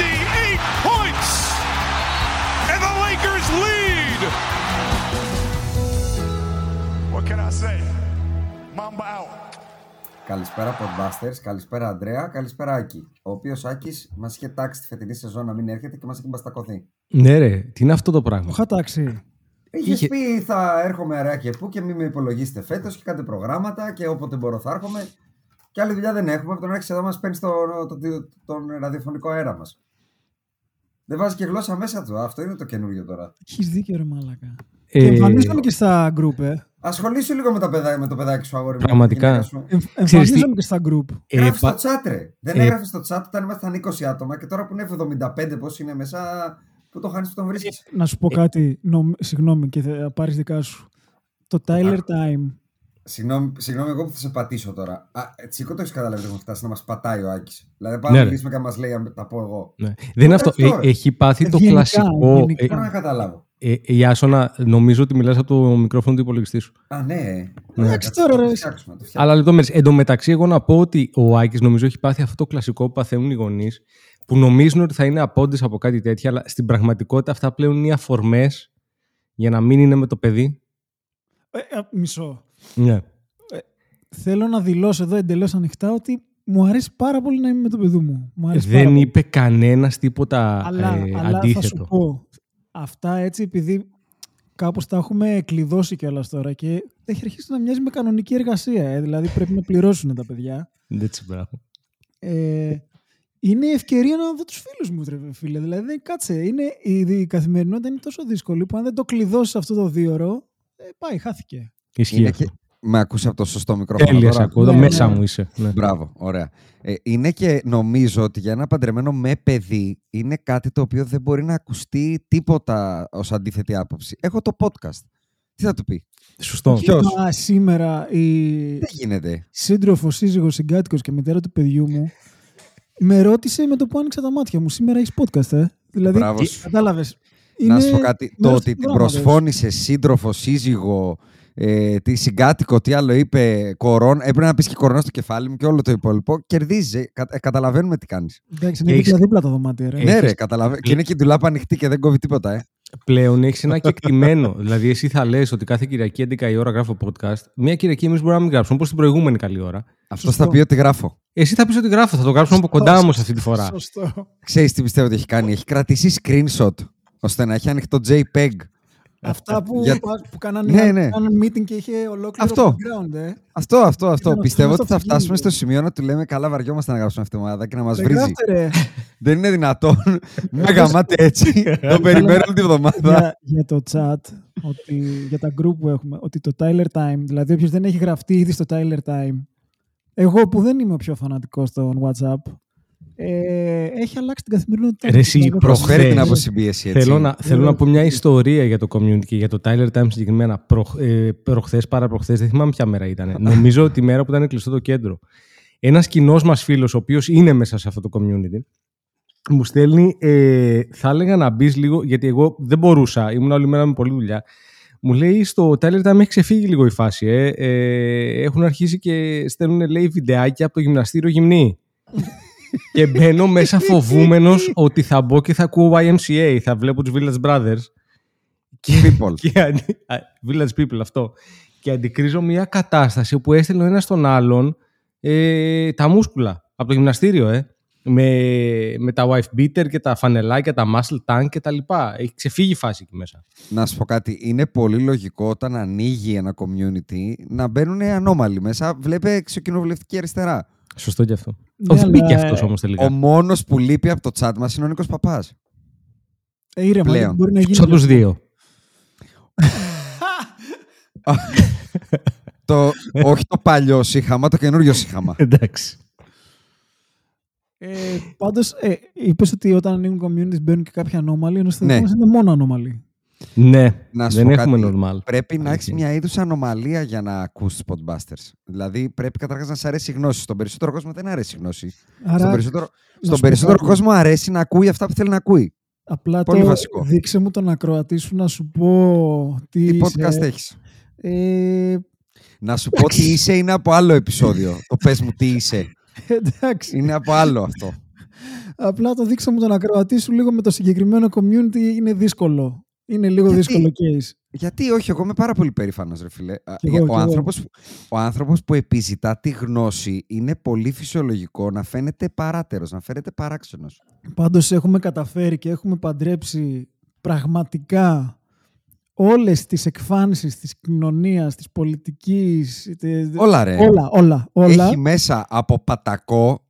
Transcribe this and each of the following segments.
58 points! And the Lakers lead! What can I say? Mamba out. Καλησπέρα Podbusters, καλησπέρα Αντρέα, καλησπέρα Άκη. Ο οποίος Άκης μας είχε τάξει τη φετινή σεζόν να μην έρχεται και μας είχε μπαστακωθεί. Ναι, ρε, τι είναι αυτό το πράγμα; Το είχα τάξει. Είχες Είχε- πει θα έρχομαι αραιά και πού και μην με υπολογίσετε φέτος και κάντε προγράμματα και όποτε μπορώ θα έρχομαι. Και άλλη δουλειά δεν έχουμε. Από τον άρχισε εδώ μας παίρνει το, το, το- τον ραδιοφωνικό αέρα μας. Δεν βάζεις και γλώσσα μέσα του. Αυτό είναι το καινούριο τώρα. Έχεις δίκιο, ρε Μάλακα. Ε, Και εμφανίζομαι και στα group, ε. Ασχολήσου λίγο με, τα παιδά, με το παιδάκι σου, αγόρι μου. Πραγματικά. γυναίκα σου. Εμφ- Ξέρεις Εμφανίζομαι τι- και στα group. ε, Γράφεις πα- στο chat, ρε. Δεν ε, έγραφες στο chat όταν ήμασταν 20 άτομα και τώρα που είναι 75, πώς είναι μέσα, που το χάνεις που τον βρίσκεις. Να σου πω κάτι, νομ- συγγνώμη και θα πάρεις δικά σου. Το Tyler Time. Συγγνώμη, συγγνώμη, εγώ που θα σε πατήσω τώρα. Α, ε, Τσίκο το έχεις καταλάβει ότι έχουμε φτάσει να μας πατάει ο Άκης. Δηλαδή πάμε Ναι, να ρε. μιλήσουμε και να μας λέει αν τα πω εγώ. ναι. Δεν είναι αυτό. αυτό, Ε, ρε. έχει πάθει το Ευγενικά, κλασικό. ευγενικά. Ε, Μπορώ να καταλάβω. ε, ε, Ιάσονα, νομίζω ότι μιλάς από το μικρόφωνο του υπολογιστή σου. Α, ναι. Εντάξει, κάτσε, τώρα, θα το ρε. φτιάξουμε, θα το φτιάξουμε. Αλλά λεπτομέρειες. Εν τω μεταξύ, εγώ να πω ότι ο Άκης νομίζω έχει πάθει αυτό το κλασικό που παθαίνουν οι γονείς, που νομίζουν ότι θα είναι απόντες από κάτι τέτοιο, αλλά στην πραγματικότητα αυτά πλέον είναι αφορμές για να μην είναι με το παιδί. Ε, ε, μισό. Ναι. Θέλω να δηλώσω εδώ εντελώς ανοιχτά ότι μου αρέσει πάρα πολύ να είμαι με το παιδί μου. Μου αρέσει πάρα Δεν πολύ. είπε κανένας τίποτα αλλά, ε, αλλά θα σου αντίθετο. πω. Αυτά έτσι επειδή κάπως τα έχουμε κλειδώσει κιόλας τώρα και έχει αρχίσει να μοιάζει με κανονική εργασία. Ε. Δηλαδή πρέπει να πληρώσουν τα παιδιά. Έτσι, μπράβο. Ε, είναι η ευκαιρία να δω τους φίλους μου, τρε, φίλε. Δηλαδή, δεν- κάτσε, είναι, η, η καθημερινότητα είναι τόσο δύσκολη που αν δεν το κλειδώσεις αυτό το δύο ώρο, ε, πάει, χάθηκε. Ισχύει Είναι αυτό. και... Με ακούς από το σωστό μικρόφωνο Τέλεια, σε τώρα; ακούω. Εδώ Ναι, μέσα ναι. μου είσαι. Ναι. Μπράβο, ωραία. Ε, είναι και νομίζω ότι για ένα παντρεμένο με παιδί είναι κάτι το οποίο δεν μπορεί να ακουστεί τίποτα ως αντίθετη άποψη. Έχω το podcast. Τι θα του πει; Σωστό. Ποιος; Α, σήμερα η Δεν γίνεται. σύντροφος, σύζυγος, συγκάτοικος και μητέρα του παιδιού μου με ρώτησε με το που άνοιξα τα μάτια μου. Σήμερα έχεις podcast, ε; Δηλαδή, Μπράβο σου. κατάλαβες. Να σου πω κάτι. Το μέρος ότι του την δράματος. προσφώνησε σύντροφο, σύζυγο, ε, τι συγκάτοικο, τι άλλο είπε, κορών. Έπρεπε να πεις και κορώνα στο κεφάλι μου και όλο το υπόλοιπο. Κερδίζει. Κα, ε, καταλαβαίνουμε τι κάνεις. Εντάξει, είναι Έχεις- δίπλα-δίπλα τα δωμάτια. Ρε. Έχεις- Ναι, ρε, καταλαβαίνω. Και είναι και η ντουλάπα ανοιχτή και δεν κόβει τίποτα, ε. Πλέον έχεις ένα κεκτημένο. δηλαδή, εσύ θα λες ότι κάθε Κυριακή 11 η ώρα γράφω podcast. Μια Κυριακή εμείς μπορούμε να μην γράψουμε, όπως την προηγούμενη καλή ώρα. Αυτό Σωστό. θα πει ότι γράφω. Εσύ θα πεις ότι γράφω, θα το γράψουμε από κοντά όμως αυτή τη φορά. Σωστό. Ξέρεις τι πιστεύω ότι έχει κάνει. Έχει κρατήσει screenshot ώστε να έχει ανοιχτό JPEG. Αυτά που, Για- που κάνανε, Ναι, ναι. κάνανε meeting και είχε ολόκληρο Αυτό. background. Ε. Αυτό, αυτό, αυτό. Ήταν Πιστεύω αυτό ότι θα στο φτάσουμε στο αυτοκίνητο. σημείο να του λέμε καλά βαριόμαστε να γράψουμε αυτή τη εβδομάδα και να μας Δεν βρίζει. γράφτε, ρε. Δεν είναι δυνατόν να γαμάτε έτσι. το περιμένω όλη τη εβδομάδα. για, για το chat, ότι, για τα group που έχουμε, ότι το Tyler Time, δηλαδή όποιος δεν έχει γραφτεί ήδη στο Tyler Time, εγώ που δεν είμαι ο πιο φανατικός στον WhatsApp, ε, έχει αλλάξει την καθημερινότητά Ρε, εσύ, Δηλαδή, Προσφέρει προχθές. την αποσυμπίεση έτσι. Θέλω να, θέλω να πω μια ναι. ιστορία για το community και για το Tyler Times συγκεκριμένα. Προ, ε, προχθές, παραπροχθές, δεν θυμάμαι ποια μέρα ήταν. Νομίζω ότι η μέρα που ήταν κλειστό το κέντρο. ένας κοινός μας φίλος, ο οποίος είναι μέσα σε αυτό το community, μου στέλνει, ε, θα έλεγα να μπεις λίγο, γιατί εγώ δεν μπορούσα, ήμουν όλη μέρα με πολλή δουλειά. Μου λέει στο Tyler Time έχει ξεφύγει λίγο η φάση. Ε. Ε, έχουν αρχίσει και στέλνουν λέει βιντεάκια από το γυμναστήριο γυμνή. και μπαίνω μέσα φοβούμενος ότι θα μπω και θα ακούω YMCA. Θα βλέπω τους Village Brothers. Και, People. και αντι- α, Village People αυτό. Και αντικρίζω μια κατάσταση όπου έστελνε ο ένας τον άλλον ε, τα μούσκουλα από το γυμναστήριο, ε. Με, με τα wife beater και τα φανελάκια, τα muscle tank και τα λοιπά. Έχει ξεφύγει η φάση εκεί μέσα. Να σου πω κάτι. Είναι πολύ λογικό όταν ανοίγει ένα community να μπαίνουν ανώμαλοι μέσα. Βλέπε εξοκοινοβουλευτική αριστερά. Σωστό και αυτό. Ναι, Όχι, μπήκε αλλά, αυτός όμως τελικά. Ο μόνος που λείπει από το chat μας είναι ο Νίκος Παπάς. Ε, ήρεμα, πλέον. μπορεί να γίνει. Σαν του δύο. το, όχι το παλιό σύγχαμα, το καινούριο σύγχαμα. Εντάξει. Ε, Πάντως, ε, είπες ότι όταν ανοίγουν communities μπαίνουν και κάποια ανώμαλοι, ενώ στο Ναι. δικό μας είναι μόνο ανώμαλοι. Ναι, Να σου δεν πω έχουμε κάτι. normal. Πρέπει να έχεις Αλήθεια. μια είδους ανομαλία για να ακούσει Podbusters. Δηλαδή πρέπει καταρχάς να σε αρέσει η γνώση. Στον περισσότερο κόσμο δεν αρέσει η γνώση. Άρα, στον περισσότερο, να στον σου πω περισσότερο κάτι. κόσμο αρέσει να ακούει αυτά που θέλει να ακούει. απλά πολύ το βασικό. δείξε μου τον ακροατή σου να σου πω τι, Τι είσαι. podcast έχεις; Ε, Να σου πω τι είσαι είναι από άλλο επεισόδιο. το πες μου τι είσαι. εντάξει. Είναι από άλλο αυτό. Απλά το δείξε μου τον ακροατή σου λίγο με το συγκεκριμένο community είναι δύσκολο. Είναι λίγο Γιατί; δύσκολο case. Γιατί όχι, εγώ είμαι πάρα πολύ περήφανος, ρε φίλε. Α, Κι εγώ, για- κι ο, εγώ. άνθρωπος, ο άνθρωπος που επιζητά τη γνώση είναι πολύ φυσιολογικό να φαίνεται παράτερος, να φαίνεται παράξενος. Πάντως έχουμε καταφέρει και έχουμε παντρέψει πραγματικά όλες τις εκφάνσεις της κοινωνίας, της πολιτικής, τε- Όλα ρε. όλα, όλα, όλα. Έχει μέσα από πατακό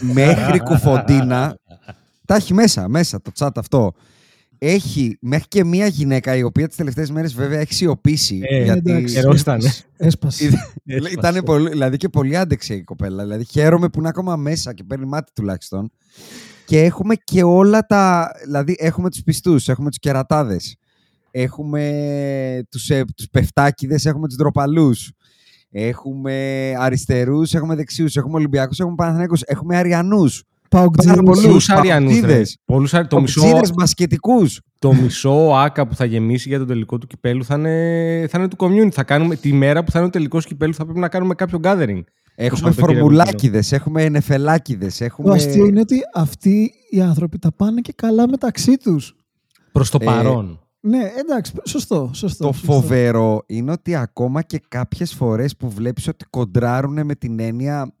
μέχρι κουφοντίνα. Τα έχει μέσα, μέσα το chat αυτό. Έχει μέχρι και μία γυναίκα η οποία τις τελευταίες μέρες βέβαια έχει σιωπήσει. Ε, γιατί εντάξει. Καιρός ήταν. Έσπασε. Έσπασε. Ήταν πολύ, δηλαδή και πολύ άντεξε η κοπέλα. Δηλαδή χαίρομαι που είναι ακόμα μέσα και παίρνει μάτι τουλάχιστον. Και έχουμε και όλα τα. Δηλαδή έχουμε τους πιστούς, έχουμε τους κερατάδες. Έχουμε τους, ε, τους πεφτάκιδες, έχουμε τους ντροπαλούς. Έχουμε αριστερούς, έχουμε δεξιούς, έχουμε Ολυμπιακούς, έχουμε Παναθηναϊκούς, έχουμε Αριανούς. Παοκτζίδες. Πάρα πολλούς. Πολλούς Αριανούς. ρε. παουτζίδες, Πολλούς Αρι- Το μισό, Κοψίδες μπασκετικούς. το μισό άκα που θα γεμίσει για τον τελικό του κυπέλου θα είναι, θα είναι του community. Θα κάνουμε, τη μέρα που θα είναι ο τελικός κυπέλου θα πρέπει να κάνουμε κάποιο gathering. Έχουμε Σαββατοκύριακο φορμουλάκιδες, έχουμε ενεφελάκιδες, Το έχουμε... αστείο είναι ότι αυτοί οι άνθρωποι τα πάνε και καλά μεταξύ τους. Προς το Ε, παρόν. Ναι, εντάξει, σωστό, σωστό. Το σωστό. φοβερό είναι ότι ακόμα και κάποιες φορές που βλέπεις ότι κοντράρουν με την έννοια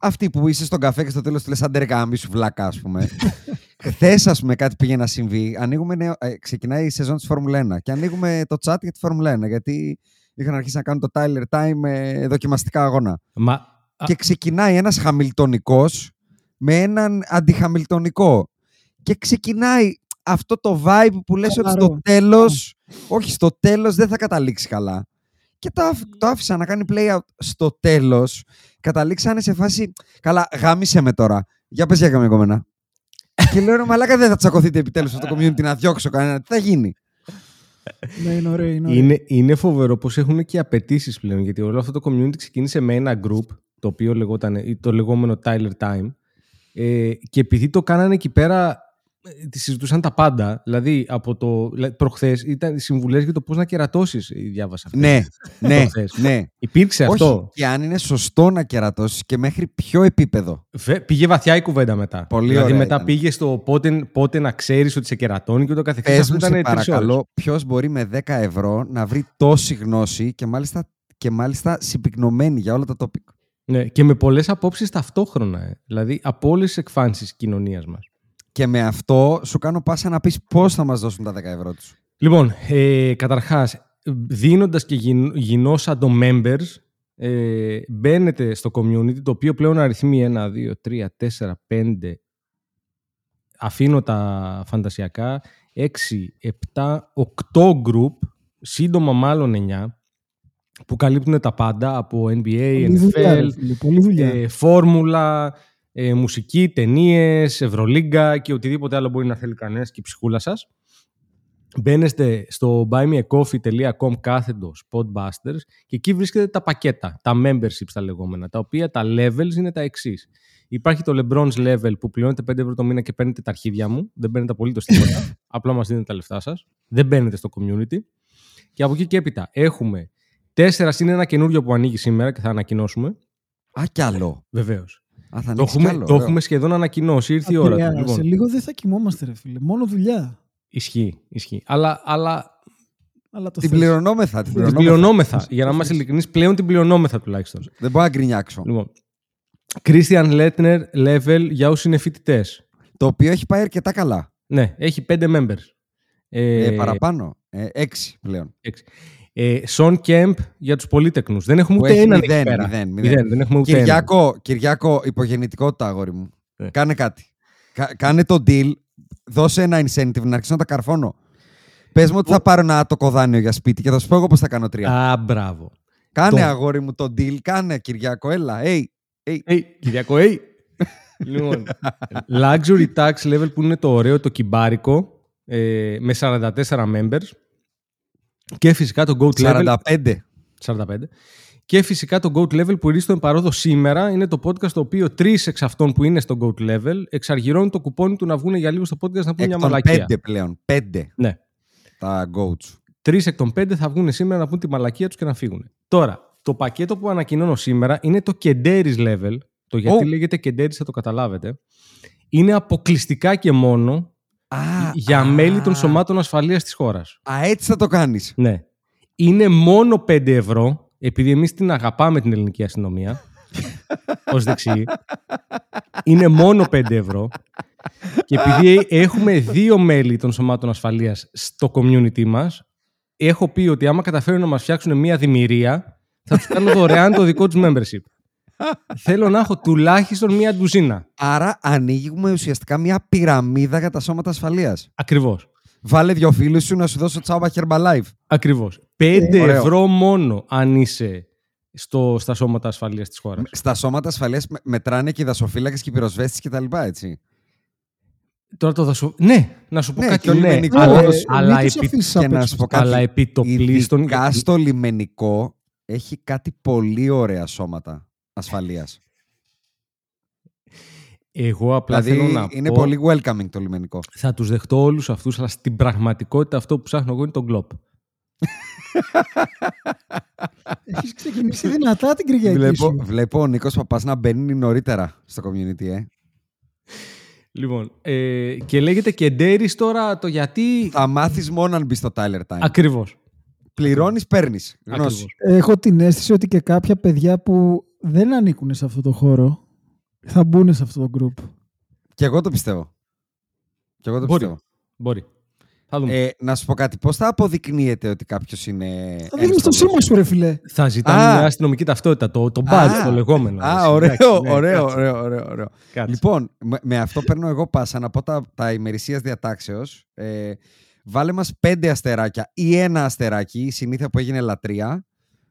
αυτή που είσαι στον καφέ και στο τέλος του λες άντε ρε γάμι σου βλάκα ας πούμε. Χθες, ας πούμε, κάτι πήγε να συμβεί. Ανοίγουμε νέο, ε, ξεκινάει η σεζόν της Φόρμουλα 1 και ανοίγουμε το chat για τη Φόρμουλα 1 γιατί είχαν αρχίσει να κάνουν το Tyler Time με δοκιμαστικά αγώνα. Μα, α, Και ξεκινάει ένας χαμιλτονικός με έναν αντιχαμιλτονικό. Και ξεκινάει αυτό το vibe που λες ότι στο Χαλαρό. τέλος, όχι στο τέλος δεν θα καταλήξει καλά. Και το, άφ- το άφησα να κάνει play out στο τέλος. Καταλήξανε σε φάση, καλά γάμισε με τώρα. Για πες για καμία κομμένα. και λέω ρε μαλάκα δεν θα τσακωθείτε επιτέλους στο community να διώξω κανένα. Τι θα γίνει; Ναι, είναι ωραίο. Είναι ωραίο. είναι, είναι φοβερό πως έχουν και απαιτήσεις πλέον. Γιατί όλο αυτό το community ξεκίνησε με ένα group το οποίο λεγόταν, ή το λεγόμενο Tyler Time. Ε, και επειδή το κάνανε εκεί πέρα, ε, τη συζητούσαν τα πάντα. Δηλαδή, από το. Προχθές ήταν συμβουλές για το πώς να κερατώσεις, διάβασα. αυτές. ναι, ναι, Προχθές. ναι. Υπήρξε αυτό; Όχι, και αν είναι σωστό να κερατώσεις και μέχρι ποιο επίπεδο. Βε- Πήγε βαθιά η κουβέντα μετά. Πολύ δηλαδή, ωραία μετά ήταν. πήγες στο πότε, πότε να ξέρεις ότι σε κερατώνει και ούτω καθεξής. Πες Αυτό μου, ήταν σε τρεις ώρες. παρακαλώ, ποιος μπορεί με 10 ευρώ να βρει τόση γνώση και μάλιστα, και μάλιστα συμπυκνωμένη για όλα τα topic; Ναι, και με πολλές απόψεις ταυτόχρονα. ε. Δηλαδή, από όλες τις εκφάνσεις της κοινωνίας μας. Και με αυτό σου κάνω πάσα να πεις πώς θα μας δώσουν τα 10 ευρώ τους. Λοιπόν, ε, καταρχάς, δίνοντας και γιν, γινόσαντο members, ε, μπαίνετε στο community, το οποίο πλέον αριθμεί 1, 2, 3, 4, 5, αφήνω τα φαντασιακά, 6, 7, 8 group, σύντομα μάλλον 9, που καλύπτουν τα πάντα από NBA, Πολλή δουλειά, ρε NFL, φίλε, Πολλή δουλειά. ε, φόρμουλα, ε, μουσική, ταινίες, Ευρωλίγκα και οτιδήποτε άλλο μπορεί να θέλει κανένας και η ψυχούλα σας. Μπαίνετε στο buymeacoffee.com κάθετος Spotbusters και εκεί βρίσκεται τα πακέτα, τα memberships τα λεγόμενα, τα οποία τα levels είναι τα εξής. Υπάρχει το LeBron's level που πληρώνετε 5 ευρώ το μήνα και παίρνετε τα αρχίδια μου. Δεν παίρνετε απολύτως τίποτα. απλά μας δίνετε τα λεφτά σας. Δεν μπαίνετε στο community. Και από εκεί και έπειτα έχουμε 4 συν ένα καινούριο που ανοίγει σήμερα και θα ανακοινώσουμε. Α, κι άλλο. Βεβαίως. Α, θα Το, ανοίξεις κι έχουμε, άλλο, το ωραίο. έχουμε σχεδόν ανακοινώσει. Ήρθε η ώρα Απειρά, του. Λοιπόν, Σε λίγο δεν θα κοιμόμαστε, ρε φίλε. Μόνο δουλειά. ισχύει, ισχύει. Αλλά, αλλά Αλλά το Την θες. πληρωνόμεθα. Την την πληρωνόμεθα. πληρωνόμεθα. Για να είμαστε ειλικρινείς, πλέον την πληρωνόμεθα τουλάχιστον. Δεν μπορώ να γκρινιάξω. Λοιπόν, Christian Lettner level για όσου είναι φοιτητές. Το οποίο έχει πάει αρκετά καλά. Ναι, έχει 5 members. Ε, Ε, παραπάνω. Ε, έξι πλέον. έξι. Ε, Sean Kemp για τους πολύτεκνους. Δεν έχουμε Που ούτε έχει έναν μηδέν, εκεί πέρα. μηδέν, μηδέν. δεν έχουμε ούτε έναν. Κυριάκο, Κυριάκο, υπογεννητικότητα, αγόρι μου. Ε. Κάνε κάτι. Κα- κάνε το deal. Δώσε ένα incentive να αρχίσω να τα καρφώνω. Πες μου ότι θα πάρω ένα άτοκο δάνειο για σπίτι και θα σου πω εγώ πώς θα κάνω τρία. Α, μπράβο. κάνε το- αγόρι μου το deal, κάνε Κυριάκο, έλα. Hey. Hey, Κυριακό, hey. λοιπόν, luxury tax level που είναι το ωραίο, το κυμπάρικο, ε, με 44 members. Και φυσικά το GOAT level. 45. 45. Και φυσικά το GOAT level που ήρθε παρόδο σήμερα είναι το podcast το οποίο τρεις εξ αυτών που είναι στο GOAT level εξαργυρώνουν το κουπόνι του να βγουν για λίγο στο podcast να πούνε Εκ μια των μαλακία. πέντε πλέον. Πέντε Ναι. τα goats. Τρεις εκ των πέντε θα βγουν σήμερα να πούν τη μαλακία τους και να φύγουν. Τώρα, το πακέτο που ανακοινώνω σήμερα είναι το Kenderis level. Το γιατί Ω. λέγεται Kenderis θα το καταλάβετε. Είναι αποκλειστικά και μόνο Α, για α, μέλη των σωμάτων ασφαλείας της χώρας. Α, έτσι θα το κάνεις. Ναι. Είναι μόνο 5 ευρώ, επειδή εμείς την αγαπάμε την ελληνική αστυνομία, ως δεξιοί. Είναι μόνο 5 ευρώ. Και επειδή έχουμε δύο μέλη των σωμάτων ασφαλείας στο community μας, έχω πει ότι άμα καταφέρουν να μας φτιάξουν μια δημιουργία, θα τους κάνω δωρεάν το δικό τους membership. Θέλω να έχω τουλάχιστον μια ντουζίνα. Άρα ανοίγουμε ουσιαστικά μια πυραμίδα για τα σώματα ασφαλείας. Ακριβώς. Βάλε δυο φίλους σου να σου δώσω τσάμπα Herbalife. Ακριβώς. 5 Ωραίο. ευρώ μόνο αν είσαι στο, στα σώματα ασφαλείας της χώρας. Στα σώματα ασφαλείας με- μετράνε και οι δασοφύλακες και οι πυροσβέστες και τα λοιπά, έτσι. Τώρα το δασο... Ναι, να σου πω Ναι, κάτι. και ο Ναι, λιμενικός. αλλά, Ε, αλλά, μην τους επί... αφήσεις και απ' να έξω σου πω αυτά. κάτι. αλλά επί το πλήστον... Ειδικά στο λιμενικό έχει κάτι πολύ ωραία σώματα ασφαλείας. Εγώ απλά δηλαδή θέλω να είναι πω... πολύ welcoming το λιμενικό. Θα τους δεχτώ όλους αυτούς, αλλά στην πραγματικότητα αυτό που ψάχνω εγώ είναι τον γκλόπ. Έχεις ξεκινήσει δυνατά την Κυριακή βλέπω, σου. βλέπω ο Νίκος Παπάς να μπαίνει νωρίτερα στο community, ε. Λοιπόν, ε, και λέγεται και Ντέρις τώρα το γιατί... Θα μάθεις μόνο αν μπεις στο Tyler Time. Ακριβώς. Πληρώνεις, παίρνεις. Γνώση. Ακριβώς. Έχω την αίσθηση ότι και κάποια παιδιά που δεν ανήκουν σε αυτό το χώρο θα μπουν σε αυτό το group. Και εγώ το πιστεύω. Και εγώ το Μπορεί. πιστεύω. Μπορεί. Θα δούμε. Ε, να σου πω κάτι. Πώς θα αποδεικνύεται ότι κάποιος είναι... Θα δίνεις το σήμα σου, ρε φιλέ. θα ζητάμε α. μια αστυνομική ταυτότητα, το, το Α, badge, το λεγόμενο. Α, Έτσι, ωραίο, εντάξει, ναι, ωραίο, κάτσε, ωραίο, ωραίο, ωραίο. κάτσε. Λοιπόν, με, με αυτό παίρνω εγώ πάσα να πω τα, τα ημερησίας διατάξεως. Ε, βάλε μας πέντε αστεράκια ή ένα αστεράκι, η συνήθεια που έγινε λατρεία.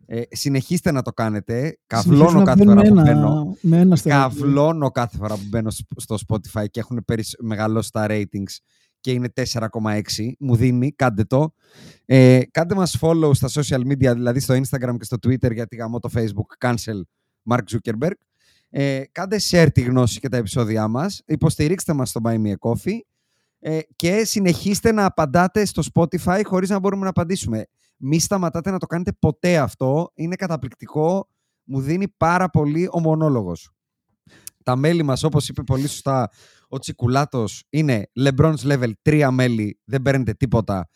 Ε, συνεχίστε να το κάνετε. Καυλώνω Συνεχίζουν κάθε να φορά που μπαίνουν με μπαίνω. ένα, με ένα στεράκι. Καυλώνω κάθε φορά που μπαίνω σ- στο Spotify και έχουν περισ- μεγαλώσει τα ratings και είναι 4,6. Μου δίνει, κάντε το. Ε, κάντε μας follow στα social media, δηλαδή στο Instagram και στο Twitter, γιατί γαμώ το Facebook, cancel Mark Zuckerberg. Ε, κάντε share τη γνώση και τα επεισόδια μας. Υποστηρίξτε μας στο Buy Me a Coffee. Ε, και συνεχίστε να απαντάτε στο Spotify χωρίς να μπορούμε να απαντήσουμε. Μη σταματάτε να το κάνετε ποτέ αυτό. Είναι καταπληκτικό. Μου δίνει πάρα πολύ ο μονόλογος. Τα μέλη μας, όπως είπε πολύ σωστά ο Τσικουλάτος, είναι LeBron's Level, τρία μέλη, δεν παίρνετε τίποτα.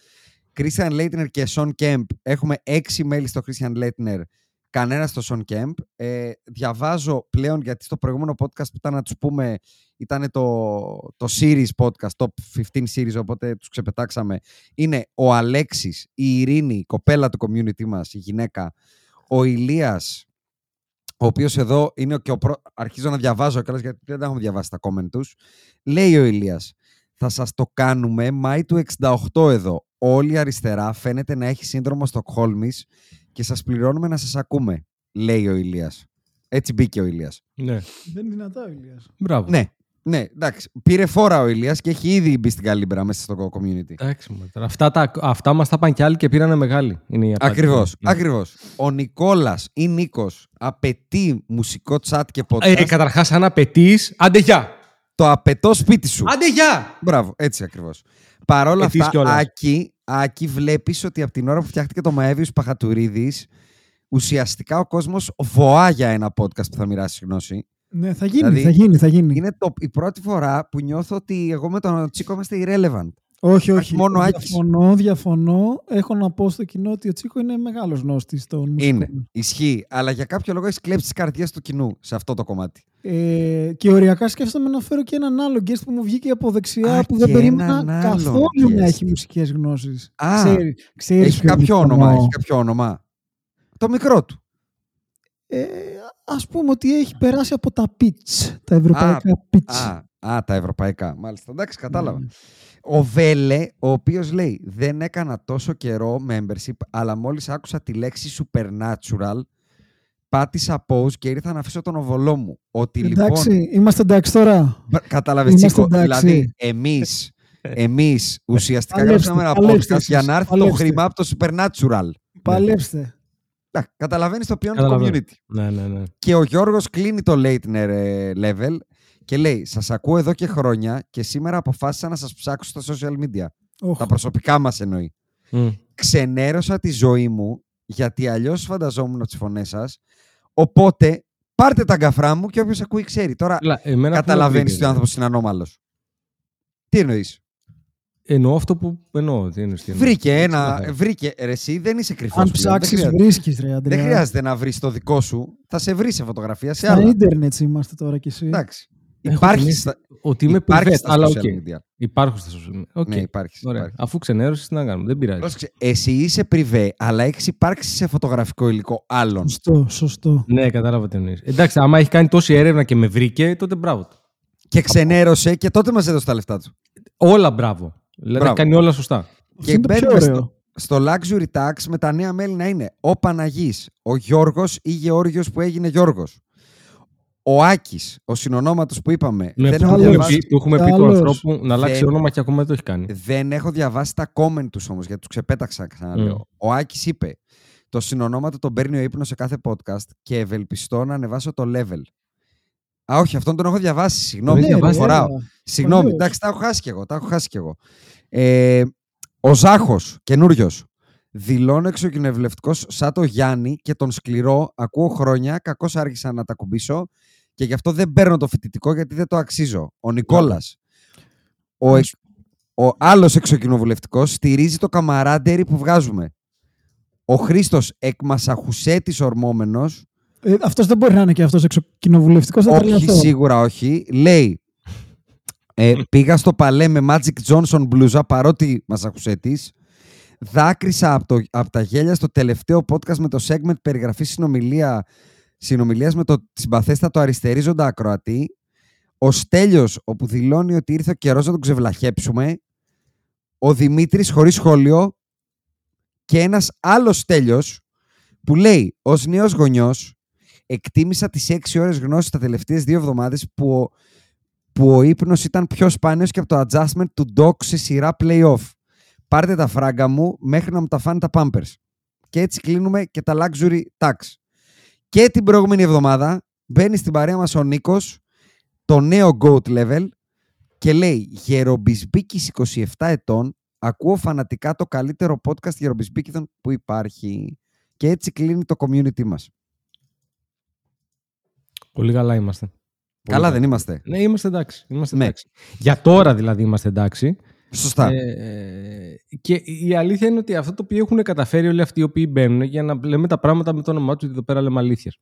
Christian Leitner και Sean Kemp, έχουμε έξι μέλη στο Christian Leitner, κανένα στο Sean Kemp. Ε, διαβάζω πλέον, γιατί στο προηγούμενο podcast που ήταν να τους πούμε, ήταν το, το series podcast, top 15 series, οπότε τους ξεπετάξαμε. Είναι ο Αλέξης, η Ειρήνη, η κοπέλα του community μας, η γυναίκα, ο Ηλίας, ο οποίος εδώ είναι και ο προ... Αρχίζω να διαβάζω κιόλας γιατί δεν τα έχουμε διαβάσει τα comment τους. Λέει ο Ηλίας, θα σας το κάνουμε Μάη του 68 εδώ. Όλη η αριστερά φαίνεται να έχει σύνδρομο Στοκχόλμης και σας πληρώνουμε να σας ακούμε, λέει ο Ηλίας. Έτσι μπήκε ο Ηλίας. Ναι. Δεν είναι δυνατά ο Ηλίας. Μπράβο. Ναι, Ναι, εντάξει. Πήρε φόρα ο Ηλίας και έχει ήδη μπει στην καλύμπρα μέσα στο community. Εντάξει, μα, τώρα. αυτά, τα, αυτά μας τα πάνε κι άλλοι και πήρανε μεγάλη. Είναι η απάντηση. Ακριβώς, Ναι. ακριβώς. Ο Νικόλας ή Νίκος απαιτεί μουσικό chat και podcast. Ε, καταρχάς, αν απαιτείς, άντε γεια! Το απαιτώ σπίτι σου. Άντε γεια! Μπράβο, έτσι ακριβώς. Παρ' όλα Αιτείς αυτά, κιόλας. Άκη, Άκη, βλέπεις ότι από την ώρα που φτιάχτηκε το Μαέβιος Παχατουρίδης, ουσιαστικά ο κόσμος βοά για ένα podcast που θα μοιράσει γνώση. Ναι, θα γίνει, Δηλαδή, θα γίνει, θα γίνει. Είναι το, η πρώτη φορά που νιώθω ότι εγώ με τον Τσίκο είμαστε irrelevant. Όχι, Υπάρχει όχι. μόνο ο Άκης. διαφωνώ, διαφωνώ. Έχω να πω στο κοινό ότι ο Τσίκο είναι μεγάλος γνώστης των μουσικών. Είναι. Ισχύει. Αλλά για κάποιο λόγο έχει κλέψει τις καρδιές του κοινού σε αυτό το κομμάτι. Ε, και οριακά σκέφτομαι να φέρω και έναν άλλο guest που μου βγήκε από δεξιά Α, που δεν και περίμενα έναν άλλον καθόλου να guest. έχει μουσικές γνώσεις. Α, ξέρεις έχει ποιον κάποιο εννοώ. όνομα. Έχει κάποιο όνομα. Το μικρό του. Ε, ας πούμε ότι έχει περάσει από τα pitch, τα ευρωπαϊκά pitch. Α, α, τα ευρωπαϊκά. Μάλιστα. Εντάξει, κατάλαβα. Ναι. Ο Βέλε, ο οποίος λέει: Δεν έκανα τόσο καιρό membership, αλλά μόλις άκουσα τη λέξη supernatural, πάτησα pause και ήρθα να αφήσω τον οβολό μου. Ότι Εντάξει, λοιπόν. είμαστε εντάξει τώρα. Κατάλαβες, Είμαστε Τσίκο. εντάξει. Δηλαδή, εμείς εμείς ουσιαστικά Παλέψτε, γράψαμε ένα παλέψτε podcast εσείς, για να έρθει το παλέψτε. χρήμα από το supernatural. Παλέψτε. Καταλαβαίνεις το ποιόν του Καταλαβαίνω. community. Ναι, ναι, ναι. Και ο Γιώργος κλείνει το Leitner ε, level και λέει «Σας ακούω εδώ και χρόνια και σήμερα αποφάσισα να σας ψάξω στα social media». Οχ. Ναι. Τα προσωπικά μας εννοεί. Μμ. Ξενέρωσα τη ζωή μου γιατί αλλιώς φανταζόμουν τις φωνές σας. Οπότε πάρτε τα γκαφρά μου και όποιος ακούει ξέρει. Τώρα Έλα, εμένα πού με καταλαβαίνεις βρήκε, ότι ο ρε. άνθρωπος είναι ανώμαλος. Τι εννοείς; Εννοώ αυτό που εννοώ. Τι εννοείς, τι εννοείς. Βρήκε Έτσι ένα. θα- Βρήκε. Ρε, εσύ δεν είσαι κρυφός Αν πλέον. Δεν ψάξεις, χρειάζεται- βρίσκεις, ρε Αντρέα. Δεν χρειάζεται να βρεις το δικό σου. Θα σε βρει σε φωτογραφία σε Στα άλλα. ίντερνετ είμαστε τώρα κι εσύ. Εντάξει. Έχω Υπάρχει την στα, Ότι είμαι υπάρχει private, στα αλλά social ok. media. Υπάρχουν στα social media. Ok. Ναι, υπάρχει. Ωραία. υπάρχει. Αφού ξενέρωσες, τι να κάνουμε. Δεν πειράζει. Πρόσεξε, εσύ είσαι πριβέ, αλλά έχεις υπάρξει σε φωτογραφικό υλικό άλλων. Σωστό, σωστό. Ναι, κατάλαβα τι εννοείς. Εντάξει, άμα έχει κάνει τόση έρευνα και με βρήκε, τότε μπράβο. του. Και ξενέρωσε και τότε μας έδωσε τα λεφτά του. Όλα μπράβο. Δηλαδή Μπράβο. κάνει όλα σωστά. Αυτό Και είναι το πιο μπαίνουμε ωραίο. στο, στο luxury tax με τα νέα μέλη να είναι ο Παναγής, ο Γιώργος ή Γεώργιος που έγινε Γιώργος. Ο Άκης, ο συνονόματος που είπαμε. Με δεν, αυτό έχω του έχουμε διαβάσει, πει, του έχουμε πει του Καλώς. ανθρώπου να αλλάξει Δεν- όνομα και ακόμα δεν το έχει κάνει. δεν έχω διαβάσει τα comment τους όμως, γιατί τους ξεπέταξα ξαναλέω. Μμ. Ο Άκης είπε, το συνονόματο τον παίρνει ο ύπνος σε κάθε podcast και ευελπιστώ να ανεβάσω το level. Α, όχι, αυτόν τον έχω διαβάσει. Συγγνώμη, έχεις δεν διαβάσει, φοράω. βέβαια. Συγγνώμη, Βεβαίως. εντάξει, τα έχω χάσει κι εγώ. Τα έχω χάσει κι εγώ. Ε, ο Ζάχος, καινούριος. Δηλώνω εξοκοινοβουλευτικό σαν το Γιάννη και τον σκληρό. Ακούω χρόνια. Κακώς άργησα να τα κουμπίσω και γι' αυτό δεν παίρνω το φοιτητικό γιατί δεν το αξίζω. Ο Νικόλας. Ο, εκ- ο άλλος εξοκοινοβουλευτικό στηρίζει το καμαράντερι που βγάζουμε. Ο Χρήστος εκ Μασαχουσέτη ορμόμενος. Ε, αυτός δεν μπορεί να είναι και αυτός εξοκοινοβουλευτικός. Θα Όχι, τρελαθώ. σίγουρα όχι. Λέει, ε, πήγα στο παλέ με Magic Johnson μπλούζα παρότι Μασαχουσέτης. Δάκρυσα από, το, από τα γέλια στο τελευταίο podcast με το segment περιγραφής συνομιλία, συνομιλίας με το συμπαθέστατο αριστερίζοντα ακροατή. Ο Στέλιος, όπου δηλώνει ότι ήρθε ο καιρός να τον ξεβλαχέψουμε. Ο Δημήτρης χωρίς σχόλιο. Και ένας άλλος Στέλιος που λέει ως νέος γονιός εκτίμησα τις 6 ώρες γνώσης τα τελευταίες δύο εβδομάδες που ο, που ο ύπνος ήταν πιο σπάνιος και από το adjustment του Doc σε σειρά play-off. Πάρτε τα φράγκα μου μέχρι να μου τα φάνε τα Pampers. Και έτσι κλείνουμε και τα luxury tax. Και την προηγούμενη εβδομάδα μπαίνει στην παρέα μας ο Νίκος, το νέο GOAT level και λέει Γερομπισμπίκης 27 ετών, ακούω φανατικά το καλύτερο podcast γερομπισμπίκηδων που υπάρχει. Και έτσι κλείνει το community μας. Πολύ καλά είμαστε. Πολύ Καλά δεν είμαστε. Ναι, είμαστε εντάξει. Είμαστε Ναι. εντάξει. Για τώρα δηλαδή είμαστε εντάξει. Σωστά. Ε, και η αλήθεια είναι ότι αυτό το οποίο έχουν καταφέρει όλοι αυτοί οι οποίοι μπαίνουν για να λέμε τα πράγματα με το όνομά τους, ότι εδώ πέρα λέμε αλήθειες.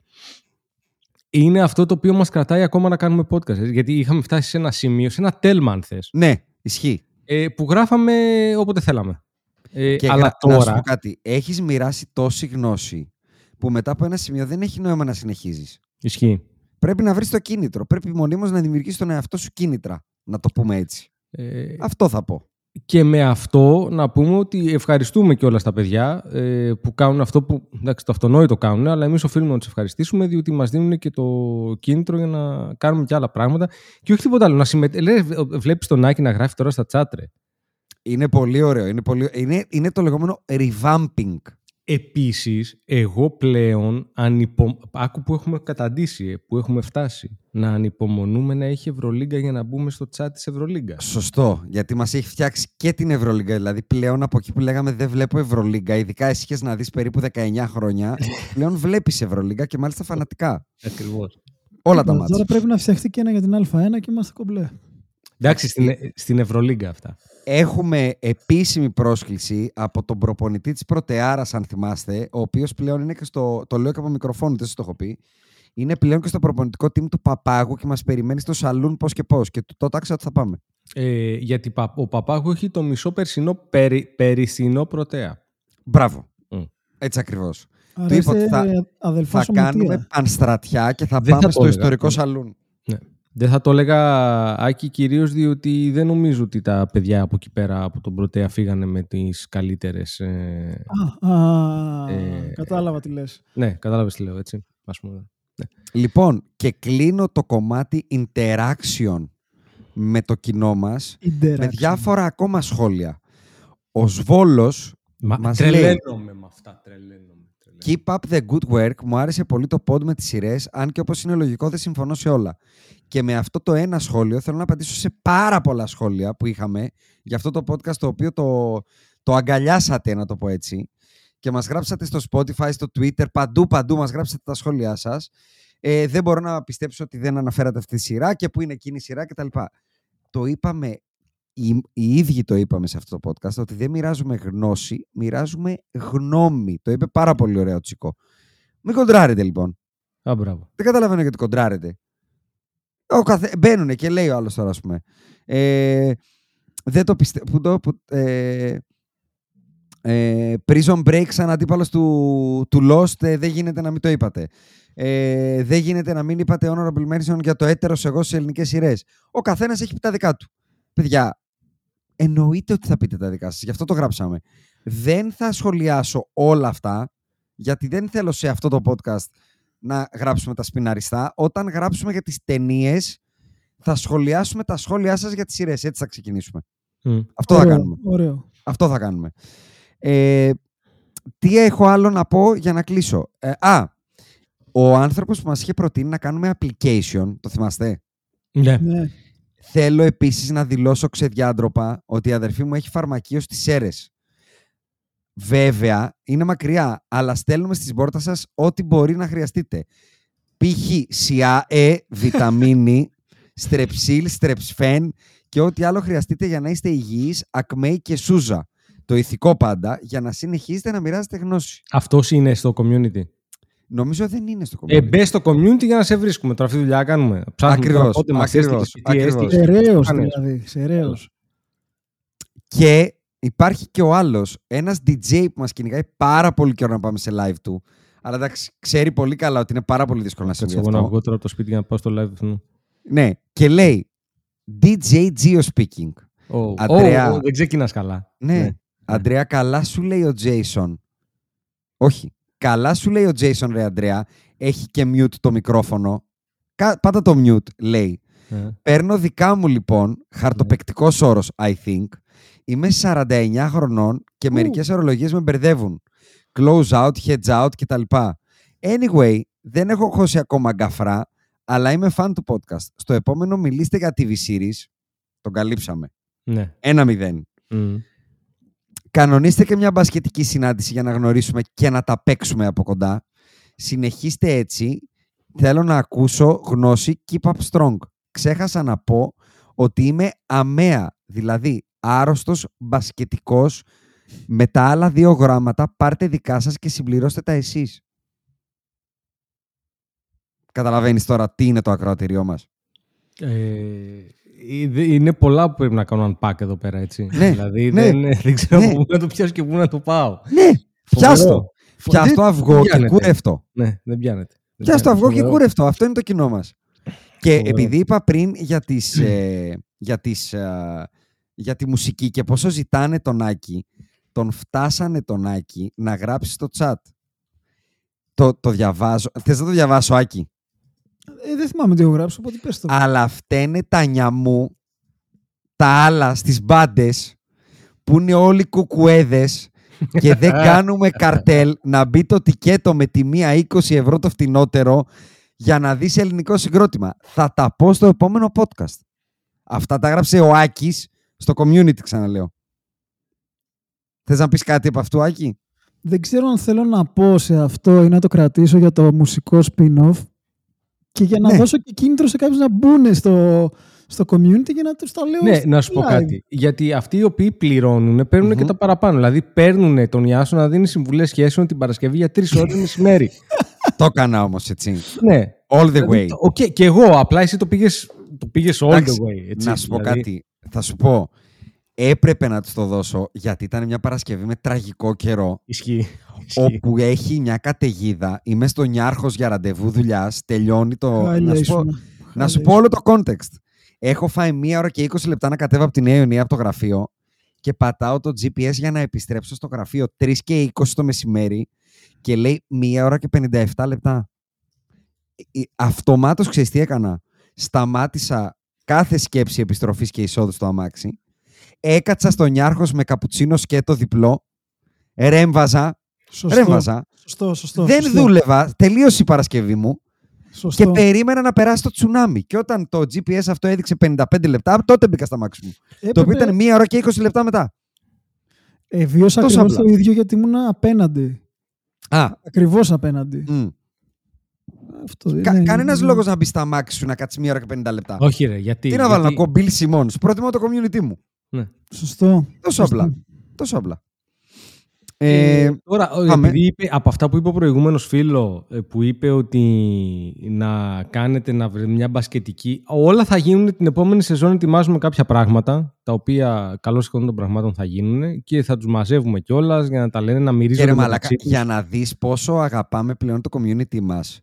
Είναι αυτό το οποίο μας κρατάει ακόμα να κάνουμε podcast. ε, Γιατί είχαμε φτάσει σε ένα σημείο, σε ένα τέλμα αν θες, Ναι, ισχύει. ε, που γράφαμε όποτε θέλαμε. Ε, Και αλλά να- να σου πω τώρα, κάτι. Έχεις μοιράσει τόση γνώση που μετά από ένα σημείο δεν έχει νόημα να συνεχίζεις. ισχύει. Πρέπει να βρεις το κίνητρο. Πρέπει μονίμως να δημιουργήσεις τον εαυτό σου κίνητρα. Να το πούμε έτσι. Ε, Αυτό θα πω. Και με αυτό να πούμε ότι ευχαριστούμε και όλα τα παιδιά ε, που κάνουν αυτό που εντάξει, το αυτονόητο κάνουν, αλλά εμείς οφείλουμε να τους ευχαριστήσουμε διότι μας δίνουν και το κίνητρο για να κάνουμε και άλλα πράγματα. Και όχι τίποτα άλλο. Να συμμετ... Λες, βλέπεις τον Άκη να γράφει τώρα στα τσάτρε. Είναι πολύ ωραίο. Είναι, πολύ... είναι, είναι το λεγόμενο revamping. Επίσης, εγώ πλέον ανυπο... άκου που έχουμε καταντήσει, ε, που έχουμε φτάσει, να ανυπομονούμε να έχει Ευρωλίγκα για να μπούμε στο chat της Ευρωλίγκας. Σωστό, γιατί μας έχει φτιάξει και την Ευρωλίγκα. Δηλαδή πλέον από εκεί που λέγαμε δεν βλέπω Ευρωλίγκα, ειδικά εσύ είχες να δεις περίπου 19 χρόνια, πλέον βλέπεις Ευρωλίγκα και μάλιστα φανατικά. Ακριβώς. Όλα τα Τώρα μάτια. πρέπει να φτιαχτεί και ένα για την Α1 και είμαστε κομπλέ. Εντάξει, στην, στην Ευρωλίγκα αυτά. Έχουμε επίσημη πρόσκληση από τον προπονητή της Πρωτεάρας, αν θυμάστε, ο οποίος πλέον είναι και στο, το λέω και από μικροφόνο, δεν σας το έχω πει, είναι πλέον και στο προπονητικό team του Παπάγου και μας περιμένει στο σαλούν πώς και πώς. Και του το τάξα ότι θα πάμε. Ε, γιατί πα- ο Παπάγου έχει το μισό περσινό, περι, περσινό πρωτέα. Μπράβο. Μμ. Έτσι ακριβώς. Άρα Του είπα είστε ότι θα, αδελφός θα κάνουμε σωματεία. πανστρατιά και θα Δεν θα πάμε το στο έλεγα. ιστορικό Ναι. σαλούν. Δεν θα το έλεγα, Άκη, κυρίως διότι δεν νομίζω ότι τα παιδιά από εκεί πέρα από τον Πρωτέα φύγανε με τις καλύτερες... Ε... Α, α, Ε, κατάλαβα τι λες. Ναι, κατάλαβες τι λέω, έτσι. Ας πούμε. Λοιπόν, και κλείνω το κομμάτι interaction με το κοινό μας με Interaction. διάφορα ακόμα σχόλια. Ο Σβόλος Μα, Μας λέει. τρελαίνομαι με αυτά, τρελαίνομαι. τρελαίνομαι. Keep up the good work. Μου άρεσε πολύ το pod με τις σειρές, αν και όπως είναι λογικό δεν συμφωνώ σε όλα. Και με αυτό το ένα σχόλιο θέλω να απαντήσω σε πάρα πολλά σχόλια που είχαμε για αυτό το podcast το οποίο το, το αγκαλιάσατε, να το πω έτσι. Και μας γράψατε στο Spotify, στο Twitter, παντού παντού μας γράψατε τα σχόλιά σας. Ε, δεν μπορώ να πιστέψω ότι δεν αναφέρατε αυτή τη σειρά και που είναι εκείνη η σειρά κτλ. Το είπαμε, οι, οι ίδιοι το είπαμε σε αυτό το podcast, ότι δεν μοιράζουμε γνώση, μοιράζουμε γνώμη. Το είπε πάρα πολύ ωραίο ο Τσικό. Μην κοντράρετε λοιπόν. Α, μπράβο. Δεν καταλαβαίνω γιατί κοντράρετε. Ο καθε... Μπαίνουν και λέει ο άλλος τώρα, ας πούμε. Ε, δεν το πιστεύω. Που το, που, ε, ε, prison Break σαν αντίπαλος του, του Lost ε, δεν γίνεται να μην το είπατε. Ε, δεν γίνεται να μην είπατε honorable mention για το έτερος εγώ σε ελληνικές σειρές. Ο καθένας έχει πει τα δικά του. Παιδιά, εννοείται ότι θα πείτε τα δικά σας. Γι' αυτό το γράψαμε. Δεν θα σχολιάσω όλα αυτά, γιατί δεν θέλω σε αυτό το podcast να γράψουμε τα σπιναριστά. Όταν γράψουμε για τις ταινίες, θα σχολιάσουμε τα σχόλιά σας για τις σειρές. Έτσι θα ξεκινήσουμε. Μμ. Αυτό θα Ωραίο, κάνουμε. Ωραίο. Αυτό θα κάνουμε. Ε, τι έχω άλλο να πω για να κλείσω. Ε, α, ο άνθρωπος που μας είχε προτείνει να κάνουμε application, το θυμάστε; Ναι. Ναι. Θέλω επίσης να δηλώσω ξεδιάντροπα ότι η αδερφή μου έχει φαρμακείο στις Σέρες. Βέβαια, είναι μακριά, αλλά στέλνουμε στις πόρτα σας ό,τι μπορεί να χρειαστείτε. Π.χ. σιά, ε, βιταμίνη, στρεψίλ, στρεψφέν και ό,τι άλλο χρειαστείτε για να είστε υγιείς, ακμαίοι και σούζα. Το ηθικό πάντα, για να συνεχίσετε να μοιράζετε γνώση. Αυτός είναι στο community. Νομίζω δεν είναι στο Ε, κομμάτι. μπες στο community για να σε βρίσκουμε. Τώρα αυτή τη δουλειά κάνουμε. Ψάχνουμε Ακριβώς, τώρα πότε μας ακριβώς, έστειλες, τι ακριβώς. έστειλες, τι Σεραίος κάνες. δηλαδή. Σεραίος. Και υπάρχει και ο άλλος, ένας DJ που μας κυνηγάει πάρα πολύ καιρό να πάμε σε live του. Αλλά εντάξει, ξέρει πολύ καλά ότι είναι πάρα πολύ δύσκολο να συμβεί Κάτσε εγώ να αυτό. βγω τώρα από το σπίτι για να πάω στο live του. Ναι, και λέει DJ Geo speaking. Oh, Αντρέα. oh, δεν ξεκινάς καλά. Ναι, Αντρέα, καλά σου λέει ο Jason. Όχι, καλά σου λέει ο Jason, ρε Αντρέα. Έχει και mute το μικρόφωνο. Κα- Πάτα το mute, λέει. Ε. Παίρνω δικά μου λοιπόν, χαρτοπεκτικός όρος, I think. Είμαι 49 χρονών και μερικές ορολογίες με μπερδεύουν. Close out, heads out κτλ. Anyway, δεν έχω χώσει ακόμα γκαφρά, αλλά είμαι fan του podcast. Στο επόμενο μιλήστε για TV series. Τον καλύψαμε. Ναι. Ένα μηδέν. Μμ. Κανονίστε και μια μπασκετική συνάντηση για να γνωρίσουμε και να τα παίξουμε από κοντά. Συνεχίστε έτσι. Θέλω να ακούσω γνώση Keep up strong. Ξέχασα να πω ότι είμαι αμαία, δηλαδή άρρωστος μπασκετικός. Με τα άλλα δύο γράμματα πάρτε δικά σας και συμπληρώστε τα εσείς. Καταλαβαίνεις τώρα τι είναι το ακροατήριό μας. Ε, είναι- είναι πολλά που πρέπει να κάνω unpack εδώ πέρα, έτσι. Ναι, δηλαδή ναι, δεν, δεν ξέρω ναι. πού να το πιάσω και πού να το πάω. Ναι, πιάστο. Φοβερό. Πιάστο Δεν- αυγό δεν και πιάνεται. κούρευτο. Ναι, δεν πιάνεται. Δεν Πιάστο πιάνεται. αυγό και Φοβερό. κούρευτο. Αυτό είναι το κοινό μας. Και Φοβερό. επειδή είπα πριν για τις, ε, για τις, ε, για τη μουσική και πόσο ζητάνε τον Άκη, τον φτάσανε τον Άκη να γράψει στο chat. Το, το διαβάζω. Θες να το διαβάσω, Άκη; Ε, δεν θυμάμαι τι έχω γράψει, οπότε πες το. Αλλά φταίνε τα νιαμού, τα άλλα στις μπάντες που είναι όλοι κουκουέδες και δεν κάνουμε καρτέλ να μπει το τικέτο με τη μία 20 ευρώ το φτηνότερο για να δεις ελληνικό συγκρότημα. Θα τα πω στο επόμενο podcast. Αυτά τα έγραψε ο Άκης στο community, ξαναλέω. Θες να πεις κάτι από αυτού, Άκη; Δεν ξέρω αν θέλω να πω σε αυτό ή να το κρατήσω για το μουσικό spin-off και για να Ναι. δώσω και κίνητρο σε κάποιους να μπουν στο, στο community και να τους τα λέω Ναι, στο να σου πω live. κάτι. Γιατί αυτοί οι οποίοι πληρώνουν παίρνουν και τα παραπάνω. Δηλαδή παίρνουν τον Ιάσο να δίνει συμβουλές σχέσεων την Παρασκευή για τρεις ώρες μεσημέρι. το έκανα όμως έτσι. ναι. All the Δηλαδή, way. το- οκ, και εγώ, απλά εσύ το πήγες το πήγες all Εντάξει, the way. Έτσι, να σου πω δηλαδή. κάτι. Θα σου πω. Έπρεπε να τους το δώσω γιατί ήταν μια Παρασκευή με τραγικό καιρό. Ισχύει. Ισχύει. Όπου έχει μια καταιγίδα. Είμαι στο Νιάρχο για ραντεβού δουλειάς. Τελειώνει το. Χάλια Να σου, πω, ήσουν. να σου Χάλια πω όλο το context. Έχω φάει μία ώρα και 20 λεπτά να κατέβω από τη Νέα Ιωνία από το γραφείο και πατάω το GPS για να επιστρέψω στο γραφείο 3 και 20 το μεσημέρι και λέει μία ώρα και 57 λεπτά. Ε, ε, Αυτομάτως ξέρεις τι έκανα; Σταμάτησα κάθε σκέψη επιστροφής και εισόδου στο αμάξι. Έκατσα στο Νιάρχος με καπουτσίνο σκέτο διπλό. Ρέμβαζα. Σωστό. Ρέμβαζα. Σωστό, σωστό. Δεν σωστό. δούλευα. Τελείωσε η Παρασκευή μου Σωστό. και περίμενα να περάσει το τσουνάμι. Και όταν το GPS αυτό έδειξε 55 λεπτά, τότε μπήκα στα μάξι μου. Το οποίο ήταν μία ώρα και 20 λεπτά μετά. Ε, βίωσα τόσο ακριβώς απλά. το ίδιο γιατί ήμουν απέναντι. Α, Ακριβώς απέναντι. μ. Αυτό, Κα, ναι, Κανένας ναι. λόγος να μπεις στα μάξι σου να κάτσεις μία ώρα και 50 λεπτά. Όχι, ρε, γιατί. Τι να βάλω να γιατί- ακούω Bill Simmons. Προτιμώ το community μου. Ναι. Σωστό. Τόσο Σωστό. απλά. Τόσο απλά. Ε, Ε, τώρα, ο- πάμε. επειδή είπε, από αυτά που είπε ο προηγούμενος φίλος ε, που είπε ότι να κάνετε να βρει μια μπασκετική όλα θα γίνουν την επόμενη σεζόν ετοιμάζουμε κάποια πράγματα τα οποία καλώς εικόνα των πραγμάτων θα γίνουν και θα τους μαζεύουμε κιόλας για να τα λένε να και μυρίζονται ρε μαλάκα, μεταξύ τους. για να δεις πόσο αγαπάμε πλέον το community μας.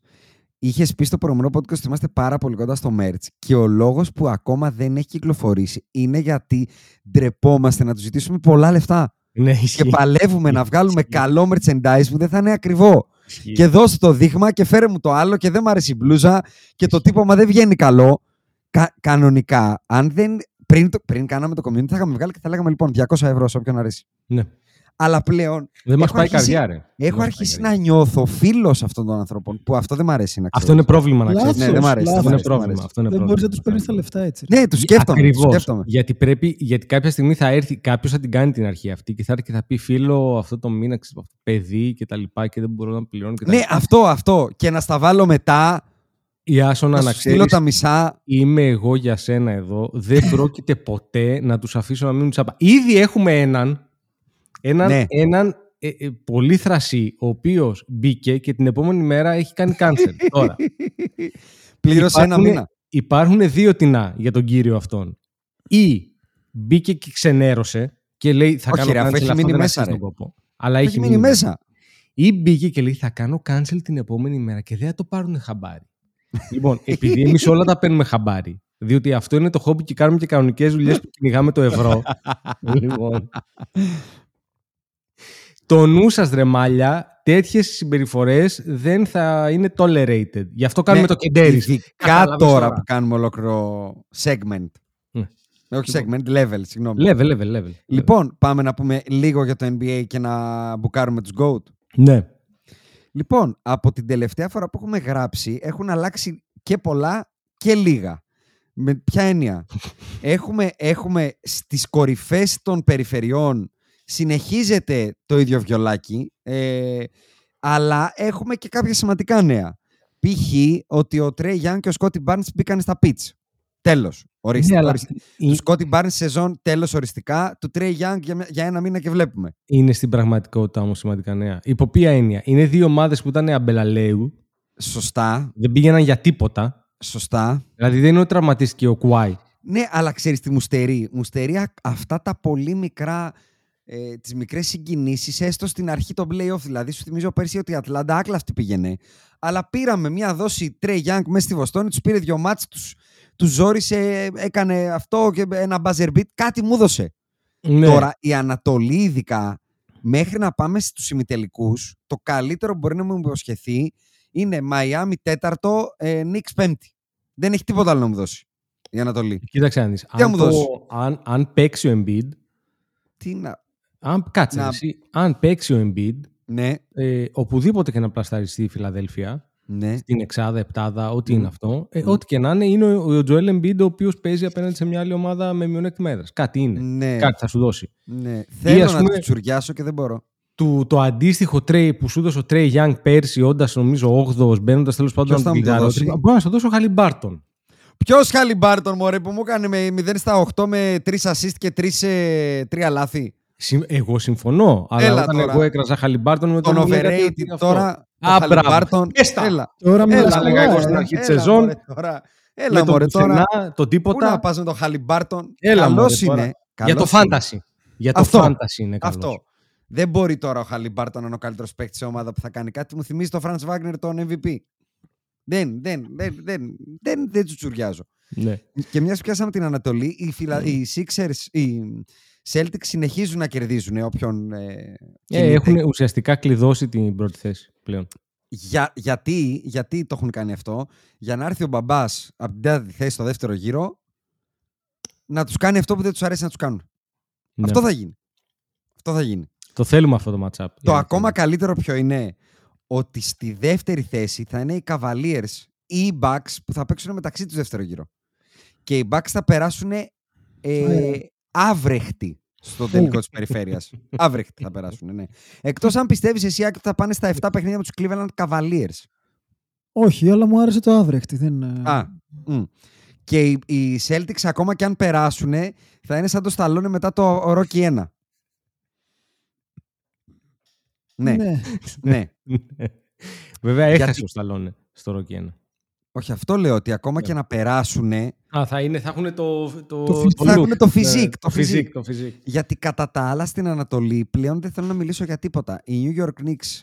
Είχες πει στο προηγούμενο podcast ότι είμαστε πάρα πολύ κοντά στο merch. Και ο λόγος που ακόμα δεν έχει κυκλοφορήσει είναι γιατί ντρεπόμαστε να του ζητήσουμε πολλά λεφτά. Ναι, Και ισχύει. παλεύουμε να βγάλουμε Ισχύει. καλό merchandise που δεν θα είναι ακριβό. Ισχύει. Και δώσε το δείγμα και φέρε μου το άλλο και δεν μου αρέσει η μπλούζα και το τύπωμα δεν βγαίνει καλό. Κα- κανονικά, αν δεν. Πριν, το, πριν κάναμε το community, θα είχαμε βγάλει και θα λέγαμε λοιπόν 200 ευρώ σε όποιον αρέσει. Ναι. Αλλά πλέον Δεν μας Έχω πάει αρχίσει- καρδιά, ρε. Δεν έχω μας αρχίσει πάει να καρδιά. νιώθω φίλος αυτών των ανθρώπων που αυτό δεν μ' αρέσει να ξέρω. Αυτό είναι πρόβλημα να Λάθος, ξέρεις. Ναι, δεν μ' αρέσει, λάθος. Αυτό είναι δεν μ' αρέσει, δεν μ' πρόβλημα. αρέσει. Αυτό είναι Δεν πρόβλημα. μπορείς να τους παίρνεις τα λεφτά έτσι. Ναι, τους σκέφτομαι. τους Ακριβώς. σκέφτομαι. Γιατί, πρέπει, γιατί κάποια στιγμή θα έρθει κάποιος θα την κάνει την αρχή αυτή και θα έρθει και θα πει φίλο αυτό το μήνα, ξέρεις, αυτό, παιδί και τα λοιπά και δεν μπορώ να πληρώνω. Και τα Ναι, λοιπά. αυτό, αυτό. Και να στα βάλω μετά, Η Άσονα να να σου στείλω ξέρεις, τα μισά. είμαι εγώ για σένα εδώ. Δεν πρόκειται ποτέ να τους αφήσω να μείνουν τσάπα. Ήδη έχουμε έναν, έναν, Ναι. έναν ε, ε, πολύ θρασί, ο οποίος μπήκε και την επόμενη μέρα έχει κάνει cancel. Τώρα, Πλήρωσε ένα Υπάρχουνε- μήνα. υπάρχουν δύο τεινά για τον κύριο αυτόν. Ή μπήκε και ξενέρωσε και λέει θα Όχι, κάνω ρε, αφού cancel, έχει αυτό μείνει δεν μέσα, αξίζει ρε. τον κόπο. Αλλά Έχει μείνει μέσα. Ή μπήκε και λέει θα κάνω cancel την επόμενη μέρα και δεν θα το πάρουν χαμπάρι. λοιπόν, επειδή εμείς όλα τα παίρνουμε χαμπάρι, διότι αυτό είναι το χόμπι και κάνουμε και κανονικές δουλειές που κυνηγάμε το ευρώ. λοιπόν. Το νου σας, ρε μάλια, τέτοιες συμπεριφορές δεν θα είναι tolerated. Γι' αυτό κάνουμε Ναι, το κεντέρι. Ειδικά Κατάλαβες τώρα τώρα. που κάνουμε ολόκληρο segment. Ναι. Όχι segment, level, συγγνώμη. Level, level, level. Λοιπόν, πάμε να πούμε λίγο για το NBA και να μπουκάρουμε τους GOAT. Ναι. Λοιπόν, από την τελευταία φορά που έχουμε γράψει έχουν αλλάξει και πολλά και λίγα. Με ποια έννοια; έχουμε, έχουμε στις κορυφές των περιφερειών συνεχίζεται το ίδιο βιολάκι, ε, αλλά έχουμε και κάποια σημαντικά νέα. Π.χ. ότι ο Τρέι Γιάνν και ο Σκότι Μπάρνς μπήκαν στα pitch. Τέλος. Οριστικά. Ναι, αλλά ορισ- ε- Του Σκότι Μπάρνς σεζόν τέλος οριστικά. Του Τρέι Γιάνν για, για ένα μήνα και βλέπουμε. Είναι στην πραγματικότητα όμως σημαντικά νέα. Υπό ποια έννοια; Είναι δύο ομάδες που ήταν αμπελαλαίου, Σωστά. δεν πήγαιναν για τίποτα. Σωστά. Δηλαδή δεν είναι ότι τραυματίστηκε ο Κουάι. Ναι, αλλά ξέρεις τι μου στερεί; Μου στερεί α- αυτά τα πολύ μικρά, ε, τις μικρές συγκινήσεις, έστω στην αρχή των play-off. Δηλαδή, σου θυμίζω πέρσι ότι η Ατλάντα άκλαυτη πήγαινε. Αλλά πήραμε μια δόση Trey Young μέσα στη Βοστόνη, τους πήρε δυο μάτς, τους, τους ζόρισε, έκανε αυτό και ένα buzzer beat, κάτι μου έδωσε. Ναι. Τώρα η Ανατολή ειδικά, μέχρι να πάμε στους ημιτελικούς, το καλύτερο που μπορεί να μου υποσχεθεί είναι Μαϊάμι τέταρτο, ε, Νίξ πέμπτη. Δεν έχει τίποτα άλλο να μου δώσει η Ανατολή. Κοίταξε να δεις. Τι να Αν, μου το- δώσει; αν, αν παίξει ο Embiid, Τι να... αν, κάτσε Να- εσύ, αν παίξει ο Embiid, Ναι, ε, οπουδήποτε και να πλασταριστεί η Φιλαδέλφια, ναι. στην εξάδα, επτάδα, ό,τι Μμ. είναι αυτό, ε, Μμ. ό,τι και να είναι, είναι ο, ο Joel Embiid ο οποίος παίζει απέναντι σε μια άλλη ομάδα με μειονέκτημα έδρας. Κάτι είναι. Ναι, Κάτι θα σου δώσει. ναι. Θέλω ας να πούμε- το τσουριάσω και δεν μπορώ. Του, το αντίστοιχο τρέι που σου έδωσε ο Τρέι Young πέρσι, όντας νομίζω 8ο, μπαίνοντας τέλος πάντων Ποιος από θα την μου το κλειδαρότητα, δώσει; Μπορεί να σου δώσει ο Χαλιμπάρτον. Ποιος Χαλιμπάρτον, μωρέ, που μου έκανε με 0 στα 8 με 3 assist και 3, ε, 3 λάθη; Συμ- Εγώ συμφωνώ. Αλλά Έλα όταν τώρα. εγώ έκραζα Χαλιμπάρτον με Τον μου λέγατε ότι overrated είναι αυτό; τώρα. ο Α, μπράβο. Χαλιμπάρτον. Έστα. Έλα. Τώρα μιλάς Έλα, λέγα καλά, εγώ ε. στην αρχή της Έλα, σεζόν. μωρέ, τώρα. Με Έλα, το μωρέ, τώρα. πουθενά, το Πού τίποτα. να πας με τον Χαλιμπάρτον; Έλα, Καλός μωρέ, τώρα. είναι. Για το Καλός είναι. φάντασι. Για το Αυτό. φάντασι είναι καλός. Αυτό. Δεν μπορεί τώρα ο Χαλιμπάρτον να είναι ο καλύτερος παίκτης σε ομάδα που θα κάνει κάτι. Μου θυμίζει το Φραντ Βάγνερ τον MVP. Δεν, δεν, δεν, δεν, δεν, δεν τσουτσουριάζω. Ναι. Και μιας που πιάσαμε την Ανατολή, οι, Φιλα... οι Sixers, οι Celtics συνεχίζουν να κερδίζουν όποιον. Ε, Ε, κινείται. έχουν ουσιαστικά κλειδώσει την πρώτη θέση πλέον. Για, γιατί, γιατί το έχουν κάνει αυτό, για να έρθει ο μπαμπάς από την τέταρτη θέση στο δεύτερο γύρο, να τους κάνει αυτό που δεν τους αρέσει να τους κάνουν. Ναι. Αυτό θα γίνει. Αυτό θα γίνει. Το θέλουμε αυτό το matchup. Το ακόμα καλύτερο ποιο είναι ότι στη δεύτερη θέση θα είναι οι Cavaliers ή οι Bucks που θα παίξουν μεταξύ τους δεύτερο γύρο. Και οι Bucks θα περάσουν ε, Ωραία. άβρεχτοι στο τελικό της περιφέρειας. άβρεχτοι θα περάσουν, ναι. Εκτός αν πιστεύεις εσύ Άκη, ότι θα πάνε στα 7 παιχνίδια με τους Cleveland Cavaliers. Όχι, αλλά μου άρεσε το άβρεχτη. Δεν... ε, Α, μ. Και οι, οι Celtics ακόμα και αν περάσουν θα είναι σαν το Σταλόνε μετά το Rocky 1. Ναι, ναι. Βέβαια Γιατί- έχασε ο Σταλόνε στο Rocky 1. Όχι, αυτό λέω ότι ακόμα και να περάσουν Α, θα, είναι, θα έχουν το, το, Το φυσ- θα look. έχουν το Ναι, physique, το το physique, physique. το physique. Γιατί κατά τα άλλα στην Ανατολή πλέον δεν θέλω να μιλήσω για τίποτα. Η New York Knicks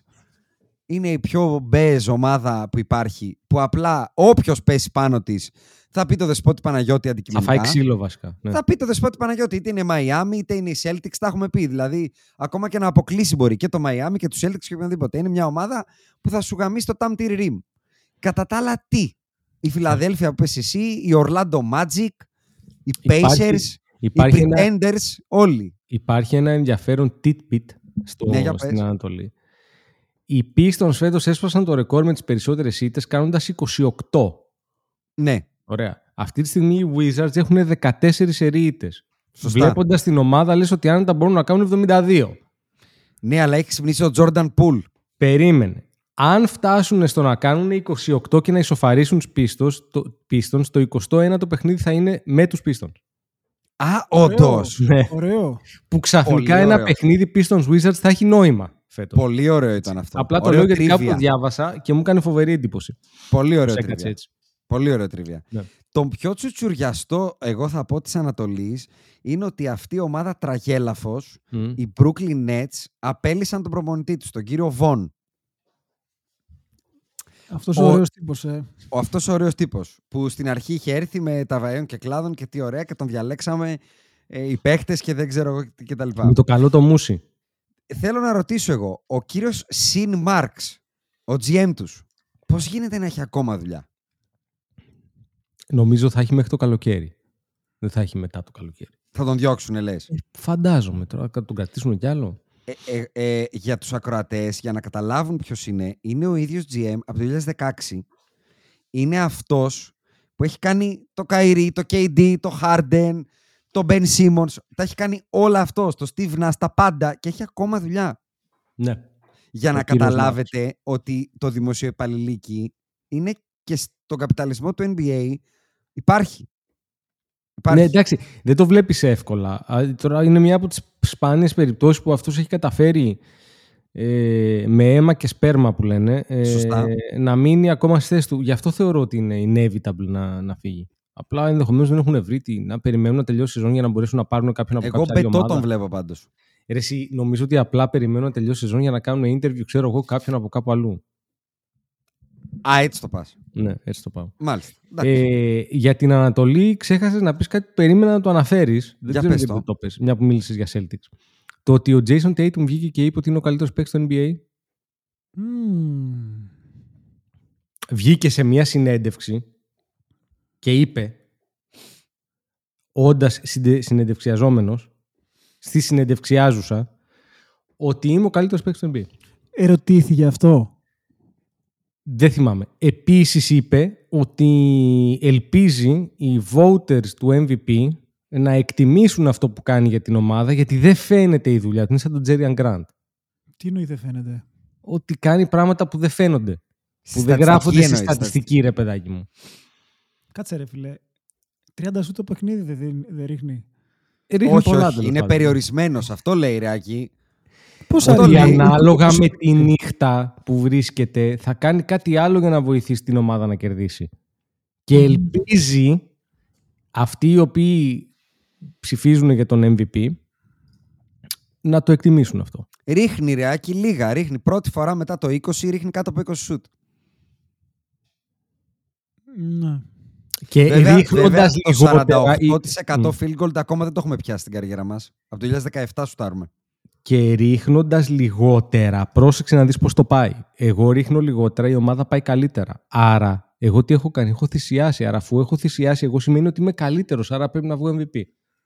είναι η πιο μπέζ ομάδα που υπάρχει. Που απλά όποιος πέσει πάνω της θα πει το δεσπότη Παναγιώτη Θα αντικειμενικά. φάει ξύλο βασικά. Ναι. Θα πει το δεσπότη Παναγιώτη, είτε είναι Miami είτε είναι οι Celtics, τα έχουμε πει. Δηλαδή, ακόμα και να αποκλείσει μπορεί και το Miami και τους Celtics και οποιονδήποτε. Είναι μια ομάδα που θα σου γαμίσει το Tam Rim. Κατά τα άλλα, τι; Η Φιλαδέλφια που πες εσύ, η Orlando Magic, οι Υπάρχει- Pacers, Υπάρχει οι ένα, Pretenders, όλοι. υπάρχει ένα ενδιαφέρον tidbit στο, Ναι, για στην πες. Ανατολή. Οι Pistons φέτος έσπασαν το ρεκόρ με τις περισσότερες ήττες κάνοντας 28. Ναι, Ωραία. Αυτή τη στιγμή οι Wizards έχουν 14 σερί ήττες. Σωστά. Βλέποντας την ομάδα λες ότι άνετα μπορούν να κάνουν 72. ναι, αλλά έχει ξυπνήσει ο Jordan Poole. Περίμενε. Αν φτάσουν στο να κάνουν 28 και να ισοφαρίσουν τους Pistons, το, Pistons, το 21 το παιχνίδι θα είναι με τους Pistons. Α, Ωραίο. όντως. Ναι. Ωραίο. Που ξαφνικά Πολύ ένα ωραίο. παιχνίδι Pistons Wizards θα έχει νόημα φέτος. Πολύ ωραίο ήταν αυτό. Απλά το Ωραίο λέω γιατί κάπου trivia. το διάβασα και μου έκανε φοβερή εντύπωση. Πολύ ωραίο Τους έκατσε τριβία. έτσι. Πολύ ωραίο τριβία. Ναι. Το πιο τσουτσουριαστό, εγώ θα πω, της Ανατολής είναι ότι αυτή η ομάδα τραγέλαφος, Μμ. οι Brooklyn Nets, απέλησαν τον προπονητή τους, τον κύριο Βον. Αυτός Ο- ο ωραίος τύπος, ε. Ο αυτός ο ωραίος τύπος, που στην αρχή είχε έρθει με τα βαέων και κλάδων και τι ωραία και τον διαλέξαμε ε, οι παίχτες και δεν ξέρω εγώ τι και τα λοιπά. Με το καλό το μουσι. Θέλω να ρωτήσω εγώ, ο κύριος Σιν Μάρξ, ο GM τους, πώς γίνεται να έχει ακόμα δουλειά; Νομίζω θα έχει μέχρι το καλοκαίρι. Δεν θα έχει μετά το καλοκαίρι. Θα τον διώξουν, λες. Ε, φαντάζομαι τώρα, θα τον κρατήσουν κι άλλο. Ε, ε, ε, για τους ακροατές, για να καταλάβουν ποιος είναι, είναι ο ίδιος GM από το 2016. Είναι αυτός που έχει κάνει το Kyrie, το KD, το Harden, το Ben Simmons. Τα έχει κάνει όλα αυτός, το Steve Nash, τα πάντα και έχει ακόμα δουλειά. Ναι. Για Ο να κύριος καταλάβετε ότι το δημοσιοεπαλληλίκι είναι και στον καπιταλισμό του NBA υπάρχει. Υπάρχει. Ναι, εντάξει, δεν το βλέπεις εύκολα. Α, Τώρα είναι μια από τις σπάνιες περιπτώσεις που αυτός έχει καταφέρει ε, με αίμα και σπέρμα που λένε ε, Σωστά. να μείνει ακόμα στη θέση του. Γι' αυτό θεωρώ ότι είναι inevitable να, να φύγει. Απλά ενδεχομένως δεν έχουν βρει τι, να περιμένουν να τελειώσει η σεζόν για να μπορέσουν να πάρουν κάποιον από Εγώ κάποια άλλη πετώ ομάδα. τον βλέπω πάντως. Ρε, εσύ, νομίζω ότι απλά περιμένουν να τελειώσει η σεζόν για να κάνουν interview, ξέρω εγώ, κάποιον από κάπου αλλού. Α, έτσι το πας. Ναι, έτσι το πάω. Μάλιστα. Εντάξει. Ε, για την Ανατολή ξέχασες να πεις κάτι που περίμενα να το αναφέρεις. Δεν Για ξέρω πες γιατί το. δεν το πες, μια που μίλησες για Celtics. Το ότι ο Jason Tatum βγήκε και είπε ότι είναι ο καλύτερος παίκτης στο NBA. Μμμ. Βγήκε σε μια συνέντευξη και είπε, όντας συντε- συνεντευξιαζόμενος, στη συνεντευξιάζουσα, ότι είμαι ο καλύτερος παίκτης στο NBA. Ερωτήθηκε αυτό. Δεν θυμάμαι. Επίσης είπε ότι ελπίζει οι voters του MVP να εκτιμήσουν αυτό που κάνει για την ομάδα γιατί δεν φαίνεται η δουλειά του. Είναι σαν τον Τζέριαν Γκραντ. Τι εννοεί δεν φαίνεται; Ότι κάνει πράγματα που δεν φαίνονται. Στη που δεν στατιστική γράφονται στη εννοείς, στατιστική, ρε παιδάκι μου. Κάτσε ρε φίλε. 30 σου το παιχνίδι δεν, δεν, δεν ρίχνει. Ρίχνει όχι, πολλά, όχι. τέλος Είναι πάντων. περιορισμένος. Αυτό λέει Ρεάκη. Πώς Αυτό Ότι λέει. ανάλογα με τη νύχτα που βρίσκεται θα κάνει κάτι άλλο για να βοηθήσει την ομάδα να κερδίσει. Και ελπίζει αυτοί οι οποίοι ψηφίζουν για τον MVP να το εκτιμήσουν αυτό. Ρίχνει Ρεάκη λίγα. Ρίχνει πρώτη φορά μετά το 20, ρίχνει κάτω από 20 σουτ. Ναι. Και Βέβαια, ρίχνοντας βέβαια το λιγότερα. ή- 48% Μμ. field goal ακόμα δεν το έχουμε πιάσει στην καριέρα μας. Από το 2017 σουτάρουμε. Και ρίχνοντας λιγότερα, πρόσεξε να δεις πώς το πάει. Εγώ ρίχνω λιγότερα, η ομάδα πάει καλύτερα. Άρα, εγώ τι έχω κάνει, έχω θυσιάσει. Άρα, αφού έχω θυσιάσει, εγώ σημαίνει ότι είμαι καλύτερος. Άρα πρέπει να βγω MVP.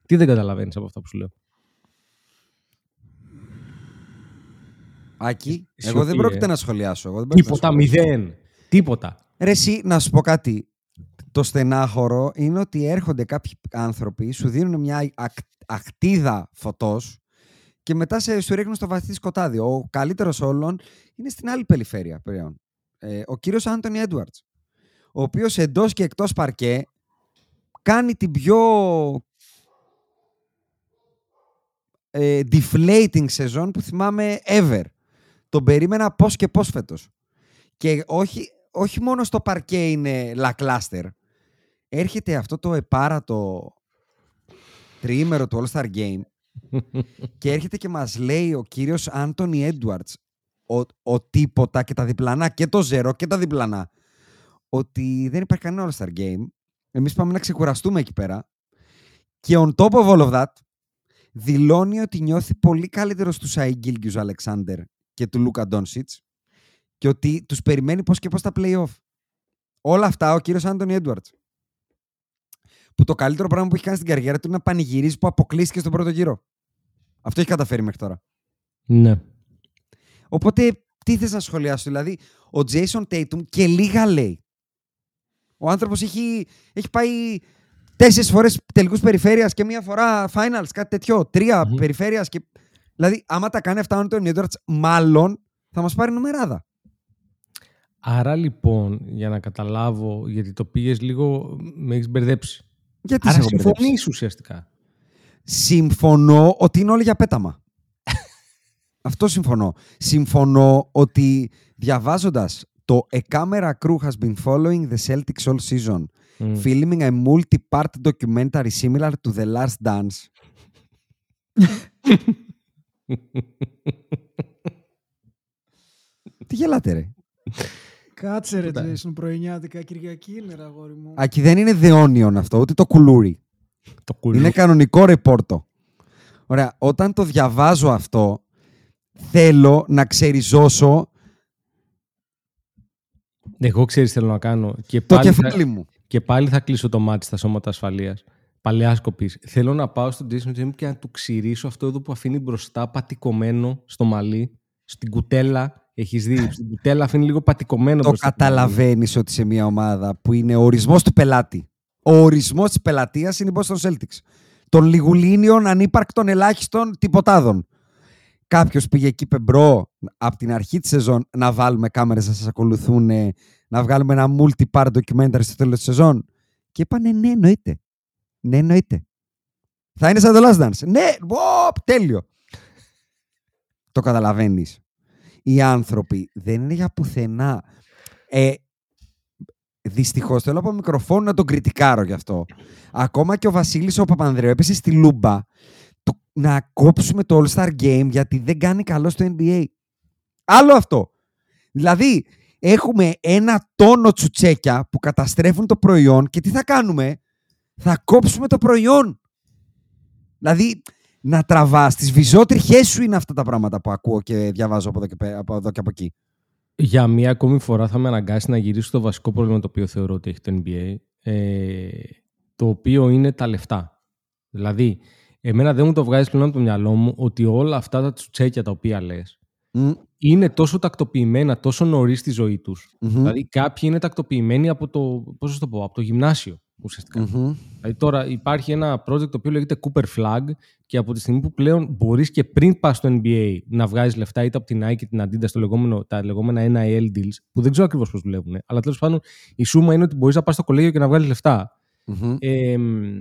Τι δεν καταλαβαίνεις από αυτά που σου λέω; Άκη, Σιωπή, εγώ δεν ε. πρόκειται να σχολιάσω. Εγώ δεν πρόκειται να Τίποτα, σχολιάσω. μηδέν. Τίποτα. Ρε εσύ, να σου πω κάτι. Το στενάχωρο είναι ότι έρχονται κάποιοι άνθρωποι, σου δίνουν μια ακ- ακτίδα φωτός και μετά σε, σου ρίχνουν στο βαθύ σκοτάδι. Ο καλύτερος όλων είναι στην άλλη περιφέρεια πλέον. Ε, ο κύριος Άντωνι Έντουαρτς, ο οποίος εντός και εκτός παρκέ κάνει την πιο ε, deflating σεζόν που θυμάμαι ever. Τον περίμενα πώς και πώς φέτος. Και όχι, όχι μόνο στο παρκέ είναι λακλάστερ. Έρχεται αυτό το επάρατο τριήμερο του All-Star Game και έρχεται και μας λέει ο κύριος Άντωνι Έντουαρτς ο, ο τίποτα και τα διπλανά και το ζερό και τα διπλανά ότι δεν υπάρχει κανένα All-Star Game. Εμείς πάμε να ξεκουραστούμε εκεί πέρα και on top of all of that δηλώνει ότι νιώθει πολύ καλύτερο του Σάι Γκίλγκιους Αλεξάνδερ και του Λούκα Ντόνσιτς και ότι τους περιμένει πώς και πώς τα play-off. Όλα αυτά ο κύριος Άντωνι Έντουαρτς. Που το καλύτερο πράγμα που έχει κάνει στην καριέρα του είναι να πανηγυρίζει που αποκλείστηκε στον πρώτο γύρο. Αυτό έχει καταφέρει μέχρι τώρα. Ναι. Οπότε, τι θες να σχολιάσω, δηλαδή, ο Jason Tatum και λίγα λέει. Ο άνθρωπος έχει, έχει πάει τέσσερις φορές τελικούς περιφέρειας και μία φορά finals, κάτι τέτοιο. Τρία Μμμ. περιφέρειας και... Δηλαδή, άμα τα κάνει αυτά ο Anthony Edwards, μάλλον θα μας πάρει νομεράδα. Άρα λοιπόν, για να καταλάβω, γιατί το πήγες λίγο, με έχεις μπερδέψει. Γιατί Άρα σε έχω μπερδέψει. συμφωνεί ουσιαστικά. Συμφωνώ ότι είναι όλοι για πέταμα. Αυτό συμφωνώ. Συμφωνώ ότι διαβάζοντας το A camera crew has been following the Celtics all season, Μμ. filming a multi-part documentary similar to The Last Dance. Τι γελάτε ρε. Κάτσε ρε Τίποτα. Jason πρωινιάτικα Κυριακή είναι ρε αγόρι μου. Ακι δεν είναι The Onion αυτό, ούτε το κουλούρι. το κουλού. Είναι κανονικό ρεπόρτο. Ωραία, όταν το διαβάζω αυτό, θέλω να ξεριζώσω Εγώ ξέρεις θέλω να κάνω. Και το πάλι, θα, κεφάλι μου. και πάλι θα κλείσω το μάτι στα σώματα ασφαλείας. Παλαιά σκοπή. Θέλω να πάω στον Jason James και να του ξηρίσω αυτό εδώ που αφήνει μπροστά πατικωμένο στο μαλλί, στην κουτέλα. Έχεις δει, στην κουτέλα αφήνει λίγο πατικωμένο Το μπροστά. στο μαλλί. καταλαβαίνεις ότι σε μια ομάδα που είναι ο ορισμός του πελάτη. Ο ορισμός της πελατείας είναι η Boston Celtics. Των λιγουλίνιων ανύπαρκτων ελάχιστων τυποτάδων. Κάποιος πήγε εκεί πεμπρό από την αρχή της σεζόν να βάλουμε κάμερες να σας ακολουθούν, να βγάλουμε ένα multi-part documentary στο τέλος της σεζόν. Και είπανε ναι, εννοείται. Ναι, εννοείται. Θα είναι σαν το Last Dance. Ναι, οπ, τέλειο. το καταλαβαίνεις. Οι άνθρωποι δεν είναι για πουθενά. Ε, Δυστυχώς θέλω από μικροφόνο να τον κριτικάρω γι' αυτό. Ακόμα και ο Βασίλης ο Παπανδρέου έπεσε στη λούμπα το, να κόψουμε το All Star Game γιατί δεν κάνει καλό στο NBA. Άλλο αυτό. Δηλαδή, έχουμε ένα τόνο τσουτσέκια που καταστρέφουν το προϊόν και τι θα κάνουμε; Θα κόψουμε το προϊόν. Δηλαδή, να τραβάς τις βυζότριχές σου είναι αυτά τα πράγματα που ακούω και διαβάζω από εδώ και, πέ- από, εδώ και από εκεί. Για μία ακόμη φορά θα με αναγκάσει να γυρίσω στο βασικό πρόβλημα το οποίο θεωρώ ότι έχει το NBA. Ε, το οποίο είναι τα λεφτά. Δηλαδή, εμένα δεν μου το βγάζει πλέον από το μυαλό μου ότι όλα αυτά τα τσουτσέκια τα οποία λες Μμ, είναι τόσο τακτοποιημένα τόσο νωρίς στη ζωή τους. μμμ, Δηλαδή, κάποιοι είναι τακτοποιημένοι από το, πώς να το, πω, από το γυμνάσιο ουσιαστικά. μμμ. Δηλαδή, τώρα υπάρχει ένα project το οποίο λέγεται Cooper Flag και από τη στιγμή που πλέον μπορείς και πριν πας στο NBA να βγάζεις λεφτά είτε από την Nike και την Adidas το λεγόμενο, τα λεγόμενα NIL deals, που δεν ξέρω ακριβώς πώς δουλεύουν. Αλλά τέλος πάντων η σούμα είναι ότι μπορείς να πας στο κολέγιο και να βγάλεις λεφτά. Μμμ. Ε, μ,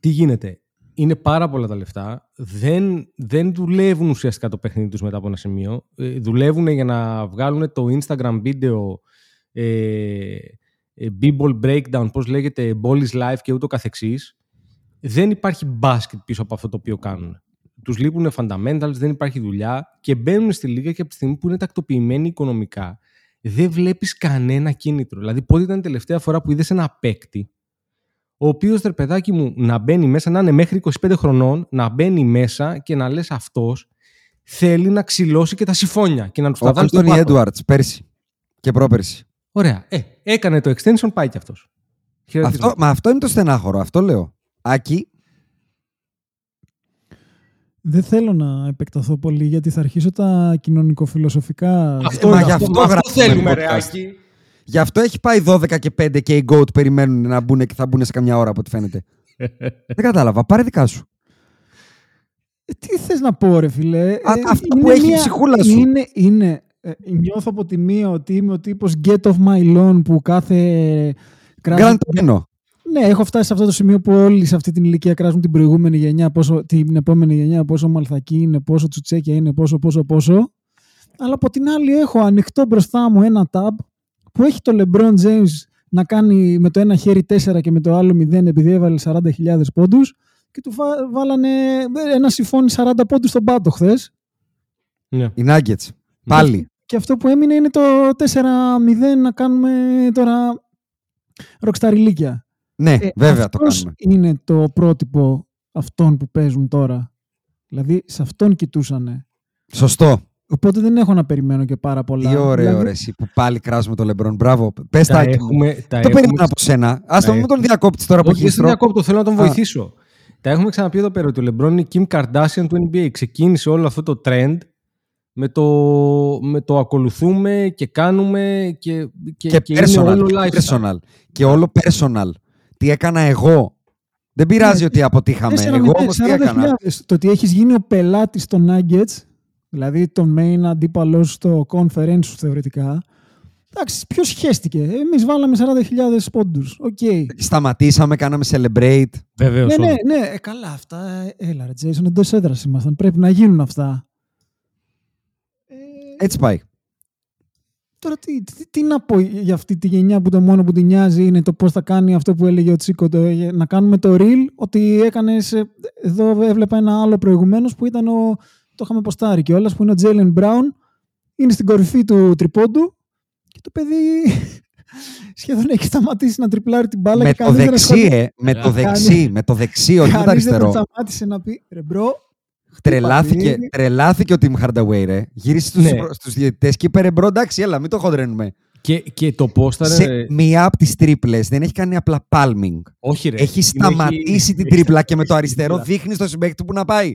τι γίνεται; Είναι πάρα πολλά τα λεφτά. Δεν, δεν δουλεύουν ουσιαστικά το παιχνίδι τους μετά από ένα σημείο. Ε, δουλεύουν για να βγάλουν το Instagram βίντεο ε, ε, B-ball breakdown, πώς λέγεται, ball is life και ούτω καθεξής. Δεν υπάρχει μπάσκετ πίσω από αυτό το οποίο κάνουν. Τους λείπουν fundamentals, δεν υπάρχει δουλειά και μπαίνουν στη λίγα και από τη στιγμή που είναι τακτοποιημένοι οικονομικά δεν βλέπεις κανένα κίνητρο. Δηλαδή πότε ήταν η τελευταία φορά που είδες ένα παίκτη ο οποίος ρε παιδάκι μου να μπαίνει μέσα, να είναι μέχρι 25 χρονών, να μπαίνει μέσα και να λες αυτός θέλει να ξυλώσει και τα συμφώνια και να τους Ο τα βάλει στο Άντωνι πάτο. Έντουαρτς πέρσι και πρόπερσι. Ωραία. Ε, έκανε το extension, πάει κι αυτός. Χαιρετίσματα. Αυτό, μα αυτό είναι το στενάχωρο, αυτό λέω. Άκη, Δεν θέλω να επεκταθώ πολύ γιατί θα αρχίσω τα κοινωνικοφιλοσοφικά. Αυτό, μα είναι γι' αυτό, αυτό αυτό γράφουμε θέλουμε, podcast. ρε Άκη. γι' αυτό έχει πάει 12 και 5 και οι GOAT περιμένουν να μπουν και θα μπουν σε καμιά ώρα από ό,τι φαίνεται. Δεν κατάλαβα. Πάρε δικά σου. Ε, Τι θες να πω ρε φίλε; Ε, αυτά είναι που έχει η ψυχούλα σου. Είναι, είναι, ε, νιώθω από τη μία ότι είμαι ο τύπος get off my lawn που κάθε... Γκραντ Τένο. Ναι, έχω φτάσει σε αυτό το σημείο που όλοι σε αυτή την ηλικία κράζουν την προηγούμενη γενιά, πόσο, την επόμενη γενιά, πόσο μαλθακή είναι, πόσο τσουτσέκια είναι, πόσο, πόσο, πόσο. Αλλά από την άλλη έχω ανοιχτό μπροστά μου ένα tab που έχει το LeBron James να κάνει με το ένα χέρι 4 και με το άλλο 0 επειδή έβαλε 40.000 πόντους και του βά- βάλανε ένα συμφώνη 40 πόντους στον πάτο χθες. Ναι. Οι Nuggets. Πάλι. Και αυτό που έμεινε είναι το 4-0 να κάνουμε τώρα ροξταριλίκια. Ναι, Ε, βέβαια το αυτός κάνουμε. είναι το πρότυπο αυτών που παίζουν τώρα. Δηλαδή, σε αυτόν κοιτούσανε. Σωστό. Οπότε δεν έχω να περιμένω και πάρα πολλά. Τι ωραίο Δηλαδή, ρε εσύ που πάλι κράζουμε το LeBron. Μπράβο. Πες τα Τα Άκη μου. έχουμε, τα Το έχουμε περίμενα από σένα. Ας το τα μην τον διακόπτεις τώρα που Όχι, έχει δεν διακόπτω, θέλω να τον Α. βοηθήσω. Τα έχουμε ξαναπεί εδώ πέρα ότι ο Λεμπρόν είναι η Kim Kardashian του NBA. Ξεκίνησε όλο αυτό το trend με το, με το ακολουθούμε και κάνουμε και, και, και, και είναι personal, όλο και lifestyle. personal. Και όλο personal. Τι έκανα εγώ. Δεν πειράζει Ναι, ότι αποτύχαμε. 4-0, Εγώ όμως τι 40.000. έκανα. Το ότι έχεις γίνει ο πελάτης των Nuggets, δηλαδή τον main αντίπαλος στο conference σου θεωρητικά. Εντάξει, ποιος χέστηκε. Εμείς βάλαμε 40.000 πόντους. Οκ. Σταματήσαμε, κάναμε celebrate. Βεβαίως, Ναι, όντως. ναι, ναι, ε, καλά αυτά. ε, Έλα, ρε, Jason, εντός έδρας ήμασταν. Πρέπει να γίνουν αυτά. Έτσι πάει. Τώρα τι, τι, τι να πω για αυτή τη γενιά που το μόνο που την νοιάζει είναι το πώς θα κάνει αυτό που έλεγε ο Τσίκο, το, να κάνουμε το reel, ότι έκανες, ε, εδώ έβλεπα ένα άλλο προηγουμένως που ήταν ο, το είχαμε ποστάρει κιόλας, που είναι ο Τζέιλεν Μπράουν, είναι στην κορυφή του τριπόντου και το παιδί σχεδόν έχει σταματήσει να τριπλάρει την μπάλα με και το κανείς δεν δεξί, ασχολείται. ε, με το Κάνει- δεξί, με το δεξί, όχι με το Κανείς δεν τον αριστερό. σταμάτησε να πει, ρε bro, Τρελάθηκε, πατήρι. τρελάθηκε ο Tim Hardaway, ρε. Γύρισε στους, Ναι. στους διαιτητές και είπε, ρε bro, εντάξει, έλα, μην το χοντραίνουμε. Και, και το πώ θα Σε είναι. μία από τις τρίπλες δεν έχει κάνει απλά palming. Όχι, ρε. Έχει Την σταματήσει την έχει τρίπλα και με το σταματήσει την αριστερό τρίπλα. δείχνει στο συμπαίκτη του που να πάει.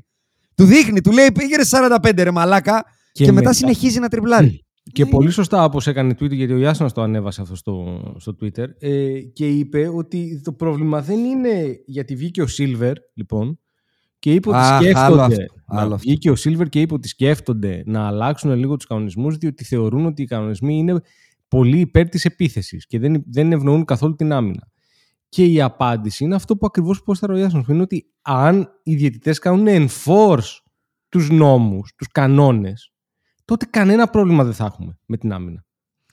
Του δείχνει, του λέει πήγαινε 45 ρε μαλάκα και, μετά, μετά- συνεχίζει να τριπλάρει. Και πολύ σωστά όπως έκανε tweet, γιατί ο Γιάσονας το ανέβασε αυτό στο, στο Twitter ε, και είπε ότι το πρόβλημα δεν είναι γιατί βγήκε ο Silver, λοιπόν, και είπε ότι Αχ, άλλο σκέφτονται. αυτό, να άλλο αυτό. βγήκε ο Silver και είπε ότι σκέφτονται να αλλάξουν λίγο τους κανονισμούς, διότι θεωρούν ότι οι κανονισμοί είναι πολύ υπέρ της επίθεσης και δεν, δεν ευνοούν καθόλου την άμυνα. Και η απάντηση είναι αυτό που ακριβώς πόσταρε ο Γιάσονας, που είναι ότι αν οι διαιτητές κάνουν enforce τους νόμους, τους κανόνες, τότε κανένα πρόβλημα δεν θα έχουμε με την άμυνα.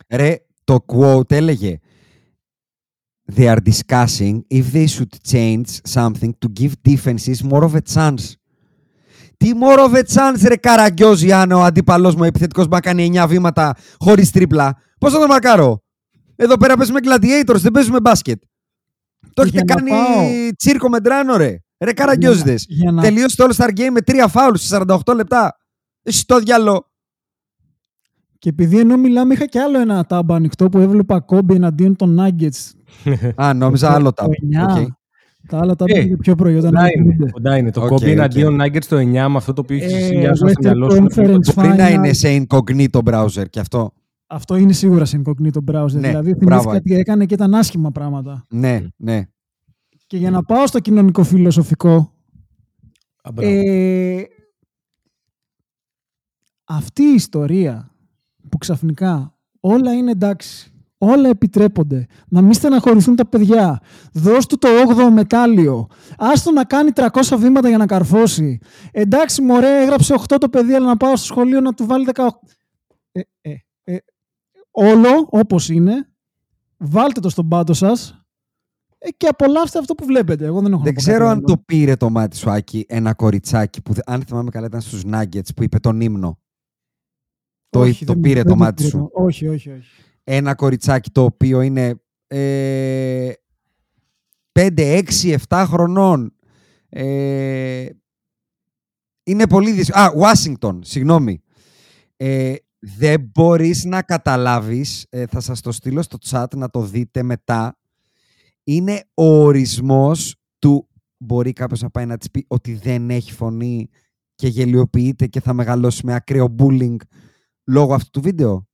Ρε, το quote έλεγε They are discussing if they should change something to give defenses more of a chance. Τι μόρο τσάνς ρε καραγκιόζη αν ο αντίπαλός μου επιθετικός μου κάνει 9 βήματα χωρίς τρίπλα. Πώς θα το μαρκάρω; Εδώ πέρα παίζουμε gladiators, δεν παίζουμε μπάσκετ. Το έχετε για να κάνει πάω- τσίρκο με ντράνο ρε. Ρε καραγκιόζιδες. για να- Τελείωσε το All-Star Game με τρία φάουλ σε 48 λεπτά. Εσύ το διάλο. Και επειδή ενώ μιλάμε, είχα και άλλο ένα tab ανοιχτό που έβλεπα Κόμπι εναντίον των Nuggets. Α, νόμιζα άλλο tab. Το 9. Οκ. Τα άλλα τα Ε, πήγε πιο πρωί όταν Κοντά είναι. ακούγονται. Κοντά είναι. Το Οκ, Κόμπι οκ. εναντίον Nuggets το 9 με αυτό το οποίο έχει Ε, συνδυάσει στο Western μυαλό σου. Conference Μπορεί να Final. είναι σε incognito browser και αυτό; Αυτό είναι σίγουρα σε incognito browser. Ναι, δηλαδή μπράβο, θυμήθηκα ότι έκανε και ήταν άσχημα πράγματα. Ναι, ναι. Και για να πάω στο κοινωνικό φιλοσοφικό, Α, μπράβο. ε, αυτή η ιστορία που ξαφνικά όλα είναι εντάξει, όλα επιτρέπονται, να μην στεναχωρηθούν τα παιδιά, δώσ' του το 8ο μετάλλιο, άστο να κάνει 300 βήματα για να καρφώσει. Εντάξει μωρέ, έγραψε 8 το παιδί, αλλά να πάω στο σχολείο να του βάλει 18. Ε, ε, ε, όλο όπως είναι, βάλτε το στον πάτο σας ε, και απολαύστε αυτό που βλέπετε. Εγώ δεν έχω Δεν να πω ξέρω κάτι αν άλλο. το πήρε το μάτι σου, Άκη, ένα κοριτσάκι που, αν θυμάμαι καλά, ήταν στους Nuggets που είπε τον ύμνο. Το, Όχι, το δεν- πήρε δεν το μάτι πήρε σου. το- Όχι, όχι, όχι. Ένα κοριτσάκι το οποίο είναι ε, 5, 6, 7 χρονών. Ε, είναι πολύ δύσκολο. Α, Ουάσιγκτον, συγγνώμη. Ε, δεν μπορείς να καταλάβεις, ε, θα σας το στείλω στο chat να το δείτε μετά. Είναι ο ορισμός του μπορεί κάποιος να πάει να της πει ότι δεν έχει φωνή και γελιοποιείται και θα μεγαλώσει με ακραίο bullying λόγω αυτού του βίντεο.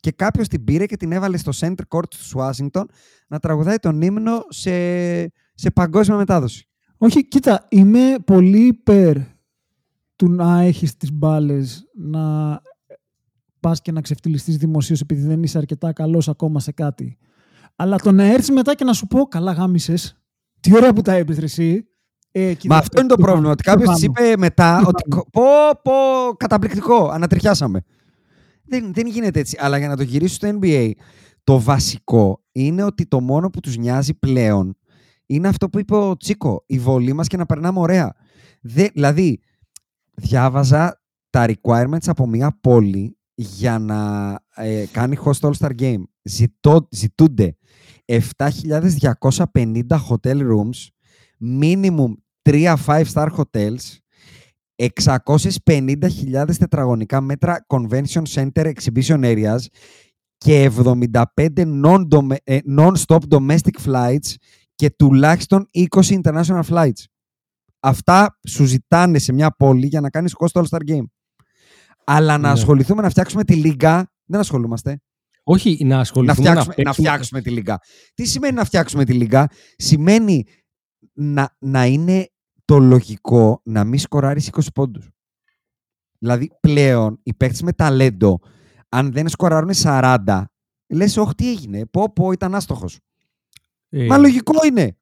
Και κάποιος την πήρε και την έβαλε στο center court του Ουάσιγκτον να τραγουδάει τον ύμνο σε, σε παγκόσμια μετάδοση. Όχι, κοίτα, είμαι πολύ υπέρ του να έχεις τις μπάλες να πας και να ξεφτυλιστείς δημοσίως επειδή δεν είσαι αρκετά καλός ακόμα σε κάτι. Αλλά το να έρθεις μετά και να σου πω καλά γάμισες, τι ωραία που τα έπαιζες εσύ. Ε, κοίτα, Μα αυτό είναι το πιο πρόβλημα, πάνω, ότι πιο κάποιος της πάνω. είπε μετά Πιο ότι πάνω. πω, πω, καταπληκτικό, ανατριχιάσαμε. Δεν, δεν γίνεται έτσι. Αλλά για να το γυρίσω στο NBA, το βασικό είναι ότι το μόνο που τους νοιάζει πλέον είναι αυτό που είπε ο Τσίκο, η βολή μας και να περνάμε ωραία. Δε, δηλαδή, διάβαζα τα requirements από μια πόλη για να ε, κάνει host All-Star Game. Ζητώ, ζητούνται 7.250 hotel rooms, minimum 3 5-star hotels, 650.000 τετραγωνικά μέτρα convention center exhibition areas και 75 non-dome- ε, non-stop domestic flights και τουλάχιστον 20 international flights. Αυτά σου ζητάνε σε μια πόλη για να κάνεις host All-Star Game. Αλλά να Ναι. ασχοληθούμε να φτιάξουμε τη λίγα, δεν ασχολούμαστε. Όχι, να Να ασχοληθούμε να, φτιάξουμε, να παίξουμε- φτιάξουμε τη λίγα. Τι σημαίνει να φτιάξουμε τη λίγα; Σημαίνει να, να είναι το λογικό να μην σκοράρεις 20 πόντους. Δηλαδή πλέον οι παίκτες με ταλέντο, αν δεν σκοράρουν 40, λες όχι τι έγινε, πω πω ήταν άστοχος. Ε, Μα λογικό είναι.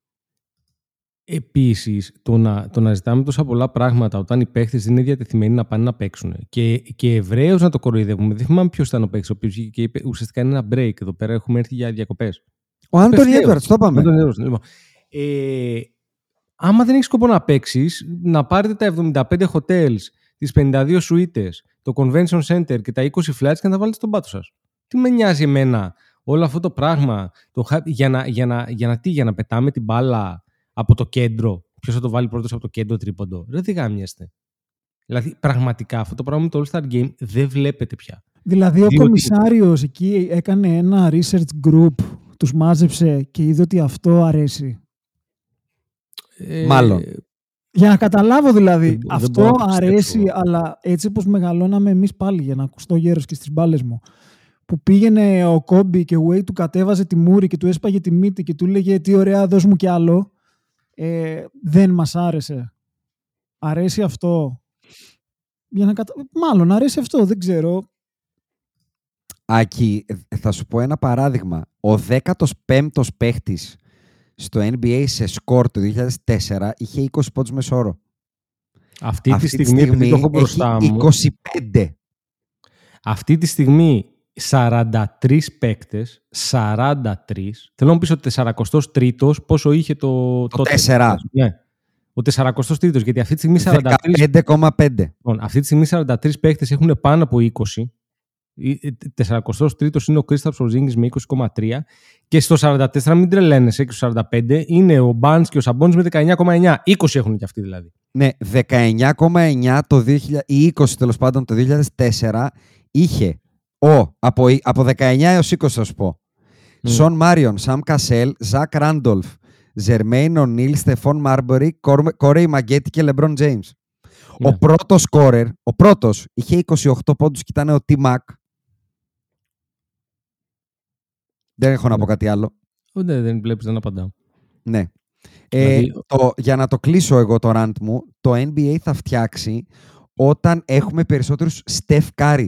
Επίσης, το να, το να ζητάμε τόσα πολλά πράγματα όταν οι παίχτε δεν είναι διατεθειμένοι να πάνε να παίξουν και, και ευρέω να το κοροϊδεύουμε. Δεν θυμάμαι ποιος ήταν ο παίχτη, ο οποίος βγήκε και είπε ουσιαστικά είναι ένα break. Εδώ πέρα έχουμε έρθει για διακοπές. Ο Άντωνι Ευθέως. Έντουαρτς, το είπαμε. Λοιπόν, ε, άμα δεν έχεις σκοπό να παίξεις, να πάρετε τα 75 hotels, τις 52 suites, το convention center και τα 20 flights και να τα βάλετε στον πάτο σας. Τι με νοιάζει εμένα όλο αυτό το πράγμα; Το, hype, για, να, για, να, για, να, τι, για να πετάμε την μπάλα από το κέντρο; Ποιος θα το βάλει πρώτος από το κέντρο τρίποντο; Δεν τι γάμιαστε. Δηλαδή, πραγματικά αυτό το πράγμα με το All Star Game δεν βλέπετε πια. Δηλαδή ο Διότι- κομισάριος εκεί έκανε ένα research group, τους μάζεψε και είδε ότι αυτό αρέσει. Ε, Μάλλον. Για να καταλάβω δηλαδή, Δεν μπο- δεν αυτό μπορώ να το πιστέψω. αρέσει, αλλά έτσι όπως μεγαλώναμε εμείς πάλι, για να ακουστώ γέρος και στις μπάλες μου, που πήγαινε ο Κόμπι και ο Way του κατέβαζε τη μούρη και του έσπαγε τη μύτη και του έλεγε τι ωραία δώσ' μου κι άλλο, ε, δεν μας άρεσε. Αρέσει αυτό; Για να κατα... Μάλλον αρέσει αυτό, δεν ξέρω. Άκη, ε, θα σου πω ένα παράδειγμα. Ο 15ος παίχτης στο NBA σε σκορ το 2004 είχε 20 πόντους μεσόωρο. Αυτή, τη στιγμή, επειδή το έχω μπροστά έχει μου, 25. αυτή τη στιγμή 43 παίκτες, 43, θέλω να μου πεις ότι 43ος πόσο είχε το... Το 4. Ναι. Ο 43ο, γιατί αυτή τη στιγμή 43. 15,5. Λοιπόν, αυτή τη στιγμή 43 παίχτε έχουν πάνω από 20. 43ο είναι ο Κρίσταπ Πορζίνγκη με 20,3 και στο 44 μην τρελαίνεσαι και στο 45 είναι ο Μπάντ και ο Σαμπόνι με 19,9. 20 έχουν και αυτοί δηλαδή. Ναι, 19,9 το 2000, ή 20 τέλος πάντων το 2004 είχε ο, από, από 19 έως 20 θα σου πω. Mm. Σον Μάριον, Σαμ Κασέλ, Ζακ Ράντολφ, Ζερμέιν Ονίλ, Στεφόν Μάρμπορι, Κόρεϊ Μαγκέτη και Λεμπρόν Τζέιμς. Ο Ναι. πρώτος σκόρερ, ο πρώτος, είχε 28 πόντους και ήταν ο T-Mac. Δεν έχω να πω Ναι. κάτι άλλο. Ω, Δεν, δεν βλέπεις, δεν απαντάω. Ναι. Ε, Δηλαδή- το, για να το κλείσω εγώ το rant μου, το NBA θα φτιάξει όταν έχουμε περισσότερους Steph Curry.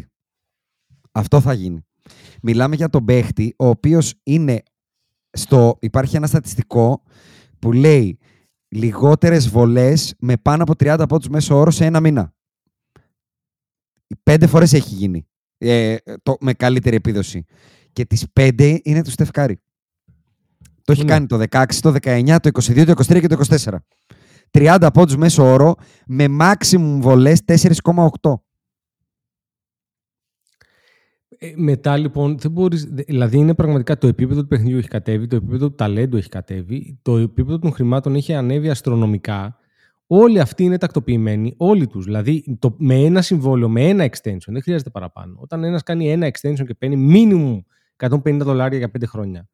Αυτό θα γίνει. Μιλάμε για τον παίχτη, ο οποίος είναι στο... Υπάρχει ένα στατιστικό που λέει λιγότερες βολές με πάνω από 30 πόντους μέσω όρος σε ένα μήνα. Πέντε φορές έχει γίνει ε, το, με καλύτερη επίδοση. Και τις πέντε είναι του Steph Curry. Το έχει Ναι. κάνει το 16, το 19, το 22, το 23 και το 24. 30 πόντους μέσω όρο με maximum βολές 4,8. Ε, μετά λοιπόν δεν μπορείς, δε- δηλαδή είναι πραγματικά το επίπεδο του παιχνιδιού έχει κατέβει, το επίπεδο του ταλέντου έχει κατέβει, το επίπεδο των χρημάτων έχει ανέβει αστρονομικά. Όλοι αυτοί είναι τακτοποιημένοι, όλοι τους. Δηλαδή το, με ένα συμβόλαιο, με ένα extension, δεν χρειάζεται παραπάνω. Όταν ένας κάνει ένα extension και παίρνει minimum 150 δολάρια για 5 χρόνια.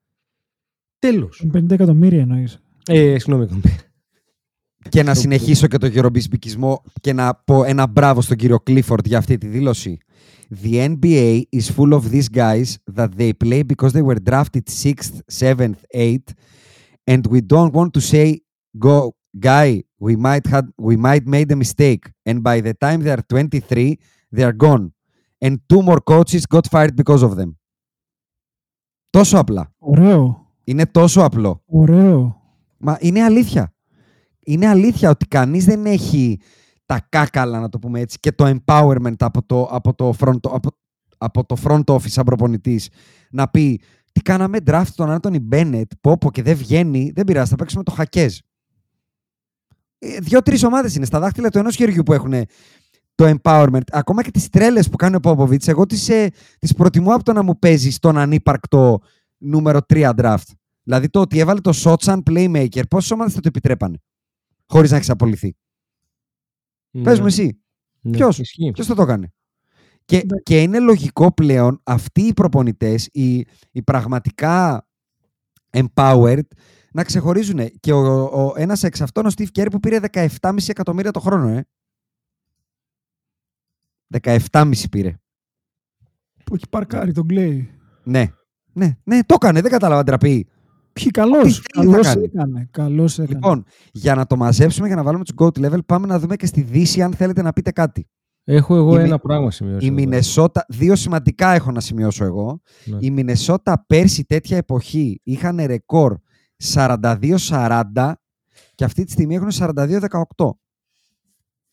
Τέλος. 50 εκατομμύρια εννοεί. Ε, συγγνώμη. Και να Το- συνεχίσω και το γερομπισμπικισμό και να πω ένα μπράβο στον κύριο Clifford για αυτή τη δήλωση. The NBA is full of these guys that they play because they were drafted 6th, 7th, 8th and we don't want to say go guy we might had we might made a mistake and by the time they are 23 they are gone and two more coaches got fired because of them. Τόσο απλά. Ωραίο. Είναι τόσο απλό. Ωραίο. Μα είναι αλήθεια. Είναι αλήθεια ότι κανείς δεν έχει τα κάκαλα, να το πούμε έτσι, και το empowerment από το, από το, front, από, από το front office σαν προπονητής να πει τι κάναμε draft τον Άντωνι Μπένετ, πω πω και δεν βγαίνει, δεν πειράζει, θα παίξουμε το χακέζ. Ε, Δύο-τρει ομάδες είναι στα δάχτυλα του ενός χεριού που έχουν το empowerment. Ακόμα και τις τρέλες που κάνει ο Πόποβιτς, εγώ τις, ε, τις προτιμώ από το να μου παίζει στον ανύπαρκτο νούμερο 3 draft. Δηλαδή το ότι έβαλε το shot σαν playmaker, πόσε ομάδες θα το επιτρέπανε χωρίς να έχεις απολυθεί; Πες μου εσύ, Ναι, ποιος; ισχύει. ποιος θα το έκανε; Και, Εντάξει. και είναι λογικό πλέον αυτοί οι προπονητές, οι, οι πραγματικά empowered, να ξεχωρίζουν. Και ο, ο, ένας εξ αυτών, ο Steve Kerr, που πήρε 17,5 εκατομμύρια το χρόνο, ε. 17,5 πήρε. Που έχει παρκάρει τον Κλέη. Ναι. Ναι, ναι, το έκανε, δεν κατάλαβα ντραπή. Ποιοι καλός. θέλει θα Καλός κάνει; έκανε. Καλώς έκανε. Λοιπόν, για να το μαζέψουμε, για να βάλουμε τους GOAT level, πάμε να δούμε και στη Δύση αν θέλετε να πείτε κάτι. Έχω εγώ Η ένα Μι- πράγμα σημειώσει. Η εδώ πέρα. Μινεσότα, δύο σημαντικά έχω να σημειώσω εγώ. Ναι. Η Μινεσότα πέρσι τέτοια εποχή είχαν ρεκόρ 42-40 και αυτή τη στιγμή έχουν 42-18.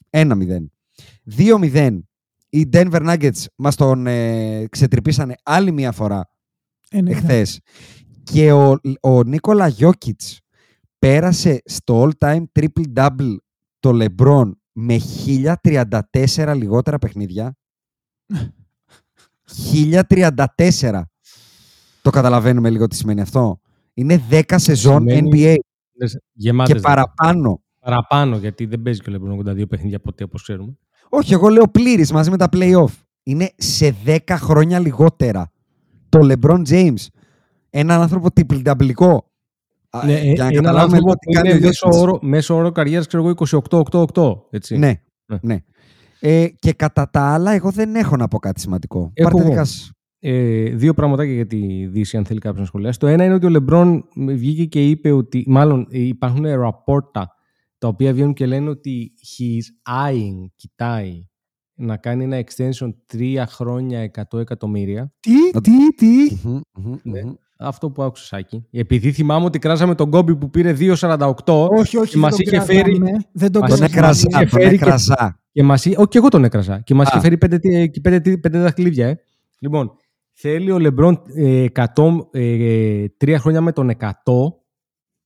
1-0. 2-0. Οι Denver Nuggets μας τον ε, ξετρυπήσανε άλλη μία φορά Ε, ναι, εχθές. Και ο, ο Νίκολα Γιώκητς πέρασε στο all-time triple-double το LeBron με 1034 λιγότερα παιχνίδια. 1034. Το καταλαβαίνουμε λίγο τι σημαίνει αυτό. Είναι 10 σεζόν Σημαίνει NBA Λες, Γεμάτες και δηλαδή. παραπάνω. Παραπάνω, γιατί δεν παίζει και ο LeBron 82 παιχνίδια ποτέ, όπως ξέρουμε. Όχι, εγώ λέω πλήρης μαζί με τα play-off. Είναι σε 10 χρόνια λιγότερα. Το LeBron James. Έναν άνθρωπο triple-double Ναι, ε, για να έναν καταλάβουμε άνθρωπο λίγο που τι κάνει είναι ο μέσο Γιώκητς. όρο, μέσο όρο καριέρας, ξέρω εγώ, 28-8-8. Έτσι. Ναι, Ναι. ναι. Ε, και κατά τα άλλα, εγώ δεν έχω να πω κάτι σημαντικό. Έχω Πάρτε εγώ. δικά σας. Ε, δύο πραγματάκια για τη Δύση, αν θέλει κάποιος να σχολιάσει. Το ένα είναι ότι ο Λεμπρόν βγήκε και είπε ότι, μάλλον ε, υπάρχουν ραπόρτα τα οποία βγαίνουν και λένε ότι he's eyeing, κοιτάει, να κάνει ένα extension τρία χρόνια 100 εκατομμύρια. Τι, τι, τι. Μμμ, μμμ, Ναι. μμμ. Αυτό που άκουσα, Σάκη. Επειδή θυμάμαι ότι κράζαμε τον Κόμπι που πήρε 2,48 Όχι, όχι. και μας δεν τον είχε φέρει- κράζαμε. Δεν τον μας Τον είχε κράζαμε. έκραζα, είχε τον φέρει και- έκραζα. Και μας... εί- Όχι, και εγώ τον έκρασα. Και μας Α. είχε φέρει πέντε, τι- και πέντε, τι- πέντε δαχτυλίδια. Ε. Λοιπόν, θέλει ο Λεμπρόν ε, 100, ε, τρία χρόνια με τον 100.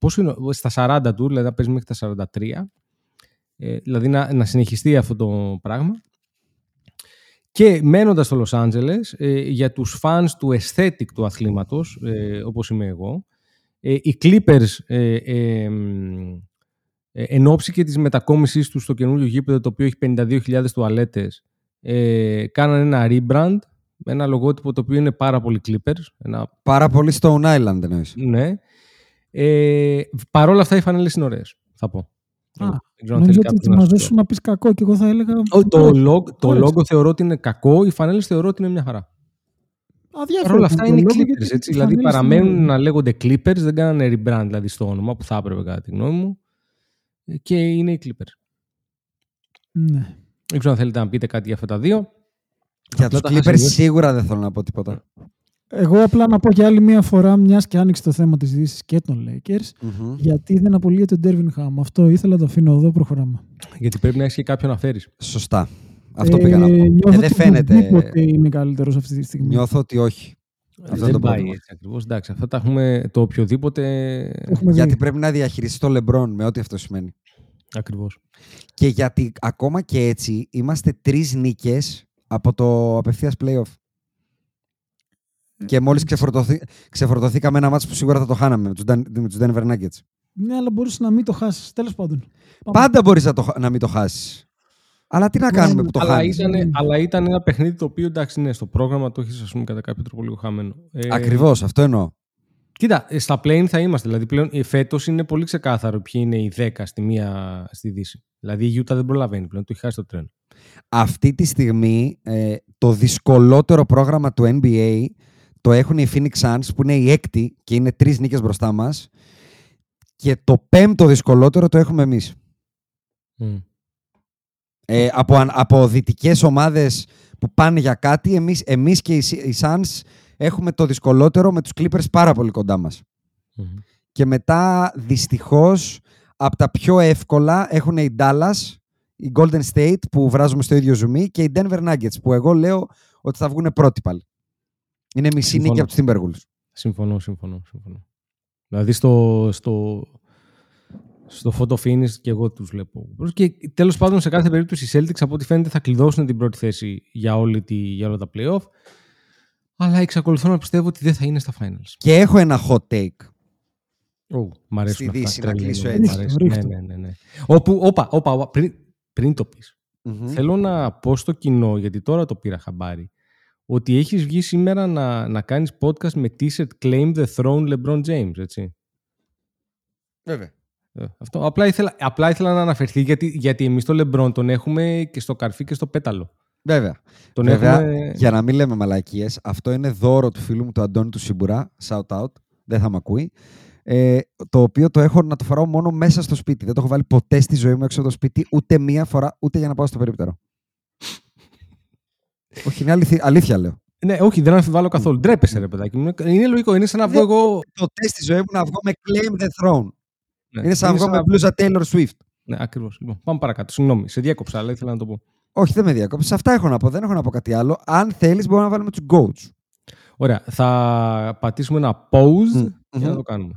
Πόσο είναι, στα 40 του, δηλαδή να παίζεις μέχρι τα 43. Ε, δηλαδή να, να συνεχιστεί αυτό το πράγμα. Και μένοντας στο Los Angeles, ε, για τους fans του aesthetic του αθλήματος, ε, όπως είμαι εγώ, ε, οι Clippers ε, ε, μ, ε, εν ώψη και της μετακόμισης τους στο καινούριο γήπεδο το οποίο έχει 52.000 τουαλέτες ε, κάνανε ένα rebrand με ένα λογότυπο το οποίο είναι πάρα πολύ Clippers. Ένα, Πάρα πολύ Stone Island εννοείς. ναι. Ε, Παρ' όλα αυτά οι φανέλες είναι ωραίες, θα πω. Α, Δεν ξέρω αν Νομίζω θέλει ότι κάποιος να μας σου δώσουν να πεις κακό και εγώ θα έλεγα... Ο- το, όχι. log, το Ωραίες. logo θεωρώ ότι είναι κακό, οι φανέλες θεωρώ ότι είναι μια χαρά. Αδιάφορο Παρ' όλα αυτά το είναι οι λόγο, Clippers, γιατί έτσι. οι Δηλαδή φανέλες παραμένουν είναι- να λέγονται Clippers, δεν κάνανε rebrand δηλαδή στο όνομα που θα έπρεπε κατά τη γνώμη μου. Ε, Και είναι οι Clippers. Ναι. Δεν ξέρω αν θέλετε να πείτε κάτι για αυτά τα δύο. Για Απλά τους τα είχα Clippers σημειώσει. σίγουρα δεν θέλω να πω τίποτα. Εγώ απλά να πω για άλλη μία φορά, μιας και άνοιξε το θέμα της Δύσης και των Lakers, Μμμ. γιατί δεν απολύεται ο Ντέρβιν Χαμ. Αυτό ήθελα να το αφήνω εδώ, προχωράμε. Γιατί πρέπει να έχεις και κάποιον να φέρεις. Σωστά. Αυτό Ε, πήγα να πω. νιώθω Και δεν ότι φαίνεται. οπωσδήποτε είναι καλύτερος αυτή τη στιγμή. Νιώθω ότι όχι. Αυτό είναι δεν το πάει πρόβλημα. έτσι ακριβώς. Εντάξει, αυτά τα έχουμε το οποιοδήποτε. Το έχουμε Γιατί δει. πρέπει να διαχειριστεί το LeBron με ό,τι αυτό σημαίνει. Ακριβώς. Και γιατί ακόμα και έτσι είμαστε τρεις νίκες από το απευθείας playoff. Και μόλις ξεφορτωθή, ξεφορτωθήκαμε ένα μάτσο που σίγουρα θα το χάναμε με τους Dan- με τους Denver Nuggets. Ναι, αλλά μπορούσε να μην το χάσεις. Τέλος πάντων. Πάμε. Πάντα μπορείς να, το χα- να μην το χάσεις. Αλλά τι να κάνουμε που το αλλά, χάνεις; ήταν, αλλά ήταν ένα παιχνίδι το οποίο εντάξει, ναι, στο πρόγραμμα το έχεις, ας πούμε, κατά κάποιο τρόπο λίγο χαμένο. Ε, Ακριβώς, αυτό εννοώ. Κοίτα, ε, στα plane θα είμαστε. Δηλαδή πλέον φέτος είναι πολύ ξεκάθαρο ποιοι είναι οι 10 στη μία στη Δύση. Δηλαδή η Utah δεν προλαβαίνει πλέον, το έχει χάσει το τρένο. Αυτή τη στιγμή ε, το δυσκολότερο πρόγραμμα του NBA το έχουν οι Phoenix Suns που είναι η έκτη και είναι τρεις νίκες μπροστά μας και το πέμπτο δυσκολότερο το έχουμε εμείς. Ε, από, αν- από δυτικές ομάδες που πάνε για κάτι, εμείς, εμείς και οι, Σι- οι Suns έχουμε το δυσκολότερο με τους Clippers πάρα πολύ κοντά μας. Μμμ. Και μετά, δυστυχώς, από τα πιο εύκολα έχουν οι Dallas, η Golden State που βράζουμε στο ίδιο ζουμί και οι Denver Nuggets που εγώ λέω ότι θα βγουν πρώτοι πάλι. Είναι μισή Συμφωνώ. νίκη από τους Timberwolves. Συμφωνώ, συμφωνώ, συμφωνώ. Δηλαδή στο, στο, στο photo finish και εγώ τους βλέπω. Και τέλος πάντων σε κάθε περίπτωση οι Celtics από ό,τι φαίνεται θα κλειδώσουν την πρώτη θέση για, όλη τη, για όλα τα playoff. Αλλά εξακολουθώ να πιστεύω ότι δεν θα είναι στα finals. Και έχω ένα hot take. Oh, μ' αρέσουν Στη αυτά. Δύση, να τρελαίνω, κλείσω μ' έτσι. αρέσουν. Ρίχτω, Ναι, ναι, ναι, ναι. Όπου, όπα, όπα, όπα, πριν, πριν το πεις. Μμμ. Θέλω να πω στο κοινό, γιατί τώρα το πήρα χαμπάρι, ότι έχεις βγει σήμερα να, να κάνεις podcast με t-shirt Claim the Throne LeBron James, έτσι. Βέβαια. Ε, Αυτό. Απλά ήθελα, απλά ήθελα να αναφερθεί γιατί, γιατί εμείς το LeBron τον έχουμε και στο καρφί και στο πέταλο. Βέβαια. Τον Βέβαια, έχουμε... για να μην λέμε μαλακίες, αυτό είναι δώρο του φίλου μου του Αντώνη του Σιμπουρά, shout out, δεν θα με ακούει, ε, το οποίο το έχω να το φοράω μόνο μέσα στο σπίτι. Δεν το έχω βάλει ποτέ στη ζωή μου έξω από το σπίτι, ούτε μία φορά, ούτε για να πάω στο περίπτερο. Όχι, είναι αληθι- αλήθεια λέω. Ναι, όχι, δεν αμφιβάλλω καθόλου. Ντρέπεσαι, ρε παιδάκι μου. Είναι λογικό. Είναι σαν να βγω Δεν- εγώ. Ποτέ στη ζωή μου να βγω με claim the throne. Ναι, είναι σαν να βγω με να- μπλούζα Taylor Swift. Ναι, ακριβώς. Λοιπόν, πάμε παρακάτω. Συγγνώμη, σε διέκοψα, αλλά ήθελα να το πω. Όχι, δεν με διακόψεις. Αυτά έχω να πω. Δεν έχω να πω κάτι άλλο. Αν θέλεις, μπορούμε να βάλουμε τους goats. Ωραία. Θα πατήσουμε ένα pause Μμ, για να μμμ. το κάνουμε.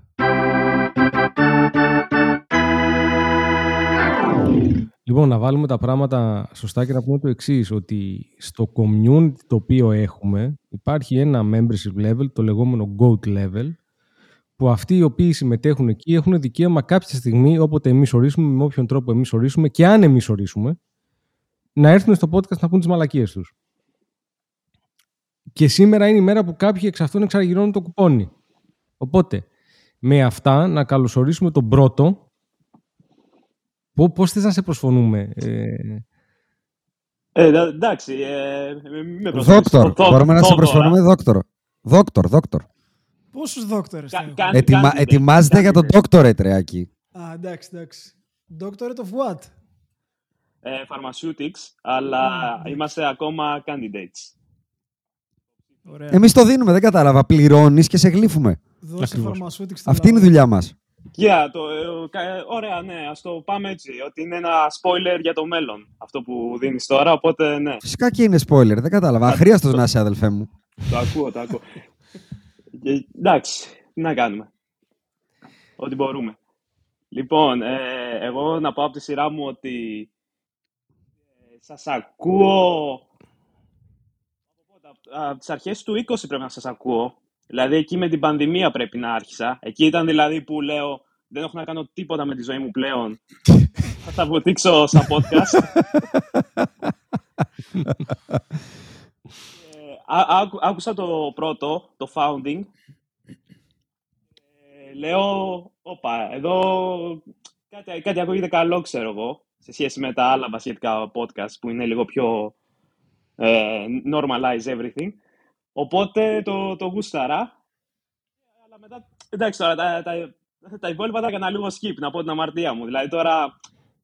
Λοιπόν, να βάλουμε τα πράγματα σωστά και να πούμε το εξής ότι στο community το οποίο έχουμε υπάρχει ένα membership level, το λεγόμενο GOAT level, που αυτοί οι οποίοι συμμετέχουν εκεί έχουν δικαίωμα κάποια στιγμή, όποτε εμείς ορίσουμε, με όποιον τρόπο εμείς ορίσουμε και αν εμείς ορίσουμε, να έρθουν στο podcast να πούν τις μαλακίες τους. Και σήμερα είναι η μέρα που κάποιοι εξ αυτών εξαργυρώνουν το κουπόνι. Οπότε, με αυτά να καλωσορίσουμε τον πρώτο. Πό- Πώς θες να σε προσφωνούμε, ε, Ε, εντά- εντάξει, ε, με προσφέρεις. Δόκτωρ. Το- το- Μπορούμε να σε Θόδωρα. προσφέρουμε δόκτωρ. Δόκτωρ, δόκτωρ. Πόσους δόκτωρε. Κα- κάν- Ετοιμα... candidate, Ετοιμάζεται για τον candidate. δόκτωρ, Τρεάκη. Α, εντάξει, εντάξει. Doctorate of what? Ε, pharmaceutics, αλλά είμαστε ακόμα candidates. Ωραία. Εμείς το δίνουμε, δεν κατάλαβα. Πληρώνεις και σε γλύφουμε. Δώσε Ακριβώς. pharmaceutics στην Αυτή είναι η Ελλάδα. δουλειά μας. Yeah, το, ε, κα- ε, ωραία, ναι, ας το πάμε έτσι, ότι είναι ένα spoiler για το μέλλον, αυτό που δίνεις τώρα, οπότε ναι, Φυσικά και είναι spoiler, δεν κατάλαβα. Αχρίαστος να είσαι, αδελφέ μου. το ακούω, το ακούω. Ε, εντάξει, τι να κάνουμε. Ό,τι μπορούμε. Λοιπόν, ε, εγώ να πω από τη σειρά μου ότι ε, σας ακούω από τις αρχές του 20 πρέπει να σας ακούω. Δηλαδή εκεί με την πανδημία πρέπει να άρχισα. Εκεί ήταν δηλαδή που λέω δεν έχω να κάνω τίποτα με τη ζωή μου πλέον. Θα τα βοτήξω στα podcast. Ε, ά- άκου- άκουσα το πρώτο, το founding. Ε, λέω, όπα, εδώ κάτι, κάτι ακούγεται καλό, ξέρω εγώ, σε σχέση με τα άλλα βασιλετικά podcast που είναι λίγο πιο ε, normalize everything. Οπότε το, το γούσταρα. Αλλά μετά, εντάξει τώρα, τα, τα, τα υπόλοιπα τα έκανα λίγο skip, να πω την αμαρτία μου. Δηλαδή τώρα,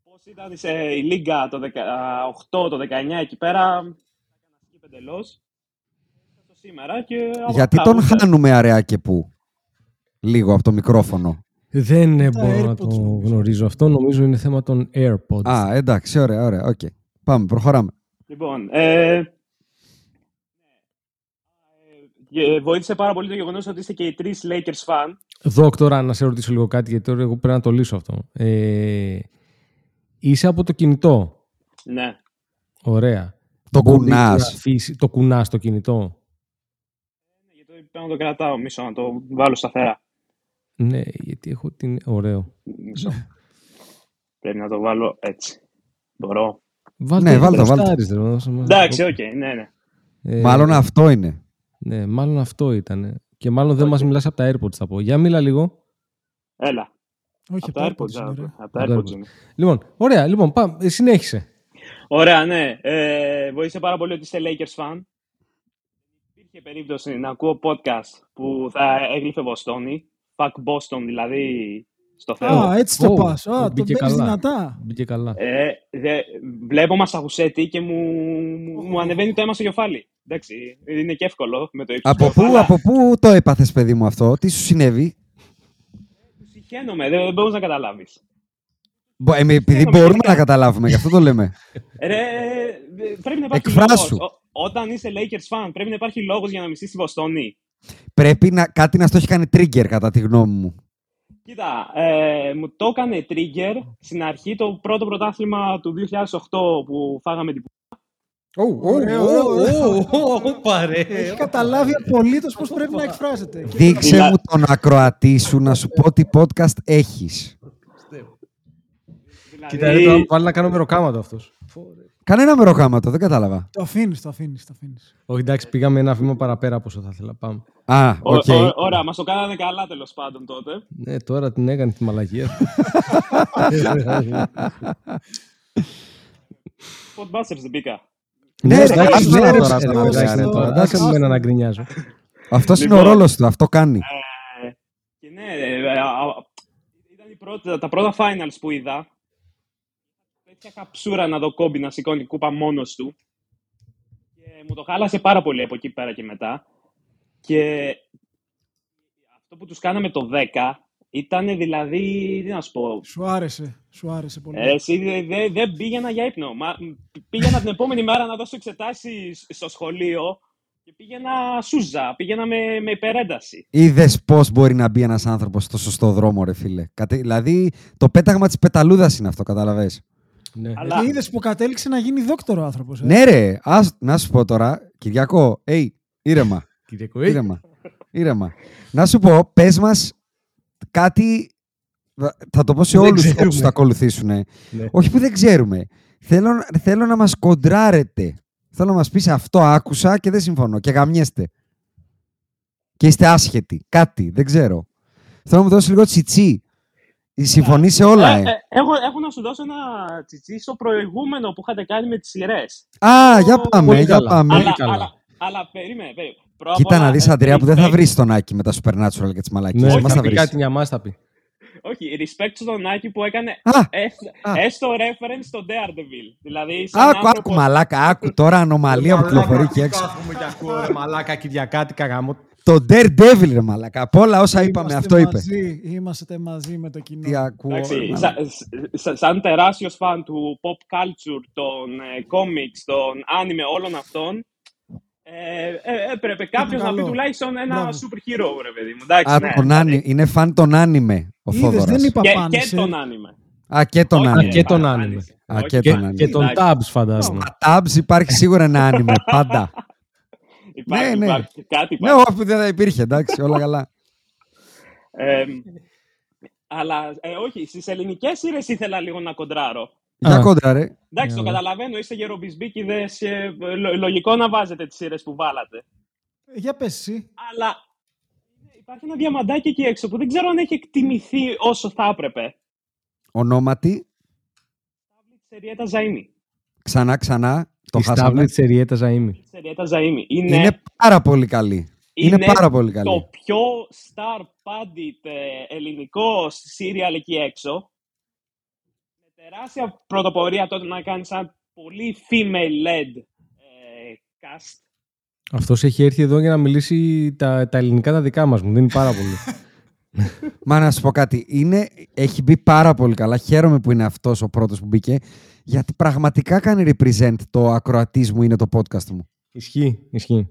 πώς ήταν σε η Λίγκα το 18, το 19 εκεί πέρα, τα έκανα skip εντελώς. Το σήμερα και... Γιατί αυτά, τον ούτε- χάνουμε αραιά και πού; Λίγο από το μικρόφωνο. Δεν ε, Τα μπορώ να AirPods το νομίζω. γνωρίζω αυτό. Νομίζω είναι θέμα των AirPods. Α, εντάξει, ωραία, ωραία. Οκ. Πάμε, προχωράμε. Λοιπόν, ε, ε, βοήθησε πάρα πολύ το γεγονός ότι είστε και οι τρεις Lakers fan. Δόκ, τώρα να σε ρωτήσω λίγο κάτι, γιατί τώρα εγώ πρέπει να το λύσω αυτό. Ε, είσαι από το κινητό; Ναι. Ωραία. Το Μπορείς κουνάς. να αφήσεις- το κουνάς το κινητό; Γιατί πρέπει να το κρατάω, μισό, να το βάλω σταθερά. Ναι, γιατί έχω την... Ωραίο. Μισό. πρέπει να το βάλω έτσι. Μπορώ. Βάλτε Ναι, βάλτε, βάλτε. γροστάρεις, ρε, να δώσω- Εντάξει, οκ, ναι, ναι. Ε, Μάλλον αυτό είναι. Ναι, μάλλον αυτό ήταν. Και μάλλον δεν μας μιλάς από τα AirPods, θα πω. Για μίλα λίγο. Έλα. Όχι, Από τα από AirPods, AirPods είναι, ρε. από τα Από τα AirPods AirPods. είναι. Λοιπόν, ωραία. Λοιπόν, πάμε. Ε, συνέχισε. Ωραία, ναι. Ε, βοήθησε πάρα πολύ ότι είστε Lakers fan. Υπήρχε περίπτωση να ακούω podcast που θα έγλυφε Βοστόνη. Fuck Boston, δηλαδή στο Θεό. Α, έτσι το Ω, πας. Α, το μπήκε παίρνεις καλά. δυνατά. Μπήκε καλά. Ε, δε, βλέπω Μασαγουσέτη και μου, μου, μου ανεβαίνει το αίμα στο κεφάλι. Εντάξει, είναι και εύκολο με το ύψος. Από του, πού, αλλά από πού το έπαθες, παιδί μου, αυτό, τι σου συνέβη; Συχαίνομαι, δεν, δεν μπορείς να καταλάβεις. Μπο- ε, με- επειδή Συγγνώμη, μπορούμε γενικά. να καταλάβουμε, γι' αυτό το λέμε. Ρε, πρέπει να υπάρχει Εκφράσου. λόγος. Ο- όταν είσαι Lakers fan, πρέπει να υπάρχει λόγος για να μισείς τη Βοστόνη. Πρέπει να, κάτι να στο έχει κάνει trigger, κατά τη γνώμη μου. Κοίτα, ε, μου το έκανε trigger στην αρχή το πρώτο πρωτάθλημα του 2008 που φάγαμε την Ωραίο, ωραίο. Παρέ. Έχει καταλάβει απολύτως πώς πρέπει να εκφράζεται. Και Δείξε Μιλά- μου τον ακροατή σου να σου πω τι podcast έχεις. Δηλαδή, Κοίτα, ρε, τώρα πάλι να κάνω μεροκάματο αυτός. Κανένα μεροκάματο, δεν κατάλαβα. Το αφήνεις, το αφήνεις. Το αφήνεις. Όχι, εντάξει, πήγαμε ένα βήμα παραπέρα από όσο θα ήθελα. Πάμε. Α, ο- οκ. ο- Ωραία, μας το κάνανε καλά τέλος πάντων τότε. Ναι, τώρα την έκανε τη μαλαγία. Podbusters δεν μπήκα. Ναι, Ναι, ρε, εντάξει, ας ναι, το- τώρα, ας το- τώρα, εντάξει, ας το- τώρα, ας εντάξει, το- εμένα να γκρινιάζω. Αυτός είναι ο Λοιπόν. ρόλος του, αυτό κάνει. Ε, και ναι, ε, α, α, ήταν η πρώτη, τα πρώτα finals που είδα. Τέτοια καψούρα να δω κόμπι να σηκώνει κούπα μόνος του. Και μου το χάλασε πάρα πολύ από εκεί πέρα και μετά. Και αυτό που τους κάναμε το 10 ήταν δηλαδή, τι να σου πω, Σου άρεσε. Σου άρεσε πολύ. ε, εσύ δεν δε, δεν πήγαινα για ύπνο. Μα, πήγαινα την επόμενη μέρα να δώσω εξετάσεις στο σχολείο και πήγαινα σούζα, πήγαινα με, με υπερένταση. Είδες πώς μπορεί να μπει ένας άνθρωπος στο σωστό δρόμο, ρε φίλε. Κατε- Δηλαδή, το πέταγμα της πεταλούδας είναι αυτό, καταλαβες. Ναι. Αλλά Και είδες που κατέληξε να γίνει δόκτωρο άνθρωπος. Ε. Ναι, ρε, ας, να σου πω τώρα, Κυριακό, hey, ήρεμα. Κυριακό, ε, ήρεμα. ήρεμα. Να σου πω, πες μας κάτι. Θα το πω σε Δεν όλους ξέρουμε. όσους θα ακολουθήσουν. Ναι. Όχι που δεν ξέρουμε. Θέλω, θέλω να μας κοντράρετε. Θέλω να μας πεις αυτό άκουσα και δεν συμφωνώ. Και γαμιέστε. Και είστε άσχετοι. Κάτι, δεν ξέρω. Θέλω να μου δώσεις λίγο τσιτσί. Συμφωνεί σε όλα, Ε, ε. ε, έχω, έχω να σου δώσω ένα τσιτσί στο προηγούμενο που είχατε κάνει με τις σειρές. Α, για πάμε, πολύ για καλά. πάμε. Πολύ Αλλά, καλά. αλλά, αλλά περίμενε, περίμενε. Πρώτα Κοίτα απ' να όλα, δεις, ε, Αντρέα, που δεν θα respect- βρεις τον Άκη με τα Supernatural και τις μαλακίες. Ναι, Εμάς θα θα πει βρεις. κάτι για μας θα πει. Όχι, respect στον Άκη που έκανε Α, έστ- α. έστω reference στο Daredevil. Δηλαδή, σαν Άκου, άκου, άνθρωπος- μαλάκα, άκου τώρα ανομαλία που κυκλοφορεί και έξω. Κάθομαι και ακούω, ρε μαλάκα, Κυριακάτικα γάμο. Το Daredevil, ρε μαλάκα. Από όλα όσα είπαμε, Είμαστε αυτό είπε. μαζί, Είμαστε μαζί με το κοινό. Τι ακούω. Εντάξει, ρε σα- μαλάκα. σα- σαν τεράστιος φαν του pop culture, των ε, comics, των anime, όλων αυτών, Ε, ε, έπρεπε κάποιος να πει καλό. τουλάχιστον ένα Μπράβο. super hero, ρε παιδί μου. Εντάξει, Α, ναι, τον δηλαδή. άνι- είναι φαν των άνιμε ο Είδες, Θόδωρας. δεν είπα Και, πάνω και σε- τον άνιμε. Α, και τον Όχι, άνιμε. και τον παραπάνω. άνιμε. Α, Όχι, και Και, τον και τον Εντάξει. Tabs φαντάζομαι. Στα tabs υπάρχει σίγουρα ένα άνιμε, πάντα. Υπάρχει, Ναι, ναι. υπάρχει. Κάτι ναι, υπάρχει. όχι, δεν θα υπήρχε, εντάξει, όλα καλά. Ε, αλλά ε, όχι, στις ελληνικές σειρές ήθελα λίγο να κοντράρω. Για Α. κόντρα, ρε. Εντάξει, το Ναι. καταλαβαίνω, είστε γερομπισμπίκιδες και ε, λο- λογικό να βάζετε τις σειρές που βάλατε. Για πες εσύ. Αλλά υπάρχει ένα διαμαντάκι εκεί έξω που δεν ξέρω αν έχει εκτιμηθεί όσο θα έπρεπε. Ονόματι, Σεριέτα Ζαΐμι. ξανά, ξανά, το Η χάσαμε. στάβλη της Εριέτα Ζαΐμη; Σεριέτα Ζαΐμι. Είναι, Είναι πάρα πολύ καλή. Είναι πάρα πολύ καλή. το πιο star pandit ε, ελληνικό serial εκεί έξω. Με τεράστια πρωτοπορία τότε να κάνει ένα πολύ female-led ε, cast. Αυτός έχει έρθει εδώ για να μιλήσει τα, τα ελληνικά τα δικά μας. Μου δίνει πάρα πολύ. Μα να σου πω κάτι. Είναι, έχει μπει πάρα πολύ καλά. Χαίρομαι που είναι αυτός ο πρώτος που μπήκε. Γιατί πραγματικά κάνει represent το ακροατή μου είναι το podcast μου. ισχύει, ισχύει.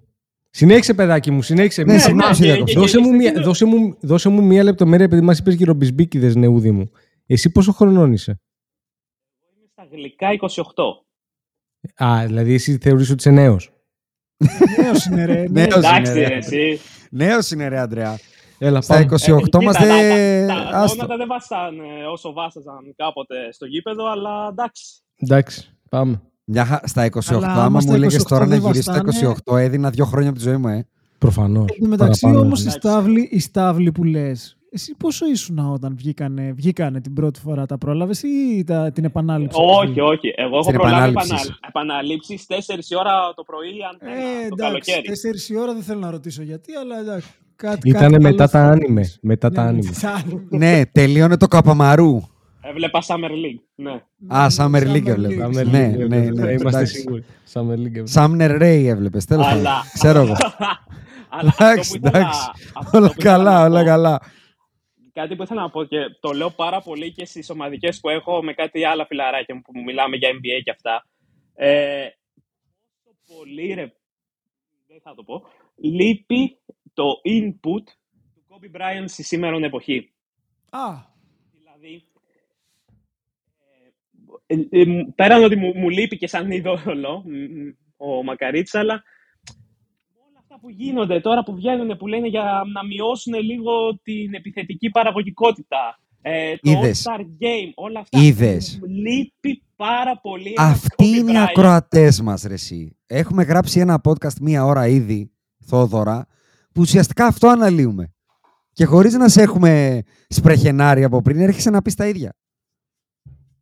Συνέχισε, παιδάκι μου, συνέχισε. Ναι, Μη- συνέχισε, Μη- Γιώργο. δώσε, μου Και- μία, και- δώσε, μου, δώσε μου μία λεπτομέρεια επειδή μας είπες γυρομπισμπίκιδες νεούδι μου. Εσύ πόσο χρονών είσαι; Είμαι στα γλυκά 28. Α, δηλαδή εσύ θεωρείς ότι είσαι νέος; Νέος είναι ρε. Νέος. νέος. Εντάξει, είναι, ρε, ρε. εσύ. Νέος είναι, ρε Αντρέα. Έλα, Στα πάμε. 28 Ε, είμαστε. κοίτα, Τα, τα άστο. γόνατα δεν βαστάνε όσο βάσταζαν κάποτε στο γήπεδο, αλλά εντάξει. Εντάξει, πάμε. Μια, χα- στα 28, Αλλά άμα άμα μου στα έλεγες 28 τώρα να δεν γυρίσω στα βαστάνε- 28, έδινα δύο χρόνια από τη ζωή μου, ε. Προφανώς. Εν τω μεταξύ Παραπάνω. όμως η Εντάξει. στάβλη, η στάβλη που λες, εσύ πόσο ήσουν όταν βγήκανε, βγήκανε την πρώτη φορά, τα πρόλαβες ή τα, την επανάληψη; Όχι, όχι. Εγώ έχω Στην προλάβει επανάληψη επαναλ... επαναλήψεις 4 η ώρα το πρωί, αν Ε, το εντάξει, καλοκαίρι. 4 η ώρα δεν θέλω να ρωτήσω γιατί, αλλά εντάξει. Κάτι, Ήτανε κάτι μετά καλός τα θα άνιμε. πεις. Μετά τα Ναι, άνιμε. μετά τα άνιμε. ναι, τελείωνε το καπαμαρού. Έβλεπα Summer League. Ναι. Α, Summer League League. έβλεπα. Summer Ναι, League, ναι, έβλεπες. ναι, Θα Είμαστε εντάξει. σίγουροι. Summer League. Sumner Ray έβλεπες. Τέλος πάντων. Αλλά, Ξέρω εγώ. αλλά αυτό Εντάξει, που ήθελα, εντάξει. αυτό Όλα που ήθελα καλά, να όλα πω- καλά. Κάτι που ήθελα να πω και το λέω πάρα πολύ και στις ομαδικές που έχω με κάτι άλλα φιλαράκια μου που μιλάμε για NBA και αυτά. Ε, πόσο πολύ ρε, δεν θα το πω, λείπει το input του Kobe Bryant στη σήμερον εποχή. Α, Δηλαδή, ε, ε, ε, πέραν ότι μου, μου λείπει και σαν είδωλο μ, μ, ο Μακαρίτης, αλλά όλα αυτά που γίνονται τώρα που βγαίνουν που λένε για να μειώσουν λίγο την επιθετική παραγωγικότητα, ε, το Είδες. All-Star Game, όλα αυτά. Είδες. Μου Λείπει πάρα πολύ. ένας Αυτοί Kobe είναι οι Bryant. ακροατές μας, ρε. εσύ. Έχουμε γράψει ένα podcast μία ώρα ήδη, Θόδωρα, που ουσιαστικά αυτό αναλύουμε. Και χωρίς να σε έχουμε σπρεχενάρει από πριν, έρχεσαι να πεις τα ίδια.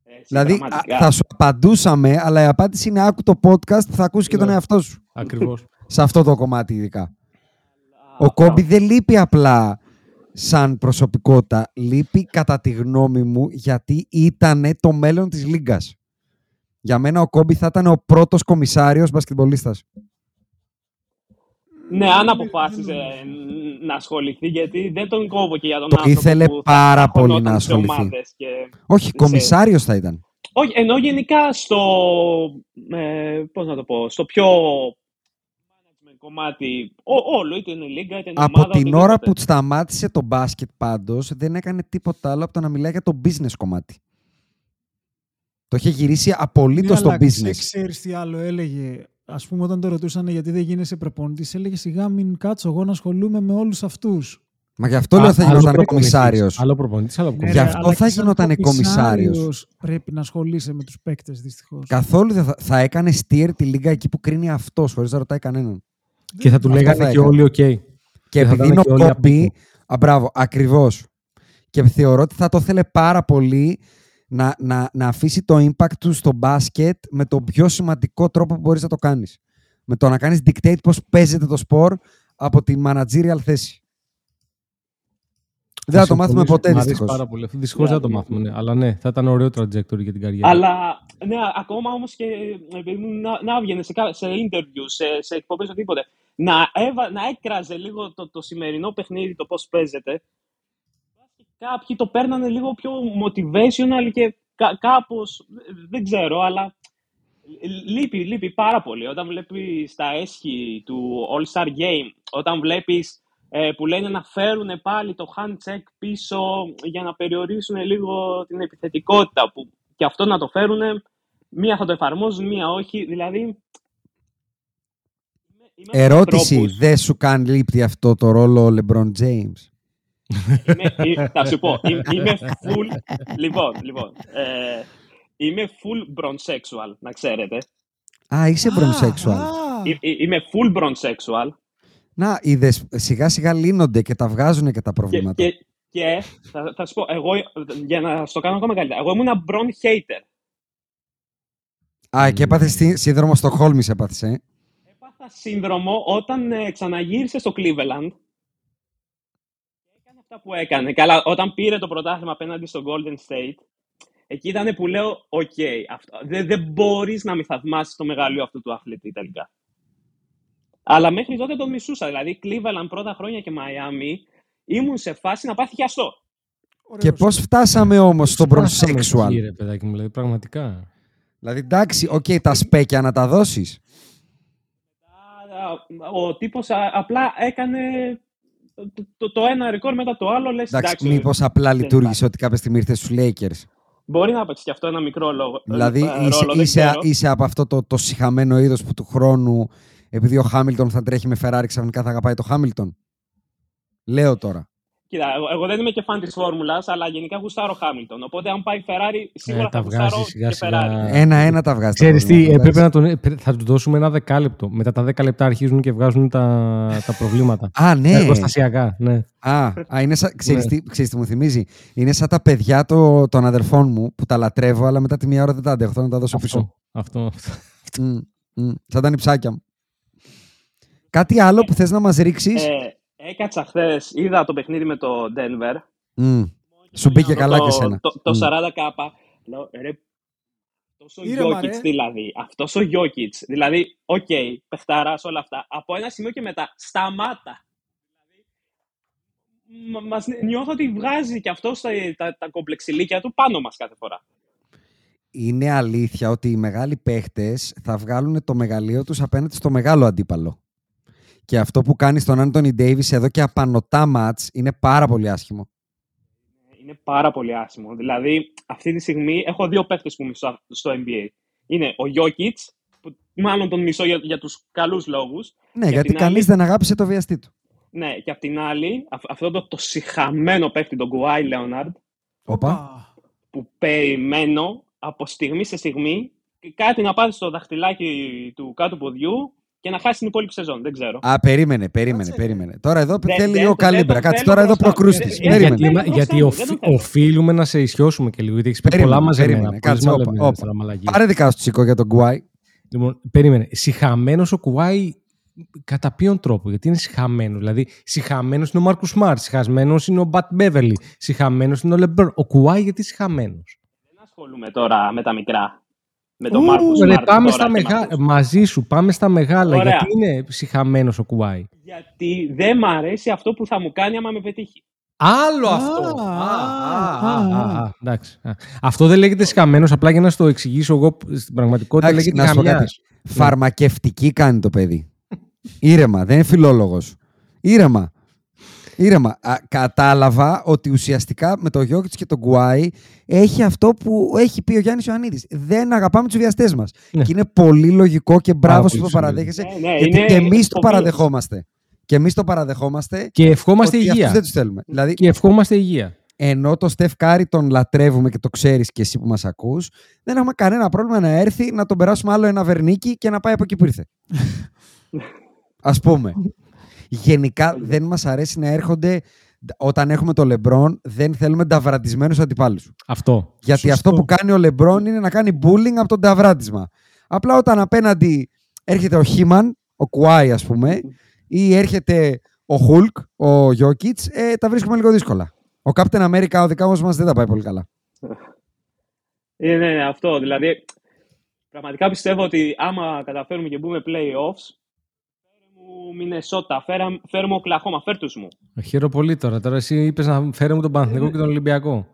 Έτσι, δηλαδή, α, πραγματικά. θα σου απαντούσαμε, αλλά η απάντηση είναι άκου το podcast που θα ακούσεις και τον Ναι. εαυτό σου. Ακριβώς. Σε αυτό το κομμάτι, ειδικά. Α, Ο Κόμπι δεν λείπει απλά σαν προσωπικότητα. Λείπει κατά τη γνώμη μου γιατί ήταν το μέλλον της Λίγκας. Για μένα ο Κόμπι θα ήταν ο πρώτος κομισάριος μπασκετμπολίστας. Ναι, αν αποφάσιζε να ασχοληθεί, γιατί δεν τον κόβω και για τον Το άνθρωπο ήθελε που θα πάρα πολύ χωνόταν να σε ασχοληθεί. ομάδες Και... Όχι, κομισάριος θα ήταν. Όχι, ενώ γενικά στο, ε, πώς να το πω, στο πιο management κομμάτι ό, όλο, είτε είναι λίγα, είτε είναι Από ομάδα, την ώρα οτιδήποτε. που σταμάτησε το μπάσκετ πάντως, δεν έκανε τίποτα άλλο από το να μιλάει για το business κομμάτι. Το είχε γυρίσει απολύτως ναι, στο αλλά business. Ξέρεις τι άλλο έλεγε. Ας πούμε όταν το ρωτούσαν γιατί δεν γίνεσαι προπονητής, έλεγε σιγά μην κάτσω εγώ να ασχολούμαι με όλους αυτούς. Μα γι' αυτό λέω θα Άλλο γινόταν προπονητής. κομισάριος. Άλλο προπονητής, άλλο Ναι, προπονητής. Γι' ρε, αυτό αλλά θα και σαν γινότανε κομισάριος. κομισάριος Πρέπει να ασχολείσαι με τους παίκτες δυστυχώς. Καθόλου δεν θα, θα έκανε steer τη λίγκα εκεί που κρίνει αυτός, χωρίς να ρωτάει κανέναν. Και θα του Αυτό λέγανε θα και έκανε. όλοι οκ. Και θα επειδή ήταν είναι και ο όλοι Κόμπι, απίκο. α, μπράβο, ακριβώς. Και θεωρώ ότι θα το ήθελε πάρα πολύ να, να, να αφήσει το impact του στο μπάσκετ με τον πιο σημαντικό τρόπο που μπορείς να το κάνεις. Με το να κάνεις dictate πώς παίζεται το σπορ από τη managerial θέση. Δεν θα το μάθουμε συμφωνήσω. ποτέ, Μ' αρέσει δυστυχώς. πάρα πολύ. αυτό. Δυστυχώς δεν θα το μάθουμε, ναι. Αλλά ναι, θα ήταν ωραίο trajectory για την καριέρα. Αλλά ναι, ακόμα όμως και επειδή μου να, να έβγαινε σε, κα- σε interview, σε, σε εκπομπές, οτιδήποτε, να, έβα, να έκραζε λίγο το, το σημερινό παιχνίδι, το πώς παίζεται. Κάποιοι το παίρνανε λίγο πιο motivational και κα, κάπως, δεν ξέρω, αλλά Λείπει, λείπει πάρα πολύ. Όταν βλέπεις τα έσχη του All-Star Game, όταν βλέπεις ε, που λένε να φέρουν πάλι το hand check πίσω για να περιορίσουν λίγο την επιθετικότητα, που και αυτό να το φέρουν, μία θα το εφαρμόζουν, μία όχι. Δηλαδή, είμαι- είμαι Ερώτηση, ανθρώπους. δεν σου κάνει λείπτη αυτό το ρόλο ο LeBron James; Είμαι, ε, θα σου πω, είμαι, είμαι full. λοιπόν, λοιπόν. Ε, είμαι full bronsexual, να ξέρετε. Α, είσαι bronsexual. Α, Ε, ε, είμαι full bronsexual. Να, είδες σιγά σιγά λύνονται και τα βγάζουν και τα Και, προβλήματα. και, και θα, θα σου πω, εγώ, για να στο κάνω ακόμα καλύτερα, εγώ ήμουν μπρον hater. Α, και έπαθες στη- σύνδρομο στο Χόλμη, έπαθες. Ε. Έπαθα σύνδρομο όταν ε, ξαναγύρισε στο Cleveland. Και έκανε αυτά που έκανε. Καλά, όταν πήρε το πρωτάθλημα απέναντι στο Golden State, εκεί ήταν που λέω, οκ, αυτό, δεν, δεν μπορείς να μη θαυμάσεις το μεγαλείο αυτού του αθλητή τελικά. Αλλά μέχρι τότε τον μισούσα. Δηλαδή, Cleveland πρώτα χρόνια και Miami, ήμουν σε φάση να πάθει χιαστό. Και πώς φτάσαμε όμως στο Φτάσαμε bronsexual. εκεί, ρε παιδάκι μου, δηλαδή, πραγματικά. Δηλαδή, εντάξει, οκ, τα σπέκια να τα δώσεις. Α, Ο τύπος α, απλά έκανε το, το, το ένα ρεκόρ μετά το άλλο. Λες, Εντάξει, εντάξει, μήπως απλά δεν λειτουργήσε υπάρχει. ότι κάποια στιγμή ήρθες στους Lakers. Μπορεί να παίξεις και αυτό ένα μικρό λόγο. Δηλαδή, ε, είσαι, ρόλο, δεν είσαι, ξέρω. είσαι από αυτό το, το συχαμένο είδος που του χρόνου, επειδή ο Χάμιλτον θα τρέχει με Ferrari, ξαφνικά θα αγαπάει το Χάμιλτον. Λέω τώρα. Κοίτα, εγώ, εγώ δεν είμαι και φαν της Φόρμουλας, αλλά γενικά γουστάρω Χάμιλτον. Οπότε, αν πάει Ferrari, σίγουρα Ε, θα τα γουστάρω βγάζει σιγά και σιγά. Ferrari. Ένα-ένα τα βγάζει. τα Ξέρεις τι, προβλήματα, ε, πρέπει εντάξει. να τον, ε, θα του δώσουμε ένα δεκάλεπτο. Μετά τα δέκα λεπτά αρχίζουν και βγάζουν τα, τα προβλήματα. Α, ναι. Τα εργοστασιακά, ναι. Α, α είναι σαν, ξέρεις, Ναι. τι, ξέρεις τι μου θυμίζει; Είναι σαν τα παιδιά το, των αδερφών μου που τα λατρεύω, αλλά μετά τη μία ώρα δεν τα αντέχω. Θέλω να τα δώσω πίσω. Αυτό, αυτό, αυτό. Μμ, μμ, σαν τα νυψάκια μου. Κάτι άλλο που θες να μας ρίξεις; Ε, έκατσα χθες, είδα το παιχνίδι με το Denver. Μμ, Σου μπήκε Το- καλά το, και σένα. Το, το Μμ. 40 κάπα. Λέω, ρε, αυτός ο Ήρεμα, Jokic ρε. δηλαδή. Αυτός ο Jokic. Δηλαδή, οκ, okay, παιχταράς όλα αυτά. Από ένα σημείο και μετά, σταμάτα. Δηλαδή, μα- μας, νιώθω ότι βγάζει και αυτός τα, τα, τα κομπλεξιλίκια του πάνω μας κάθε φορά. Είναι αλήθεια ότι οι μεγάλοι παίχτες θα βγάλουν το μεγαλείο τους απέναντι στο μεγάλο αντίπαλο. Και αυτό που κάνεις στον Άντωνι Ντέιβις εδώ και απανωτά μάτς είναι πάρα πολύ άσχημο. Είναι πάρα πολύ άσχημο. Δηλαδή, αυτή τη στιγμή έχω δύο παίχτες που μισώ στο NBA. Είναι ο Jokic, που μάλλον τον μισώ για, για τους καλούς λόγους. Ναι, Και γιατί απ' την κανείς άλλη- δεν αγάπησε το βιαστή του. Ναι, και απ' την άλλη, αυ- αυτό το, το συχαμένο παίχτη, τον Κουάι Λέοναρντ, Όπα. που περιμένω από στιγμή σε στιγμή κάτι να πάρει στο δαχτυλάκι του κάτω ποδιού και να χάσει την υπόλοιπη σεζόν. Δεν ξέρω. Α, περίμενε, περίμενε, περίμενε. Τώρα εδώ Δεν- θέλει δεν- λίγο δεν καλύμπρα. τον Κάτσε θέλω τώρα εδώ μπροστά. προκρούστης. Ε, Περίμενε. γιατί- Γιατί, γιατί μπροστά μου, οφ- δεν τον θέλω. οφείλουμε να σε ισιώσουμε και λίγο. Γιατί έχει πει Περίμενε, πολλά μαζεμένα. περίμενε. πολύ Κάτσε, όπα, μαζεμένα όπα. στα μαλαγίες. Πάρε δικά σου τσίκο για τον Κουάι. Λοιπόν, περίμενε. Συχαμένος ο Κουάι κατά ποιον τρόπο, γιατί είναι συχαμένος. Δηλαδή, συχαμένος είναι ο Μάρκους Σμαρτ, συχαμένος είναι ο Μπατ Μπέβερλι, συχαμένος είναι ο Λεμπρόν. Ο Κουάι γιατί συχαμένος; Δεν ασχολούμαι τώρα με τα μικρά. Με τον Ου, Μάρκο ρε, Σμαρτ. πάμε τώρα στα και με μεγα... αυτούς. μαζί σου, πάμε στα μεγάλα. Ωραία. Γιατί είναι συχαμένο ο Κουάι. Γιατί δεν μ' αρέσει αυτό που θα μου κάνει άμα με πετύχει. Άλλο Α, αυτό. Α, α, α, α, α. α, εντάξει. Α. Αυτό δεν λέγεται συχαμένο, απλά για να στο εξηγήσω εγώ στην πραγματικότητα Εντάξει, λέγεται να σου πω κάτι. χαμιάς. Φαρμακευτική κάνει το παιδί. Ήρεμα, δεν είναι φιλόλογος. Ήρεμα. Ήρεμα. Α, κατάλαβα ότι ουσιαστικά με το Γιώκητς και τον Γκουάι έχει αυτό που έχει πει ο Γιάννης Ιωαννίδης. Δεν αγαπάμε τους βιαστές μας. Ναι. Και είναι πολύ λογικό και μπράβο Πάρα σου που το πολύ παραδέχεσαι. Ναι, ναι, γιατί είναι και εμείς το φοβερό. παραδεχόμαστε. Και εμείς το παραδεχόμαστε. Και ευχόμαστε ότι σ' αυτούς υγεία. δεν τους θέλουμε. Δηλαδή, Και ευχόμαστε υγεία. ενώ το Steph Curry τον λατρεύουμε και το ξέρεις και εσύ που μας ακούς, δεν έχουμε κανένα πρόβλημα να έρθει να τον περάσουμε άλλο ένα βερνίκι και να πάει από εκεί που ήρθε. Ας πούμε. Γενικά δεν μας αρέσει να έρχονται όταν έχουμε το Λεμπρόν, δεν θέλουμε ταβραντισμένους αντιπάλους. Αυτό. Γιατί Σωστό. αυτό που κάνει ο Λεμπρόν είναι να κάνει bullying από το ταβράντισμα. Απλά όταν απέναντι έρχεται ο Χίμαν, ο Κουάι ας πούμε, ή έρχεται ο Χουλκ, ο Γιώκητς, ε, τα βρίσκουμε λίγο δύσκολα. Ο Captain America, ο δικά μας δεν τα πάει πολύ καλά. Είναι ναι, αυτό. Δηλαδή, πραγματικά πιστεύω ότι άμα καταφέρουμε και μπούμε playoffs, φέρε μου Μινεσότα, φέρε, φέρε μου Οκλαχώμα, φέρ τους μου. Χαίρομαι πολύ τώρα. Τώρα εσύ είπες να φέρουμε τον Παναθηνικό και τον Ολυμπιακό.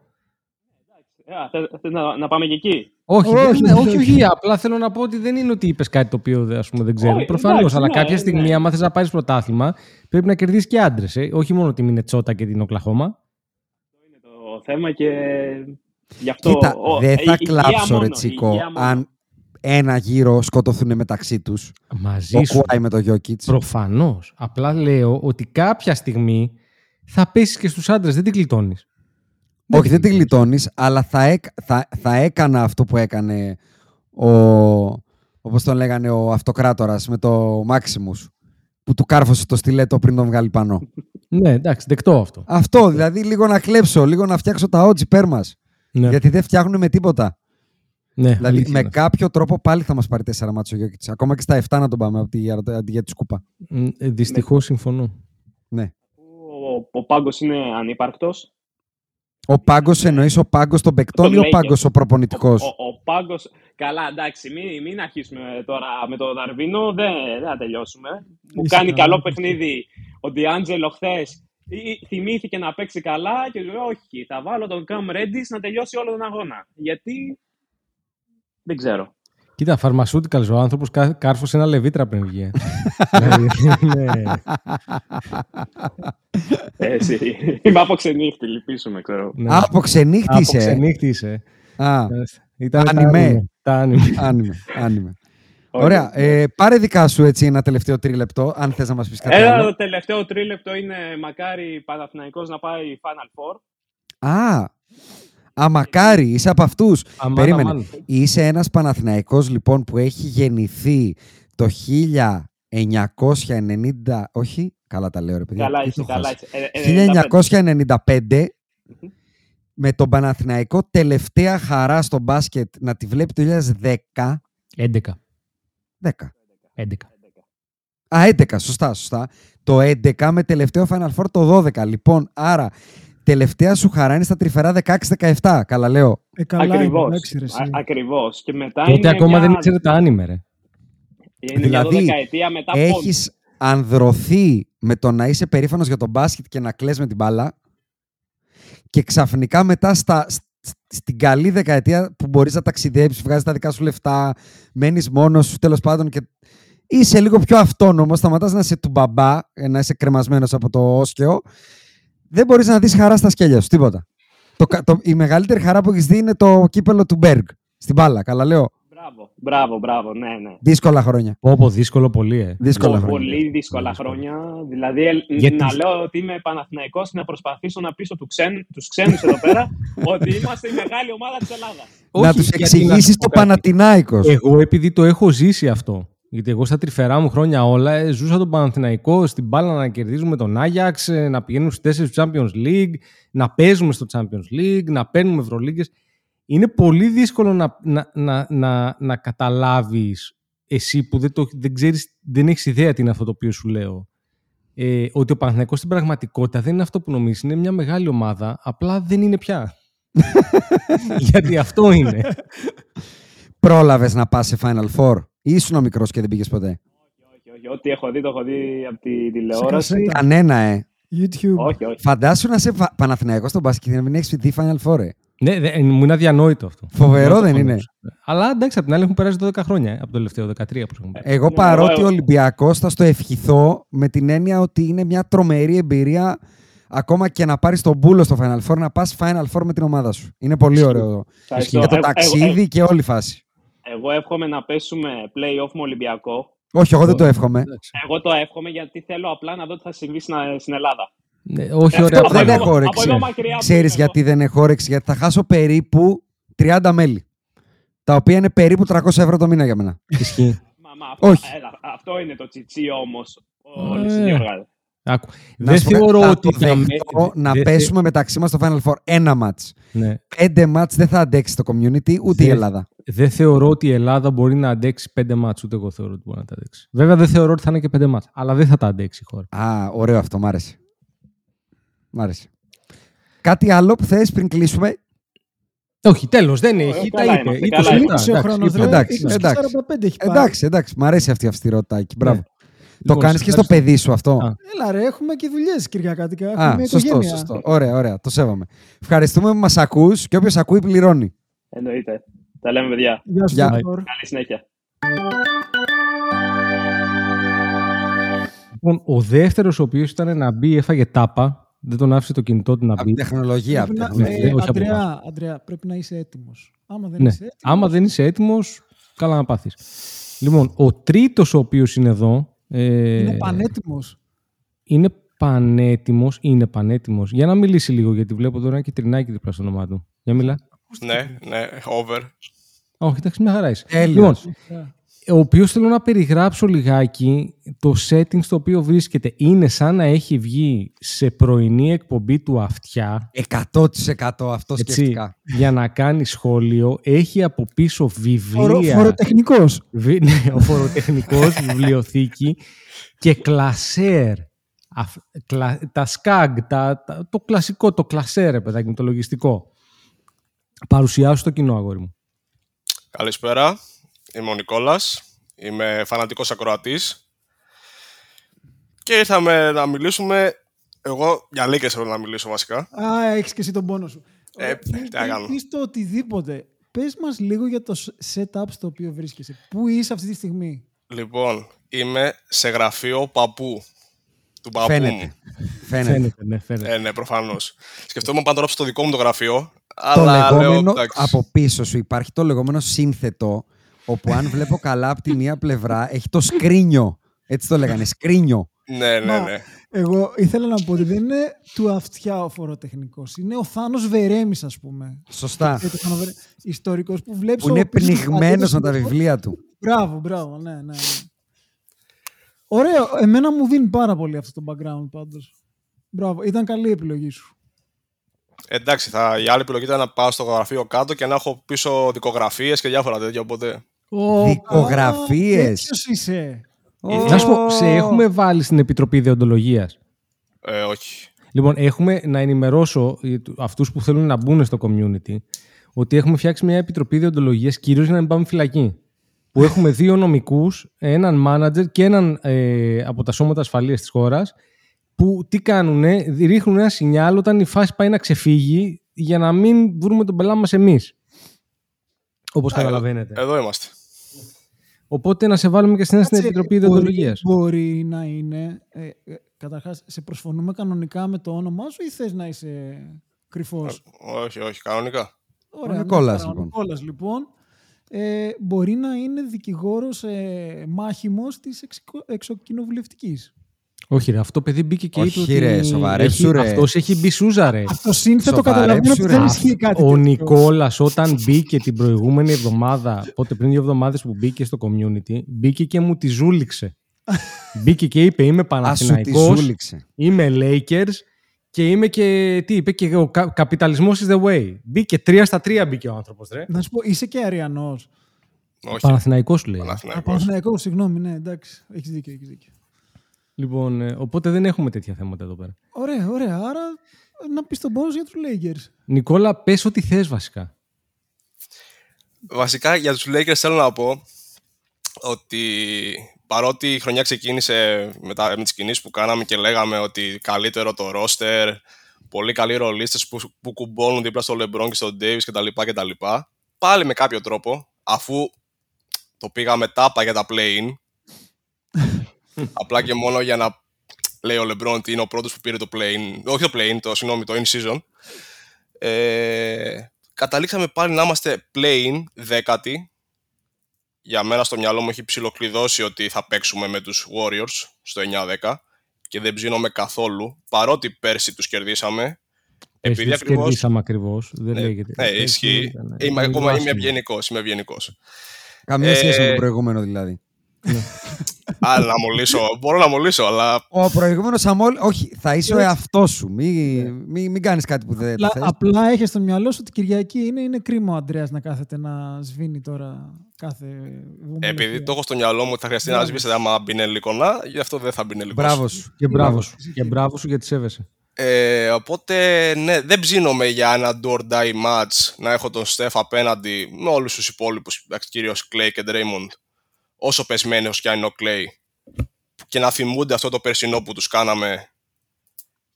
Α, θες- θες να, να πάμε και εκεί; Όχι, Όχι, δεν- όχι, ναι, όχι, όχι. όχι, απλά θέλω να πω ότι δεν είναι ότι είπες κάτι το οποίο ας πούμε, δεν ξέρω. Όχι, Προφανώς, εντάξει, αλλά ναι, κάποια στιγμή, ναι. άμα θες να πάρεις πρωτάθλημα, πρέπει να κερδίσεις και άντρες. Ε. Όχι μόνο τη Μινετσότα και την Οκλαχώμα. Είναι το θέμα και γι' αυτό... Κοίτα, ο- δεν η- θα υγεία κλάψω ρε μόνο, Τσίκο υγεία μόνο. αν ένα γύρο σκοτωθούν μεταξύ τους. Μαζί Ο σου. Κουάι με το Γιώκητς. Προφανώς. Απλά λέω ότι κάποια στιγμή θα πέσεις και στους άντρες. Δεν την κλειτώνει. Όχι, δεν την γλιτώνεις, αλλά θα, έκ- θα, θα έκανα αυτό που έκανε ο. Όπως τον λέγανε ο αυτοκράτορας με το Maximus. Που του κάρφωσε το στιλέτο πριν τον βγάλει πάνω. Ναι, εντάξει, δεκτό αυτό. αυτό, δηλαδή λίγο να κλέψω, λίγο να φτιάξω τα odds υπέρ μας. Ναι, Γιατί δεν φτιάχνουν με τίποτα. Ναι δηλαδή αλήθεια με είναι. κάποιο τρόπο πάλι θα μας πάρει 4 μάτσο ο Γιώκητς. Ακόμα και στα 7 να τον πάμε από τη, αντί για τη σκούπα. Δυστυχώς συμφωνώ. Ναι. Ο, ο πάγκος είναι ανύπαρκτος. Ο πάγκος εννοείς ο πάγκος των παικτών Τον ή ο Lakers. πάγκος ο προπονητικός; Ο, ο, ο πάγκος... Καλά, εντάξει, μην, μην αρχίσουμε τώρα με το Δαρβίνο, δεν, δεν θα τελειώσουμε. Μου Είσαι κάνει καλά, καλό είσαι. παιχνίδι ο Ντιάντζελο χθες. Θυμήθηκε να παίξει καλά και λέει όχι, θα βάλω τον Καμ Ρέντις να τελειώσει όλο τον αγώνα. Γιατί δεν ξέρω. Κοίτα, pharmaceuticals ο άνθρωπος κάρφωσε ένα λεβίτρα πριν βγει. Δηλαδή, ναι. Ε, Εσύ, είμαι από ξενύχτη, λυπήσουμε, ξέρω. Ναι. Από ξενύχτησε. Αποξενύχτησε. Α, Ήταν τα Ανιμέ. άνιμε. Τα άνιμε. άνιμε, άνιμε. Όχι. Ωραία. Ε, πάρε δικά σου έτσι ένα τελευταίο τρίλεπτο, αν θες να μας πεις κάτι Ένα άλλο. το τελευταίο τρίλεπτο είναι μακάρι Παναθηναϊκός να πάει Final Four. Α, α, μακάρι, είσαι από αυτούς. Αμάν, Περίμενε. αμάν. Είσαι ένας Παναθηναϊκός λοιπόν που έχει γεννηθεί το 1990, όχι, καλά τα λέω ρε παιδιά. Καλά τι είσαι, το καλά χάσα. είσαι. Ε, ε, 1995 με τον Παναθηναϊκό τελευταία χαρά στο μπάσκετ να τη βλέπει το 2010. 11. 10. 11. Α, 11, σωστά, σωστά. Το 11 με τελευταίο Final Four το 12. Λοιπόν, άρα τελευταία σου χαρά είναι στα τρυφερά 16-17. Καλά λέω. Ε, καλά είναι, Ακριβώς. εντάξει, ρε, εσύ. Α- Ακριβώς. Και μετά Τότε είναι ακόμα μια, δεν ήξερε τα άνιμε, ρε. είναι Δηλαδή, μια δεκαετία μετά πόντ. Έχεις ανδρωθεί με το να είσαι περήφανος για τον μπάσκετ και να κλαις με την μπάλα και ξαφνικά μετά στα, σ- στην καλή δεκαετία που μπορείς να ταξιδέψεις, βγάζεις τα δικά σου λεφτά, μένεις μόνος σου τέλος πάντων και είσαι λίγο πιο αυτόνομος, σταματάς να είσαι του μπαμπά, ε, να είσαι κρεμασμένος από το όσκεο, δεν μπορείς να δεις χαρά στα σκέλια σου, τίποτα. Το, κα- το, η μεγαλύτερη χαρά που έχεις δει είναι το κύπελο του Μπέργκ, στην μπάλα, καλά λέω. Μπράβο, μπράβο, μπράβο, ναι, ναι. Δύσκολα χρόνια. Πω, δύσκολο πολύ, ε. Δύσκολα Πο- χρόνια. Πολύ δύσκολα Δύσκολα. χρόνια. Δηλαδή, ε, Γιατί- να λέω ότι είμαι Παναθηναϊκός και να προσπαθήσω να πείσω του ξέν, τους ξένους εδώ πέρα ότι είμαστε η μεγάλη ομάδα της Ελλάδας. να Όχι, τους γιατί να εξηγήσεις σου πω το κάτι. Πανατινάικος. Εγώ επειδή το έχω ζήσει αυτό. Γιατί εγώ στα τρυφερά μου χρόνια όλα ε, ζούσα τον Παναθηναϊκό στην μπάλα να κερδίζουμε τον Άγιαξ, ε, να πηγαίνουμε στους τέσσερις του Champions League, να παίζουμε στο Champions League, να παίρνουμε Ευρωλίγκες. Είναι πολύ δύσκολο να, να, να, να, να καταλάβεις εσύ που δεν, το, δεν ξέρεις, δεν έχεις ιδέα τι είναι αυτό το οποίο σου λέω. Ε, ότι ο Παναθηναϊκός στην πραγματικότητα δεν είναι αυτό που νομίζεις. Είναι μια μεγάλη ομάδα, απλά δεν είναι πια. Γιατί αυτό είναι. Πρόλαβες να πας σε Final Four; Ή ήσουν μικρός και δεν πήγες ποτέ; Όχι, όχι. Ό,τι έχω δει, το έχω δει από τη τηλεόραση. κασέτα. Κανένα, ε. YouTube. Όχι, όχι. Φαντάσου να είσαι φα- Παναθηναϊκός στον μπάσκετ και να μην έχεις δει Final Four, ε. Ναι, δε, μου είναι αδιανόητο αυτό. Φοβερό Δεν δεν το είναι. φαντάζομαι. Αλλά εντάξει, απ' την άλλη έχουν περάσει 12 χρόνια, ε, από το τελευταίο 13 που έχουν περάσει. Εγώ Ναι, παρότι εγώ- Ολυμπιακός θα στο ευχηθώ με την έννοια ότι είναι μια τρομερή εμπειρία ακόμα και να πάρεις τον μπούλο στο Final Four, να πας Final Four με την ομάδα σου. Είναι πολύ ωραίο. Ευχαριστώ. Για το Ε, ε, ταξίδι ε, και όλη η φάση. Εγώ εύχομαι να πέσουμε play-off με Ολυμπιακό. Όχι, εγώ δεν το εύχομαι. Εντάξει. Εγώ το εύχομαι γιατί θέλω απλά να δω τι θα συμβεί στην, στην Ελλάδα. Ναι, όχι, Αυτό ωραία. από δεν εδώ- έχω όρεξη. Από εδώ μακριά που Ξέρεις είμαι γιατί δεν έχω όρεξη, γιατί θα χάσω περίπου 30 μέλη. Τα οποία είναι περίπου 300 ευρώ το μήνα για μένα. Ισχύει. εγώ. Μα, μα, αυτό, Όχι. έλα, αυτό είναι το τσιτσί όμως. Ε. Όλη η διοργάνωση. Άκου. Να Δεν σου πω κάτι, θεωρώ θα ότι το για δεχτώ μέ- να δεν θε- πέσουμε μεταξύ μας στο Final Four ένα μάτς. Ναι. Πέντε μάτς δεν θα αντέξει το community, ούτε η Δεν- Ελλάδα. Δεν θεωρώ ότι η Ελλάδα μπορεί να αντέξει πέντε μάτς, ούτε εγώ θεωρώ ότι μπορεί να τα αντέξει. Βέβαια δεν θεωρώ ότι θα είναι και πέντε μάτς, αλλά δεν θα τα αντέξει η χώρα. Α, ωραίο αυτό, μ' άρεσε. Μ' άρεσε. Κάτι άλλο που θες πριν κλείσουμε; Όχι, τέλος, δεν Ε, έχει. Τα καλά είπε. είμαστε, 20 καλά λεπτά, Κλείνει ο εντάξει, χρόνος, είπαμε. ρε. εντάξει, 20 και εντάξει. 45 έχει πάει. Εντάξει, εντάξει, μ' αρέσει αυτή η αυστηρότητα εκεί. Μπράβο. Το κάνεις και στο παιδί σου αυτό. Α. Έλα ρε, έχουμε και δουλειές Κυριακάτικα. Έχουμε Α, μια σωστό, οικογένεια. σωστό. Ωραία, ωραία. Το σέβομαι. Ευχαριστούμε που μας ακούς και όποιος ακούει πληρώνει. Εννοείται. Τα λέμε, παιδιά. Γεια σου, Γεια. Δόκτωρ. Καλή συνέχεια. Λοιπόν, ο δεύτερος, ο οποίος ήταν να μπει, έφαγε τάπα. Δεν τον άφησε το κινητό του να Από μπει. την τεχνολογία. από Πρέπει την να- τεχνολογία. Ναι, ε, όχι από Αντρέα, Αντρέα, πρέπει να είσαι έτοιμος. Άμα δεν Ναι. είσαι έτοιμος, Άμα δεν είσαι έτοιμος, καλά να πάθεις. Λοιπόν, ο τρίτος ο οποίος είναι εδώ. Ε, είναι πανέτοιμος. είναι πανέτοιμος, είναι πανέτοιμος. Για να μιλήσει λίγο, γιατί βλέπω τώρα και τρινάκι δίπλα στο όνομά του. Για μιλά. Ναι, ναι, over. Όχι, εντάξει, μια χαρά είσαι. Τέλειος. Λοιπόν, ο οποίος θέλω να περιγράψω λιγάκι το setting στο οποίο βρίσκεται. Είναι σαν να έχει βγει σε πρωινή εκπομπή του Αυτιά, 100% αυτό έτσι, σκέφτηκα. για να κάνει σχόλιο. Έχει από πίσω βιβλία. Φοροτεχνικός. Βι- ναι, ο φοροτεχνικός, βιβλιοθήκη και κλασέρ. Αφ- κλα- τα σκάγ, τα, τα- το κλασικό, το κλασέρ, ρε παιδάκι μου, το λογιστικό. Παρουσιάσου στο κοινό, αγόρι μου. Καλησπέρα. Είμαι ο Νικόλας. Είμαι φανατικός ακροατής. Και ήρθαμε να μιλήσουμε... Εγώ για Lakers θέλω να μιλήσω βασικά. Α, έχεις και εσύ τον πόνο σου. Ε, Ωραία, τι πριν- να πριν κάνω. πεις το οτιδήποτε, πες μας λίγο για το setup στο οποίο βρίσκεσαι. Πού είσαι αυτή τη στιγμή; Λοιπόν, είμαι σε γραφείο παππού. Του παππού Φαίνεται. μου. Φαίνεται. Φαίνεται, ναι, φαίνεται. Ε, ναι, προφανώς. Σκεφτόμουν πάντα να στο δικό μου το γραφείο. Το Αλλά λέω, λεγόμενο εντάξει. από πίσω σου υπάρχει το λεγόμενο σύνθετο, όπου αν βλέπω καλά από τη μία πλευρά έχει το σκρίνιο. Έτσι το λέγανε, σκρίνιο. Ναι, ναι, Μα, ναι. Εγώ ήθελα να πω ότι δεν είναι του αυτιά ο φοροτεχνικός. Είναι ο Θάνος Βερέμης, ας πούμε. Σωστά. Ε, το Θάνο Βερέ- Ιστορικός που βλέπεις... Που είναι ο πίσω του πνιγμένος πατέρας με τα του- βιβλία του. Μπράβο, μπράβο, ναι, ναι. ναι. Ωραίο. Εμένα μου δίνει πάρα πολύ αυτό το background πάντως. Μπράβο. Ήταν καλή η επιλογή σου. Εντάξει, θα, η άλλη επιλογή ήταν να πάω στο γραφείο κάτω και να έχω πίσω δικογραφίες και διάφορα τέτοια, οπότε... Δικογραφίες. Ποιος είσαι; Να σου πω, σε έχουμε βάλει στην Επιτροπή Ιδεοντολογίας. Ε, όχι. Λοιπόν, έχουμε να ενημερώσω ε, του- αυτούς που θέλουν να μπουν στο community ότι έχουμε φτιάξει μια επιτροπή διοντολογίας κυρίως για να μην πάμε φυλακή. Που έχουμε δύο νομικούς, έναν manager και έναν ε, από τα σώματα ασφαλείας της χώρας που τι κάνουνε, ρίχνουν ένα σινιάλ όταν η φάση πάει να ξεφύγει για να μην βρούμε τον πελά μας εμείς. Όπως Α, εδώ- καταλαβαίνετε. Εδώ είμαστε. Οπότε να σε βάλουμε και στην, στην Κάτσε, Επιτροπή μπορεί- Ιδεοντολογίας. Μπορεί να είναι. Ε, ε, καταρχάς, σε προσφωνούμε κανονικά με το όνομά σου ή θες να είσαι κρυφός; Όχι, όχι, κανονικά. Ωραία, Ο Νικόλας, μια χαρά. Ο λοιπόν. Νικόλας, λοιπόν. Ε, μπορεί να είναι δικηγόρος ε, μάχημος της εξοικο- εξοκοινοβουλευτικής. Όχι ρε, αυτό παιδί μπήκε και Όχι, είπε ρε, ότι σοβαρέψου, έχει- ρε. αυτός έχει μπει σούζα ρε. Αυτό σύνθετο Σοβαρέψου, καταλαβαίνω ότι ρε. δεν Αυτό- ισχύει κάτι Ο τέτοιο. Νικόλας όταν μπήκε την προηγούμενη εβδομάδα, πότε πριν δύο εβδομάδες που μπήκε στο community, μπήκε και μου τη ζούληξε. μπήκε και είπε είμαι Α σου τη Παναθηναϊκός, ζούληξε. είμαι Lakers και είμαι και, τι είπε, και ο κα, καπιταλισμός is the way. Μπήκε τρία στα τρία μπήκε ο άνθρωπος ρε. Να σου πω, είσαι και Αριανός. Όχι. Παναθηναϊκός σου λέει. Α, Παναθηναϊκός. Παναθηναϊκός, συγγνώμη, ναι, εντάξει. Έχεις δίκιο, έχεις δίκιο. Λοιπόν, ε, οπότε δεν έχουμε τέτοια θέματα εδώ πέρα. Ωραία, ωραία. Άρα να πεις τον πόνος για τους Lakers. Νικόλα, πες ό,τι θες βασικά. Βασικά για τους Lakers θέλω να πω ότι παρότι η χρονιά ξεκίνησε με, τα, με τις κινήσεις που κάναμε και λέγαμε ότι καλύτερο το roster, πολύ καλοί ρολίστες που, που κουμπώνουν δίπλα στο LeBron και στο Davis κτλ, κτλ. Πάλι με κάποιο τρόπο, αφού το πήγαμε τάπα για τα play-in, απλά και μόνο για να λέει ο LeBron ότι είναι ο πρώτος που πήρε το play-in, όχι το play-in, το, συγγνώμη, το in-season, ε, καταλήξαμε πάλι να είμαστε play-in δέκατη. Για μένα στο μυαλό μου έχει ψιλοκλειδώσει ότι θα παίξουμε με τους Warriors στο 9-10 και δεν ψήνομαι καθόλου, παρότι πέρσι τους κερδίσαμε. Επειδή Επειδή ακριβώς... κερδίσαμε ακριβώς, δεν Ναι, λέγεται. ναι, Πέρσι ισχύει. ήταν- Είμαι, ήταν ακόμα, είμαι άσχημο. ευγενικός, είμαι ευγενικός. Καμία Ε, σχέση με το προηγούμενο δηλαδή. Άρα να μολύσω, μπορώ να μολύσω, αλλά Ο προηγούμενος Αμόλ, όχι, θα είσαι ο εαυτό σου. Μην, μην, μην κάνεις κάτι που δεν Απλά, θες. απλά έχεις στο μυαλό σου ότι Κυριακή είναι, είναι κρίμα ο Αντρέας να κάθεται να σβήνει τώρα κάθε βομολογία. επειδή το έχω στο μυαλό μου ότι θα χρειαστεί να Μπράβο. σβήσετε άμα μπει νελικονά, γι' αυτό δεν θα μπει νελικός. Μπράβο σου. Και μπράβο σου. Και μπράβο σου γιατί σέβεσαι. Ε, οπότε, ναι, δεν ψήνομαι για ένα do or die match να έχω τον Στεφ απέναντι με όλους τους υπόλοιπους, κυρίως Clay και Draymond, όσο πεσμένος κι αν είναι ο Clay. και να θυμούνται αυτό το περσινό που τους κάναμε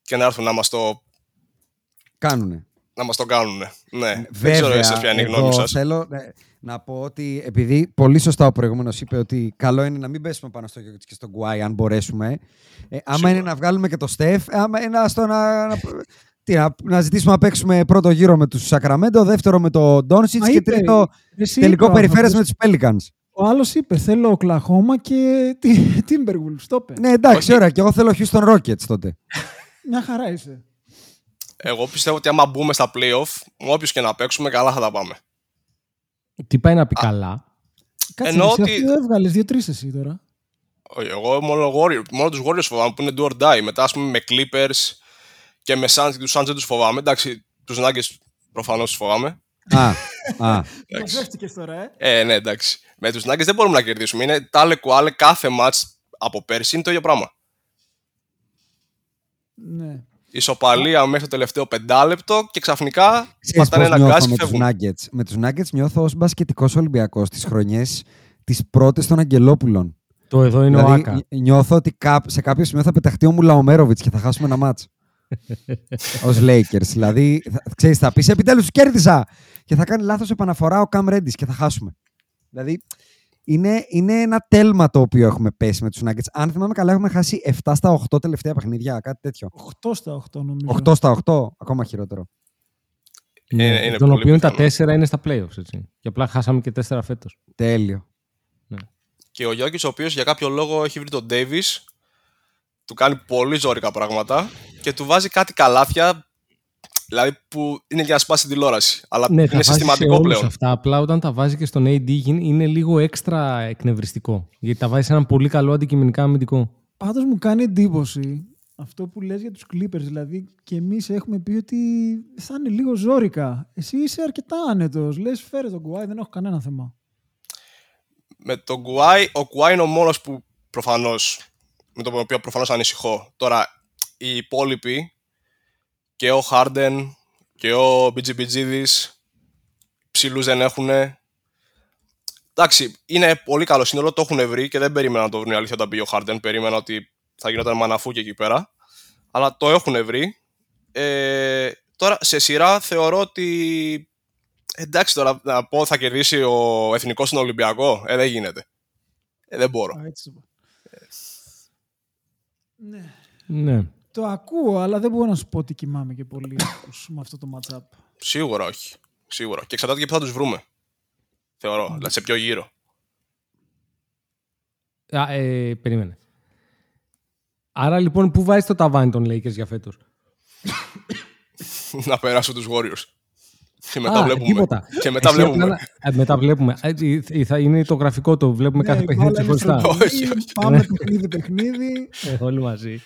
και να έρθουν να μας το, Κάνουνε. να μας το κάνουν. Ναι, δεν Βέβαια, ξέρω εσείς ποια είναι η γνώμη εδώ σας. θέλω ναι, να πω ότι επειδή πολύ σωστά ο προηγούμενος είπε ότι καλό είναι να μην πέσουμε πάνω στο Jokic και στον Γκουάι αν μπορέσουμε. Ε, άμα Σίγουρα. είναι να βγάλουμε και το Στεφ, άμα είναι να, στο να, να, τι, να, να ζητήσουμε να παίξουμε πρώτο γύρο με τους Σακραμέντο, δεύτερο με το Ντόνσιτ Μα και είπε, τρίτο εσύ τελικό είπε ο περιφέρειας με άνθρωπος. τους Pelicans. Ο άλλος είπε: Θέλω Οκλαχώμα και τη- Timberwolves. Το είπε. Ναι, εντάξει, Όχι. ωραία. Και εγώ θέλω Houston Rockets τότε. Μια χαρά είσαι. Εγώ πιστεύω ότι άμα μπούμε στα playoff, με όποιους και να παίξουμε, καλά θα τα πάμε. Τι πάει να πει καλά. Κάτσε, Εννοώ εσύ ότι- αυτό έβγαλες δύο-τρεις εσύ τώρα. Όχι, εγώ μόνο, Warrior, μόνο τους Warriors φοβάμαι που είναι do or die. Μετά, ας πούμε, με Clippers και με Suns και τους Suns δεν τους φοβάμαι. Εντάξει, τους Nuggets προφανώς τους φοβάμαι. α, α. Μαζεύτηκες τώρα, ε. Ε, ναι, εντάξει. Με τους Nuggets δεν μπορούμε να κερδίσουμε. Είναι τάλε κουάλε κάθε match από πέρσι είναι το ίδιο πράγμα. Ναι. Ισοπαλία μέχρι το τελευταίο πεντάλεπτο και ξαφνικά Ξέρεις πατάνε πώς ένα γκάζ νιώθω και με τους φεύγουν. Nuggets. Με τους Nuggets νιώθω ως μπασκετικός Ολυμπιακός τις χρονιές τις πρώτες των Αγγελόπουλων. Το εδώ είναι ο δηλαδή, Άκα. νι- νιώθω ότι κά- σε κάποιο σημείο θα πεταχτεί ο Μουλαομέροβιτς και θα χάσουμε ένα μάτς. Ως Lakers. Δηλαδή, θα, ξέρεις, θα πεις επιτέλους τους κέρδισα και θα κάνει λάθος επαναφορά ο Cam Reddish και θα χάσουμε. Δηλαδή, είναι, είναι ένα τέλμα το οποίο έχουμε πέσει με τους Nuggets. Αν θυμάμαι καλά, έχουμε χάσει 7 στα 8 τελευταία παιχνίδια, κάτι τέτοιο. 8 στα 8 νομίζω. 8 στα 8, ακόμα χειρότερο. Ναι, είναι- είναι των πολύ οποίων τα πιθανό. τέσσερα είναι στα playoffs. Έτσι. Και απλά χάσαμε και τέσσερα φέτος. Τέλειο. Και ο Γιώκης, ο οποίος για κάποιο λόγο έχει βρει τον Davis, του κάνει πολύ ζώρικα πράγματα και του βάζει κάτι καλάθια, δηλαδή που είναι για να σπάσει την τηλεόραση. Αλλά Ναι, τα είναι βάζει σε συστηματικό όλους πλέον. αυτά. Απλά όταν τα βάζει και στον AD γίν- είναι λίγο έξτρα εκνευριστικό. Γιατί τα βάζεις σε έναν πολύ καλό αντικειμενικά αμυντικό. Πάντως μου κάνει εντύπωση αυτό που λες για τους Clippers. Δηλαδή και εμείς έχουμε πει ότι θα είναι λίγο ζόρικα. Εσύ είσαι αρκετά άνετος. Λες φέρε τον Κουάι, δεν έχω κανένα θέμα. Με τον Κουάι, ο Κουάι είναι ο μόνος που προφανώς, με τον οποίο προφανώς ανησυχώ. Τώρα, οι υπόλοιποι και ο Χάρντεν και ο BGBGDης ψηλούς δεν έχουν. Εντάξει, είναι πολύ καλό σύνολο, το έχουν βρει και δεν περίμενα να το βρουν η αλήθεια όταν πήγε ο Χάρντεν. Περίμενα ότι θα γινόταν μαναφού και εκεί πέρα. Αλλά το έχουν βρει. Ε, τώρα, σε σειρά θεωρώ ότι Εντάξει τώρα να πω θα κερδίσει ο εθνικός στον Ολυμπιακό. Ε, δεν γίνεται. Ε, δεν μπορώ. Α, έτσι το πω. Ναι. Ναι. Το ακούω, αλλά δεν μπορώ να σου πω ότι κοιμάμαι και πολύ με αυτό το matchup. Σίγουρα όχι. Σίγουρα. Και εξαρτάται και πού θα τους βρούμε. Θεωρώ. Δηλαδή σε ποιο γύρο. Α, ε, περίμενε. Άρα λοιπόν, πού βάζει το ταβάνι των Lakers για φέτος; να περάσουν τους Warriors. Και μετά Α, βλέπουμε. τίποτα. Και μετά Εσύ βλέπουμε. απλά να- ε, μετά βλέπουμε. Ε, ε, θα είναι το γραφικό το βλέπουμε κάθε Ναι, παιχνίδι μπάλα είναι ξεχωριστά. στρογγυλή, Όχι, όχι. Πάμε παιχνίδι παιχνίδι. Ε, όλοι μαζί.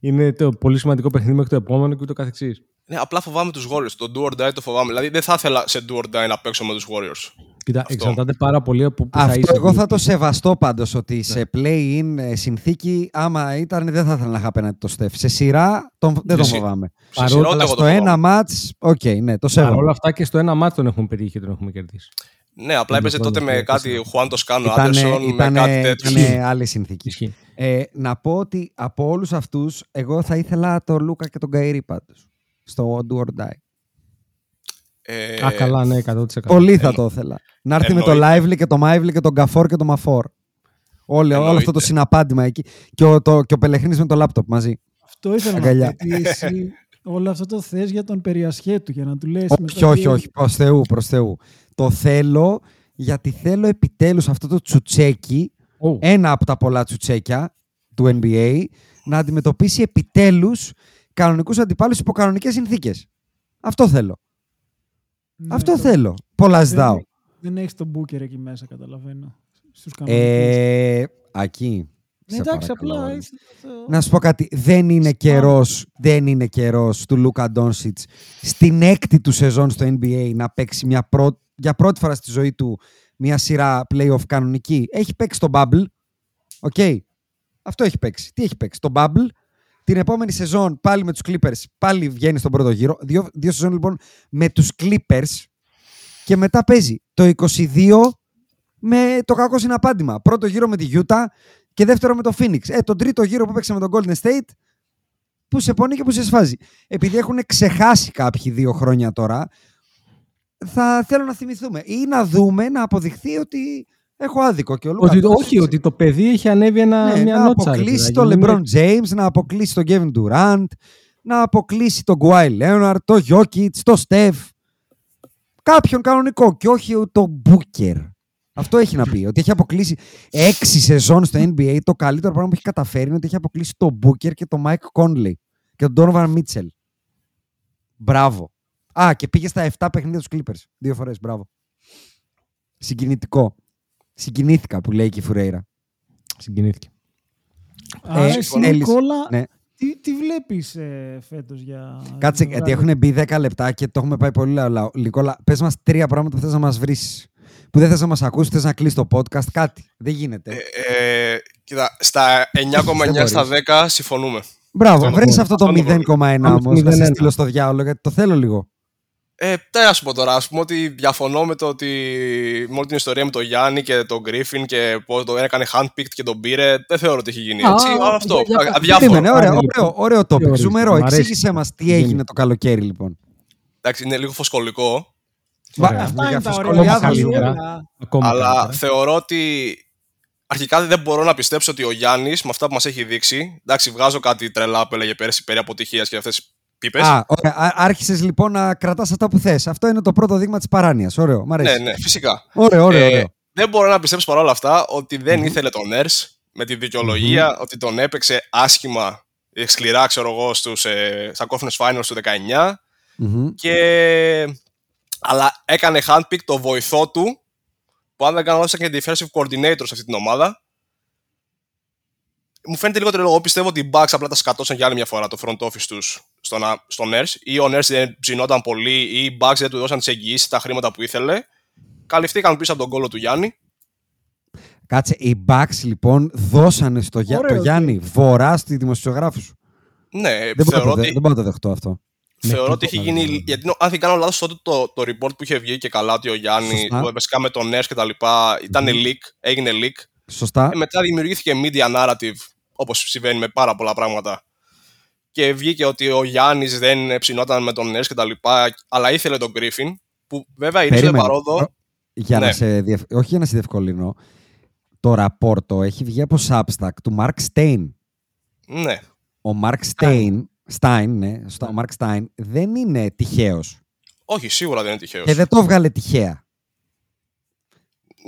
Είναι το πολύ σημαντικό παιχνίδι μέχρι το επόμενο και ούτω καθεξής. Ναι, απλά φοβάμαι τους Warriors. Το do or die το φοβάμαι. Δηλαδή δεν θα ήθελα σε do or die να παίξω με τους Warriors. Κοίτα, Αυτό. εξαρτάται πάρα πολύ από πού θα Αυτό είσαι. εγώ θα το σεβαστώ πάντως ότι σε play-in ε, συνθήκη, άμα ήταν, δεν θα ήθελα να είχα απέναντι το Στεφ. Σε σειρά τον, δεν τον Σε σι- φοβάμαι. Σε Παρόλο- σειρά ούτε Αλλά εγώ το στο ένα φοβάμαι. match, οκ, ναι, το Παρ' όλα σέβομαι. αυτά και στο ένα μάτι τον έχουμε πετύχει και τον έχουμε κερδίσει. Ναι, απλά Δεν έπαιζε το τότε φοβάμαι, με κάτι τέσσερα. Χουάν Τοσκάνο Ήταν, Άντερσον, με ήταν, κάτι τέτοιο. ήταν άλλη συνθήκη. Ισχύει. Ε, να πω ότι από όλους αυτούς, εγώ θα ήθελα τον Λούκα και τον Καϊρή πάντως. Στο Do or Die. Ε, Α, καλά, ναι, 100%. Πολύ θα το ήθελα. Να έρθει με το εννοείται. Lively και το Mively και τον Καφόρ και το Μαφόρ. Όλο, όλο αυτό το Εννοείται. συναπάντημα εκεί. Και ο, το, και ο Πελεχρίνης με το λάπτοπ μαζί. Αυτό ήθελα να πω. Αγκαλιά. ότι εσύ όλο αυτό το θες για τον περιασχέτου, για να του λες... Όχι, μετά όχι, τι- όχι. Προς Θεού, προς Θεού. Το θέλω γιατί θέλω επιτέλους αυτό το τσουτσέκι, Ω, ένα από τα πολλά τσουτσέκια του NBA, να αντιμετωπίσει επιτέλους κανονικούς αντιπάλους υπό κανονικές συνθήκες. Αυτό θέλω. Ναι, Αυτό το- θέλω. Πολλά ζητάω. Δεν, δεν έχεις τον Booker εκεί μέσα, καταλαβαίνω. Στους κανονικούς. Ε, Ακή. ναι, σε εντάξει, παρακαλώ. απλά ήθελα το- Να σου πω κάτι. Δεν είναι καιρός, δεν είναι καιρός του Λούκα Ντόνσιτς στην έκτη του σεζόν στο NBA να παίξει μια πρω... για πρώτη φορά στη ζωή του μια σειρά playoff κανονική. Έχει παίξει το Bubble. Οκ. Αυτό έχει παίξει. Τι έχει παίξει; Το Bubble. Την επόμενη σεζόν πάλι με τους Clippers. Πάλι βγαίνει στον πρώτο γύρο. Δύο, δύο σεζόν λοιπόν με τους Clippers. Και μετά παίζει το 22 με το κακό συναπάντημα. Πρώτο γύρο με τη Utah και δεύτερο με το Phoenix. Ε, τον τρίτο γύρο που παίξαμε με τον Golden State, που σε πονεί και που σε σφάζει. Επειδή έχουν ξεχάσει κάποιοι δύο χρόνια τώρα, θα θέλω να θυμηθούμε ή να δούμε, να αποδειχθεί ότι έχω άδικο. Και ο Λούκα Ότι, Ντόντσιτς- όχι, ότι το παιδί έχει ανέβει ένα, ναι, μια να νότσα. ρε αποκλείσει παιδάκι. τον Είναι- LeBron James, να αποκλείσει τον Kevin Durant, να αποκλείσει τον Kawhi Leonard, τον Jokic, τον Steph. Κάποιον κανονικό και όχι τον Booker. Αυτό έχει να πει. Ότι έχει αποκλείσει έξι σεζόν στο NBA. Το καλύτερο πράγμα που έχει καταφέρει είναι ότι έχει αποκλείσει τον Booker και τον Mike Conley και τον Donovan Mitchell. Μπράβο. Α, και πήγε στα 7 παιχνίδια τους Clippers. Δύο φορές. Μπράβο. Συγκινητικό. Συγκινήθηκα που λέει και η Φουρέιρα. Συγκινήθηκε. Άρα Ε, εσύ, Έλλης, Νικόλα, ναι. τι, τι βλέπεις ε, φέτος για... Κάτσε, για γιατί βράδυ; έχουν μπει 10 λεπτά και το έχουμε πάει πολύ λαό. Λικόλα, πες μας τρία πράγματα που θες να μας βρεις. Που δεν θες να μας ακούσεις, θες να κλείσει το podcast. Κάτι. Δεν γίνεται. Ε, κοίτα, στα 9,9 στα 10 συμφωνούμε. Μπράβο, αυτό βρει το- αυτό το αυτό το 0,1 Πάμε στο όμως. Να σε 0,1. στείλω στο διάολο, γιατί το θέλω λίγο. Ε, τι να σου πω τώρα, ας πούμε ότι διαφωνώ με το ότι με όλη την ιστορία με τον Γιάννη και τον Γκρίφιν και πώς το έκανε handpicked και τον πήρε, δεν θεωρώ ότι έχει γίνει Α, έτσι. αυτό, για- για- αδιάφορο. Περίμενε, ωραίο, Πάνε, ωραίο, λοιπόν. ωραίο Τι topic. ορίστε, Ζουμερό, μ' αρέσει. εξήγησέ μας τι έγινε το καλοκαίρι, λοιπόν. Εντάξει, είναι λίγο φωσκολικό, Μπα- Ωραία. Αυτά για είναι τα φωσκολιά ωραία. θα ζούμε. καλύτερα. Ακόμα αλλά καλύτερα. θεωρώ ότι αρχικά δεν μπορώ να πιστέψω ότι ο Γιάννης με αυτά που μας έχει δείξει, εντάξει βγάζω κάτι τρελά που έλεγε πέρσι περί αποτυχίας και αυτές τις πίπες. Α, ωραία. Άρχισες λοιπόν να κρατάς αυτά που θες. Αυτό είναι το πρώτο δείγμα της παράνοιας. Ωραίο, μ' αρέσει. ναι, ναι, φυσικά. Ωραίο, ωραίο. Ε, ωραίο. δεν μπορώ να πιστέψω παρόλα αυτά ότι δεν ήθελε τον Nurse με τη δικαιολογία ότι τον έπαιξε άσχημα, ε, σκληρά, ξέρω εγώ, στους, ε, στα Conference Finals του 19 Μμμ. και... αλλά έκανε handpick το βοηθό του που αν δεν κάνω λάθος ήταν και defensive coordinator σε αυτή την ομάδα μου φαίνεται λίγο τρελό. Εγώ πιστεύω ότι οι Bucks απλά τα σκατώσαν για άλλη μια φορά το front office τους στο, να- στο Nurse ή ο Nurse δεν ψινόταν πολύ ή οι Bucks δεν του δώσαν τις εγγυήσεις, τα χρήματα που ήθελε. Καλυφθήκαν πίσω από τον κόλλο του Γιάννη. Κάτσε, οι Bucks λοιπόν δώσανε στο Γιά- Ωραίο, το Γιάννη βορρά στη δημοσιογράφους σου. Ναι, Δεν μπορώ, να θεωρώ το δε- ότι, δεν μπορώ να το δεχτώ αυτό. θεωρώ ότι έχει γίνει. Γιατί νο- αν δεν κάνω λάθος, τότε το, το report που είχε βγει και καλά ότι ο Γιάννη, Σωστά. το βασικά με τον Nurse και τα λοιπά, ήταν leak, έγινε leak. Σωστά. Και μετά δημιουργήθηκε media narrative, όπως συμβαίνει με πάρα πολλά πράγματα. Και βγήκε ότι ο Γιάννης δεν ψινόταν με τον Nurse και τα λοιπά, αλλά ήθελε τον Griffin. Που βέβαια η Ρίζο Περίμενε. Παρόδο. Για να Ναι. σε διευ- Όχι για να σε διευκολύνω. Το ραπόρτο έχει βγει από Substack του Mark Stein. Ναι. Ο Mark Stein, Stein, ναι, σωστά, ο Mark Stein δεν είναι τυχαίος. Όχι, σίγουρα δεν είναι τυχαίος. Και δεν το έβγαλε τυχαία.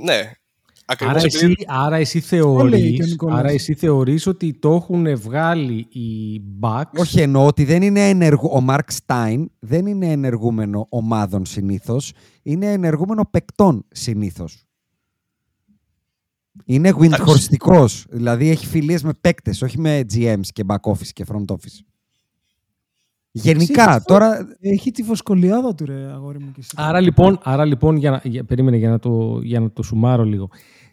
Ναι. Ακριβώς Άρα επειδή. εσύ, άρα, εσύ λέει και ο θεωρείς, Νικόλας. άρα εσύ θεωρείς ότι το έχουν βγάλει οι Bucks; Όχι εννοώ ότι δεν είναι ενεργού... ο Mark Stein δεν είναι ενεργούμενο ομάδων συνήθως, είναι ενεργούμενο παικτών συνήθως. Είναι γουινχοριστικός, δηλαδή έχει φιλίες με παίκτες, όχι με GMs και back office και front office. Γενικά, Εσύ, αυτό- τώρα Έχει τη βοσκολιάδα του, ρε αγόρι μου. Και εσύ. Άρα λοιπόν, άρα, λοιπόν για, να, για, περίμενε για να, το, για να το σουμάρω λίγο.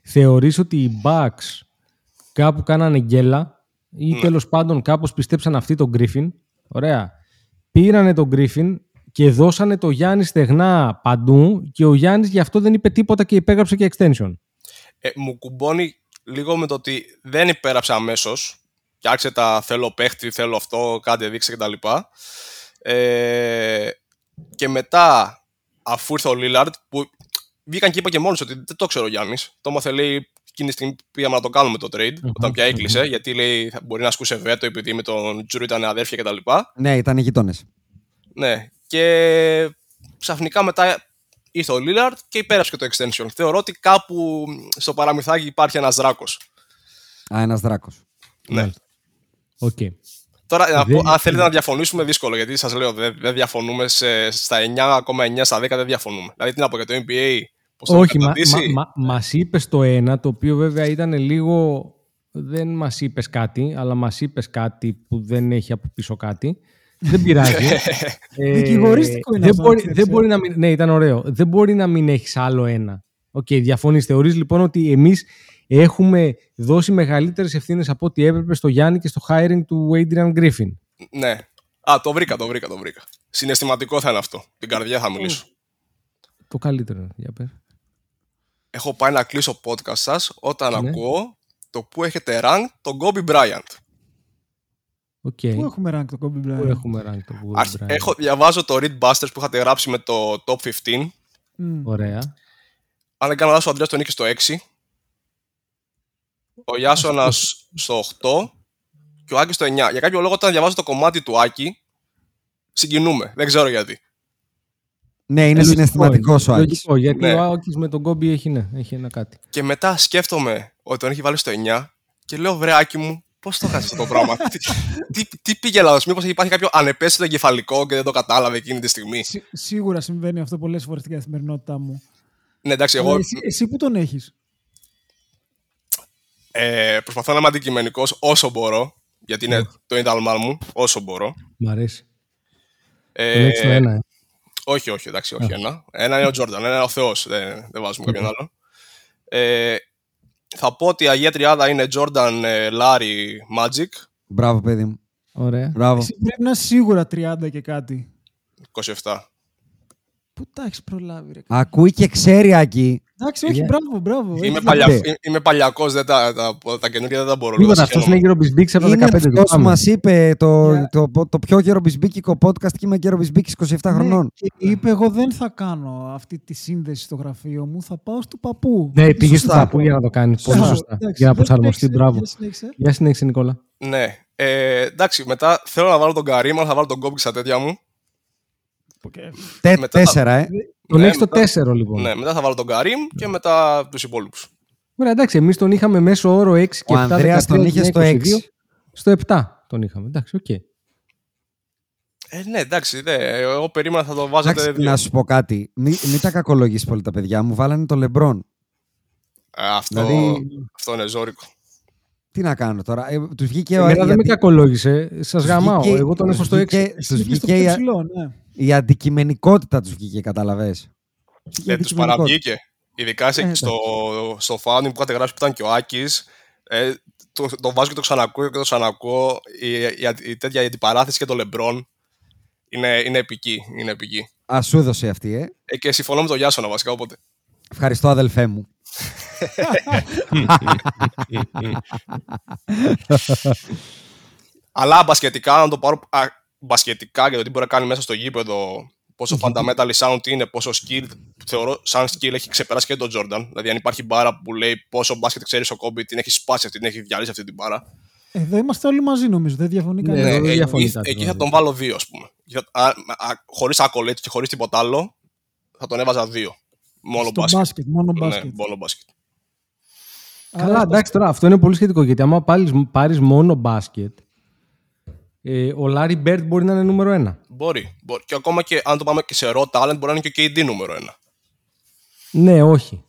Θεωρείς ότι οι Bucks κάπου κάνανε γκέλα ή Ναι. τέλος πάντων κάπως πιστέψαν αυτοί τον Griffin; Ωραία. Πήρανε τον Griffin και δώσανε το Γιάννης στεγνά παντού και ο Γιάννης γι' αυτό δεν είπε τίποτα και υπέγραψε και extension. Ε, μου κουμπώνει λίγο με το ότι δεν υπέραψε αμέσως και άρχισε τα θέλω παίχτη, θέλω αυτό, κάντε δείξε κτλ. Ε, και μετά, αφού ήρθε ο Λίλαρντ, που βγήκαν και είπα και μόνος ότι δεν το ξέρω ο Γιάννης. Το έμαθε λέει εκείνη τη στιγμή που πήγαμε να το κάνουμε το trade, όταν πια έκλεισε, γιατί λέει θα μπορεί να ασκούσε βέτο επειδή με τον Τζουρ ήταν αδέρφια κτλ. ναι, ήταν γειτόνες. Ναι. Και ξαφνικά μετά ήρθε ο Λίλαρντ και υπέγραψε και το extension. Θεωρώ ότι κάπου στο παραμυθάκι υπάρχει ένας δράκος. Α, ένας δράκος. Ναι. Οκ. Τώρα, να Δεν- πω, αν θέλετε να διαφωνήσουμε, δύσκολο γιατί σας λέω δεν, δεν διαφωνούμε σε, στα 9,9 στα 10 δεν διαφωνούμε. Δηλαδή, τι να πω για το NBA, πώς το Όχι, μα, έχει καταντήσει. μα, μα, μας είπες το ένα, το οποίο βέβαια ήταν λίγο... Δεν μας είπες κάτι, αλλά μας είπες κάτι που δεν έχει από πίσω κάτι. Δεν πειράζει. Ε, Δικηγορίστικο είναι δεν αυτό, μπορεί, να ξέρεις, δεν ε. μπορεί να μην, ναι, ήταν ωραίο. Δεν μπορεί να μην έχεις άλλο ένα. Οκ, διαφωνείς. Θεωρείς λοιπόν ότι εμείς έχουμε δώσει μεγαλύτερες ευθύνες από ό,τι έπρεπε στο Γιάννη και στο hiring του Adrian Griffin. Ναι. Α, το βρήκα, το βρήκα, το βρήκα. Συναισθηματικό θα είναι αυτό. Με την καρδιά θα μιλήσω. Το καλύτερο, για πες. Έχω πάει να κλείσω podcast σας όταν Ναι. ακούω το που έχετε rank τον Kobe Bryant. Okay. Πού έχουμε rank το Kobe Bryant; Πού έχουμε rank το Kobe Αρχ- Bryant; Έχω, διαβάζω το Read Busters που είχατε γράψει με το Top 15. Μμ. Ωραία. Αν δεν κάνω λάθος, ο Ανδρέας τον είχε στο 6. Ο Γιάσονας στο 8 και ο Άκης στο 9. Για κάποιο λόγο όταν διαβάζω το κομμάτι του Άκη, συγκινούμε. Δεν ξέρω γιατί. Ναι, είναι Ε, συναισθηματικός λογικό, ο Άκης. Λογικό, γιατί Ναι. ο Άκης με τον Κόμπι έχει, ναι, έχει ένα κάτι. Και μετά σκέφτομαι ότι τον έχει βάλει στο 9 και λέω βρε Άκη μου, πώς το χάσεις αυτό το πράγμα; τι, τι, τι πήγε λάθος, μήπως υπάρχει κάποιο ανεπαίσθητο εγκεφαλικό και δεν το κατάλαβε εκείνη τη στιγμή; Σί- σίγουρα συμβαίνει αυτό πολλές φορές στην καθημερινότητά μου. Ναι, εντάξει, Αλλά εγώ εσύ, εσύ που τον έχεις; ε, προσπαθώ να είμαι αντικειμενικός όσο μπορώ, γιατί είναι το ίνταλμά μου, όσο μπορώ. Μ' αρέσει. Ε, Τον έχεις στο ένα, ε. Όχι, όχι, εντάξει, όχι ένα. Ένα είναι ο Τζόρνταν, ένα είναι ο Θεός. Δεν, δεν βάζουμε κάποιον άλλο. Ε, θα πω ότι η Αγία Τριάδα είναι Jordan, ε, Larry, Magic, Μπράβο, παιδί μου. Ωραία. Μπράβο. Εσύ πρέπει να είσαι σίγουρα 30 και κάτι. 27. Πού τα έχεις προλάβει, ρε. Ακούει και ξέρει, Άκη. Εντάξει, όχι, Yeah. μπράβο, μπράβο. Είμαι, Έχεις παλια, ναι. είμαι- είμαι παλιακός, δεν τα, τα, τα καινούργια δεν τα μπορώ. Τίποτα, λίγο, αυτός συγχαίρομαι. είναι γύρω μπισμπίξ από τα Είναι 15 του. αυτός που Πάμε. μας είπε το, Yeah. το, το, το πιο γερομπισμπίκικο podcast και είμαι γερομπισμπίκης 27 Ναι, χρονών. και είπε, εγώ δεν θα κάνω αυτή τη σύνδεση στο γραφείο μου, θα πάω στο παππού. Ναι, πήγες στο Σωστά. παππού για να το κάνεις. Πολύ Σωστά. σωστά. Εντάξει, Για να δεν προσαρμοστεί, συνέχισε, μπράβο. για συνέχισε. Για συνέχισε, Νικόλα. Ναι. Ε, εντάξει, μετά θέλω να βάλω τον Καρύμ, αλλά θα βάλω τον Κόμπι στα τέτοια μου. Τε- μετά- τέσσερα, ε. Τον Ναι, έχει το μετά- 4 λοιπόν. Ναι, μετά θα βάλω τον Καρύμ και μετά τους υπόλοιπους. Ωραία, εντάξει, εμείς τον είχαμε μέσο όρο 6 και Ο 7. Ανδρέας τον 13, είχε στο 22. 6. Στο 7 τον είχαμε. Εντάξει, οκ. Ε, ναι, εντάξει, ναι, εγώ περίμενα θα το βάζατε Εντάξει, δύο. να σου πω κάτι. Μην, μην τα κακολογείς πολύ τα παιδιά μου. Βάλανε το Λεμπρόν. Ε, αυτό, Δηλαδή- αυτό είναι ζώρικο. Τι να κάνω τώρα. Ε, τους βγήκε ο Εμένα δεν με γιατί κακολόγησε. Σας γαμάω. βγήκε- Εγώ τον έχω στο 6. βγήκε- Τους Είσαι στο βγήκε πιο η, ψηλό, ναι. η αντικειμενικότητα τους βγήκε, κατάλαβες. Βγήκε η Ε, τους αντικειμενικότητα. παραβγήκε. Ειδικά σε, Ε, στο, στο founding που είχατε γράψει που ήταν και ο Άκης, ε, το, το βάζω και το ξανακούω και το ξανακούω. Η, η, η, τέτοια η αντιπαράθεση και το LeBron είναι, είναι επική. Είναι επική. Α, σου έδωσε αυτή, ε. Ε, και συμφωνώ με τον Γιάσονα βασικά, οπότε. Ευχαριστώ, αδελφέ μου. Αλλά μπασκετικά, να το πάρω α, μπασκετικά για το τι μπορεί να κάνει μέσα στο γήπεδο, πόσο fundamental sound είναι, πόσο skill, θεωρώ σαν skill έχει ξεπεράσει και τον Jordan. Δηλαδή, αν υπάρχει μπάρα που λέει πόσο μπάσκετ ξέρεις ο Kobe, την έχει σπάσει αυτή, την έχει διαλύσει αυτή την μπάρα. Εδώ είμαστε όλοι μαζί νομίζω, δεν διαφωνεί Ναι, κανένα. δεν ε, διαφωνεί εκεί, κάτι, εκεί θα δηλαδή. τον βάλω δύο, ας πούμε. Χωρίς ακολέτ και χωρίς τίποτα άλλο, θα τον έβαζα δύο. Μόνο Στο μπάσκετ. μπάσκετ, μόνο Ναι, μπάσκετ. μόνο μπάσκετ. Καλά, εντάξει τώρα, αυτό είναι πολύ σχετικό γιατί άμα πάρεις μόνο μπάσκετ, ε, ο Larry Bird μπορεί να είναι νούμερο ένα. Μπορεί, μπορεί. Και ακόμα και αν το πάμε και σε raw talent, μπορεί να είναι και ο KD νούμερο ένα. Ναι, όχι.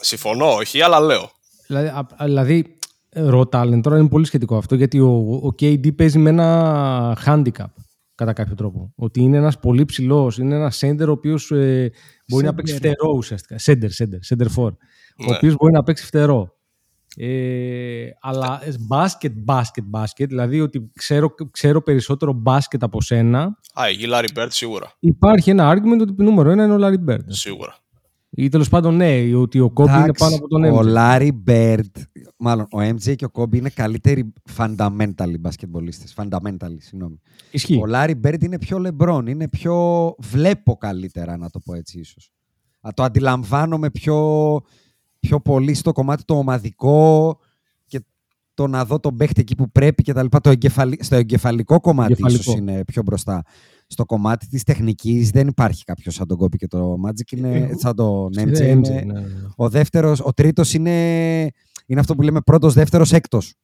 Συμφωνώ, όχι, αλλά λέω. Δηλαδή, α- δηλαδή raw talent τώρα είναι πολύ σχετικό αυτό γιατί ο, ο KD παίζει με ένα handicap κατά κάποιο τρόπο. Ότι είναι ένας πολύ ψηλός, είναι ένας center ο οποίος ε, μπορεί να Center. παίξει φτερό ουσιαστικά. Center, center, center four. Ο Ναι. οποίος μπορεί να παίξει φτερό. Ε, αλλά ε, μπάσκετ, μπάσκετ, μπάσκετ, δηλαδή ότι ξέρω, ξέρω περισσότερο μπάσκετ από σένα, Α, η Larry Bird σίγουρα. υπάρχει ένα argument ότι νούμερο ένα είναι ο Larry Bird. Σίγουρα. Ή τέλος πάντων ναι, ότι ο Kobe είναι Εντάξει, πάνω από τον Ο MJ. Λάρι Μπέρντ, μάλλον ο MJ και ο Kobe είναι καλύτεροι fundamentally μπασκετμπολίστες. Fundamentally, συγγνώμη. Ισχύει. Ο Larry Bird είναι πιο Λεμπρόν, είναι πιο... Βλέπω καλύτερα, να το πω έτσι ίσως. Α, το αντιλαμβάνομαι πιο, πιο πολύ στο κομμάτι το ομαδικό και το να δω τον παίχτη εκεί που πρέπει και τα λοιπά. Το εγκεφαλι... Στο εγκεφαλικό κομμάτι Εγκεφαλικό. ίσως είναι πιο μπροστά. Στο κομμάτι της τεχνικής δεν υπάρχει κάποιος σαν τον Kobe και το Magic, είναι, Εγώ- σαν τον Στη MJ. MJ, Είναι, ναι, ναι. ο δεύτερος, ο τρίτος είναι, είναι αυτό που λέμε πρώτος, δεύτερος, έκτος.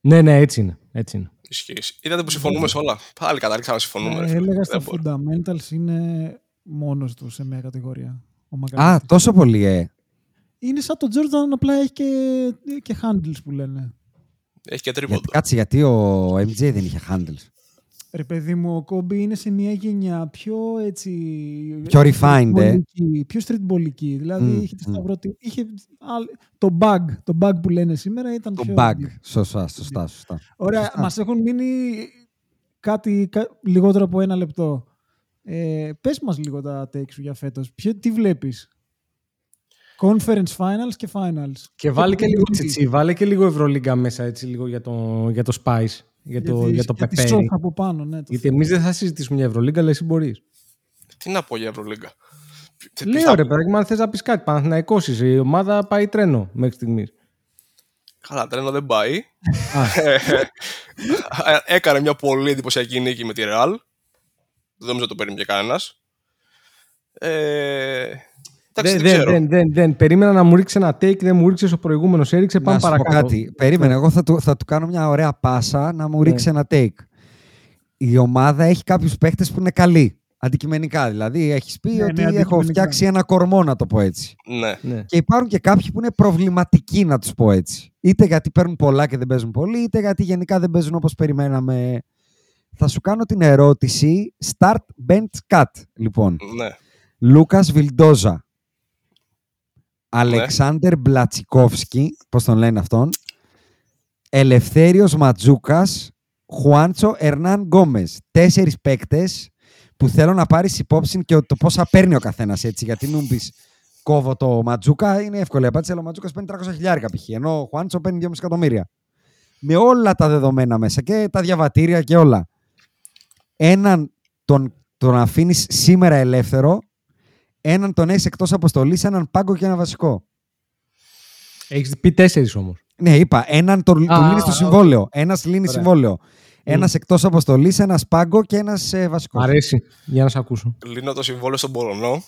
Ναι, ναι, έτσι είναι. Έτσι είναι. Ισχύει. Είδατε που συμφωνούμε σε όλα. Πάλι καταλήξαμε να συμφωνούμε. ρε Ε, φίλε. έλεγα Δεν στα μπορεί. fundamentals είναι μόνος τους σε μια κατηγορία. Ο Α, Μακαλίστερ. τόσο πολύ, ε. Είναι σαν τον Jordan, απλά έχει και, και handles που λένε. Έχει και Γιατί, τρίποντο. κάτσε, γιατί ο MJ δεν είχε handles; Ρε παιδί μου, ο Kobe είναι σε μια γενιά πιο έτσι... Πιο refined, ε. streetballική, Πιο streetballική. Δηλαδή Μμ, είχε τη μμ. σταυρωτή. Είχε άλλ- το bug. Το bug που λένε σήμερα ήταν Το πιο... bug. Σωστά, σωστά, σωστά. Ωραία, Σωστά. μας έχουν μείνει κάτι κα- λιγότερο από ένα λεπτό. Ε, πες μας λίγο τα take σου για φέτος. Ποιο, τι βλέπεις; Conference Finals και Finals. Και βάλε και λίγο Πολύ. τσιτσί, βάλε και λίγο Ευρωλίγκα μέσα, έτσι, λίγο για το, για το Spice, για το, τη- για το για τη πεπέρι. σόκα από πάνω, ναι. το Γιατί εμείς δεν θα συζητήσουμε για Ευρωλίγκα, αλλά εσύ μπορείς. Τι να πω για Ευρωλίγκα. Τι- τι Λέω θα ρε πω. παιδάκι, αν θες να πεις κάτι, Παναθηναϊκός είσαι, η ομάδα πάει τρένο μέχρι στιγμής. Καλά, τρένο δεν πάει. Ε, Έκανε μια πολύ εντυπωσιακή νίκη με τη Real. Δεν νομίζω το παίρνει και κανένας. Ε, εντάξει, Δεν, δεν, δεν, ξέρω. δεν, δεν, δεν. Περίμενα να μου ρίξει ένα take, δεν μου ρίξε ο προηγούμενος, έριξε. Πάμε Να σου πω παρακάτω. κάτι. Περίμενε, εγώ θα του, θα του κάνω μια ωραία πάσα να μου ρίξει ένα take. Η ομάδα έχει κάποιους παίχτες που είναι καλοί. Αντικειμενικά δηλαδή. Έχεις πει Ναι, ότι ναι, έχω αντικειμενικά. φτιάξει ένα κορμό, να το πω έτσι. Ναι. Ναι. Και υπάρχουν και κάποιοι που είναι προβληματικοί, να τους πω έτσι. Είτε γιατί παίρνουν πολλά και δεν παίζουν πολύ, είτε γιατί γενικά δεν παίζουν όπως περιμέναμε. Θα σου κάνω την ερώτηση. Start bench cut, λοιπόν. ναι. Λούκας Βιλντόζα. Αλεξάνδερ Μπλατσικόφσκι, πώς τον λένε αυτόν. Ελευθέριος Ματζούκας. Χουάντσο Ερνάν Γκόμες. Τέσσερις παίκτες που θέλω να πάρεις υπόψη και το πόσα παίρνει ο καθένας έτσι. Γιατί μην μου πεις κόβω το Ματζούκα, είναι εύκολη η απάντηση. Αλλά ο Ματζούκας παίρνει 300 χιλιάρικα π.χ. Ενώ ο Χουάντσο παίρνει 2,5 εκατομμύρια. Με όλα τα δεδομένα μέσα και τα διαβατήρια και όλα. Έναν τον, τον αφήνεις σήμερα ελεύθερο, έναν τον έχεις εκτός αποστολής, έναν πάγκο και ένα βασικό. Έχεις πει τέσσερις όμως. Ναι, είπα. Έναν τον Α, του λύνεις στο οκ. συμβόλαιο. Ένας λύνει Ωραία. συμβόλαιο. Ένας εκτός αποστολής, ένας πάγκο και ένας ε, βασικός. Μ' αρέσει. Για να σε ακούσω. Λύνω το συμβόλαιο στον Πολωνό.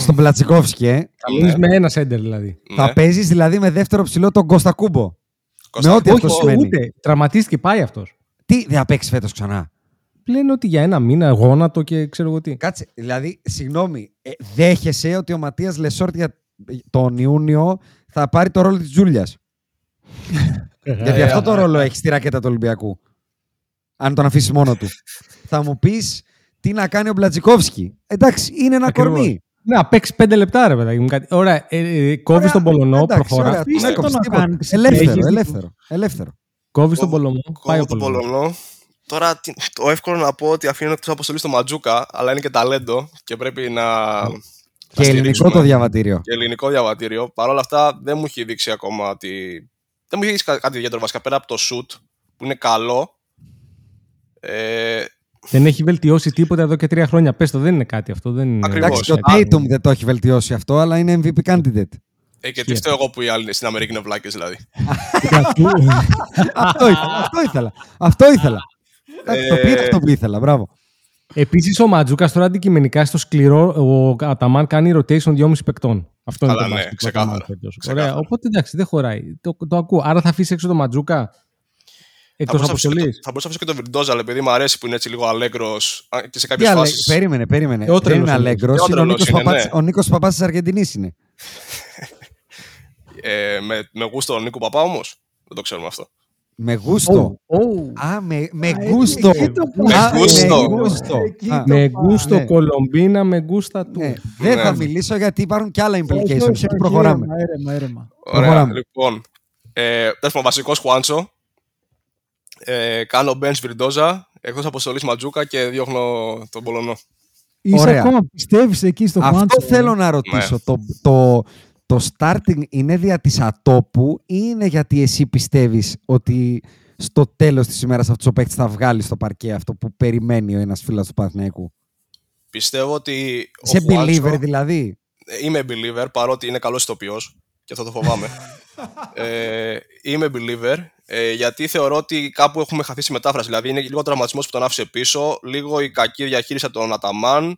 Στον Πλατσικόφσκι, ε. Θα μείνει με ένα σέντερ δηλαδή. Θα Ναι. παίζεις δηλαδή με δεύτερο ψηλό τον Κωστακούμπο. Κώστα, με ό,τι αυτό Όχι, σημαίνει. ούτε. Τραυματίστηκε, πάει αυτός. Τι δεν θα παίξεις φέτος ξανά. Λένε ότι για ένα μήνα γόνατο και ξέρω εγώ τι. Κάτσε, δηλαδή, συγγνώμη, ε, δέχεσαι ότι ο Ματίας Λεσόρτ για τον Ιούνιο θα πάρει το ρόλο της Τζούλιας; Γιατί αυτό το ρόλο έχει στη ρακέτα του Ολυμπιακού. Αν τον αφήσει μόνο του. θα μου πεις τι να κάνει ο Μπλατζικόφσκι. Εντάξει, είναι ένα Ακριβώς. κορμί. Ναι, να παίξει πέντε λεπτά, ρε παιδάκι μου. Κάτι. Ωραία, ε, ε, κόβεις Ωραία, τον Πολωνό, εντάξει, προχωρά. ωραία, Αφήστε τον το έκοψε, να τίποτα. κάνεις τις Ελεύθερο, Έχεις ελεύθερο, ελεύθερο. Κόβεις τον Πολωνό. Πάει Κόβω ο τον Πολωνό. Πολωνό. Τώρα τι- το εύκολο να πω ότι αφήνω εκτός αποστολή στο Ματζούκα, αλλά είναι και ταλέντο και πρέπει να. να Και ελληνικό στηρίξουμε. το διαβατήριο. Και ελληνικό διαβατήριο. Παρ' όλα αυτά δεν μου έχει δείξει ακόμα ότι. Δεν μου έχει δείξει κα- κάτι ιδιαίτερο βασικά πέρα από το shoot που είναι καλό. Ε, Δεν έχει βελτιώσει τίποτα εδώ και τρία χρόνια. Πες το, δεν είναι κάτι αυτό. Δεν είναι... Ακριβώς. Εντάξει, και ο Α, Tatum δεν το έχει βελτιώσει αυτό, αλλά είναι MVP candidate. ε, και τι φταίω εγώ που οι άλλοι στην Αμερική είναι βλάκες δηλαδή. αυτό ήθελα. Αυτό ήθελα. Αυτό ήθελα. Εντάξει, Το Ε, πήρε αυτό που ήθελα. Μπράβο. Επίσης, ο Ματζούκας τώρα αντικειμενικά στο σκληρό, ο Αταμάν κάνει rotation 2,5 παικτών. Αυτό Καλά, είναι το ναι, μπάσκετ του ξεκάθαρα. Αταμάν φέτος. Ξεκάθαρα. Ωραία, οπότε εντάξει, δεν χωράει. Το, το ακούω. Άρα θα αφήσει έξω το Ματζούκα Θα εκτό μπορούσα να αφήσω και αποστολής; το- θα μπορούσα να αφήσω και τον Βιρντόζα, αλλά επειδή μου αρέσει που είναι έτσι λίγο αλέγκρος και σε Τι κάποιε αλε... φάσει. Περίμενε, περίμενε. Και ο Δεν είναι τρελός είναι. αλέγκρος, Και ο είναι ο τρελός Νίκος είναι, Παπάς- ναι. Ο Νίκος Παπάς της Αργεντινής είναι. Ε, με, με γούστο τον Νίκο Παπά όμως. Δεν το ξέρουμε αυτό. Με γούστο. Α, με, με εκεί- γούστο. εκεί το Με Α, γούστο. Με γούστο. Εκεί Α, το Με πάω. γούστο ναι. Κολομπίνα, με γούστα του. ναι. Δεν Ναι. θα μιλήσω γιατί υπάρχουν και άλλα Όχι, implications. όχι, όχι, Προχωράμε. Ήρεμα, ήρεμα, ήρεμα. Ωραία, Προχωράμε. λοιπόν. Ε, Τέλο πάντων, βασικός Χουάντσο. Ε, κάνω bench Βιρντόζα, εκτός αποστολής Ματζούκα και διώχνω τον Πολωνό. Είσαι Ωραία. ακόμα πιστεύεις εκεί στο Αυτό Χουάντσο; θέλω να ρωτήσω. Το, το, το starting είναι δια της ατόπου ή είναι γιατί εσύ πιστεύεις ότι στο τέλος της ημέρας αυτός ο παίκτης θα βγάλει στο παρκέ αυτό που περιμένει ο ένας φίλος του Παναθηναϊκού; Πιστεύω ότι. ο Σε Χουάντσο- believer δηλαδή. Ε, Είμαι believer, παρότι είναι καλός ηθοποιός και αυτό το φοβάμαι. ε, είμαι believer, ε, γιατί θεωρώ ότι κάπου έχουμε χαθεί στη μετάφραση. Δηλαδή, είναι λίγο ο τραυματισμός που τον άφησε πίσω, λίγο η κακή διαχείριση από τον Αταμάν,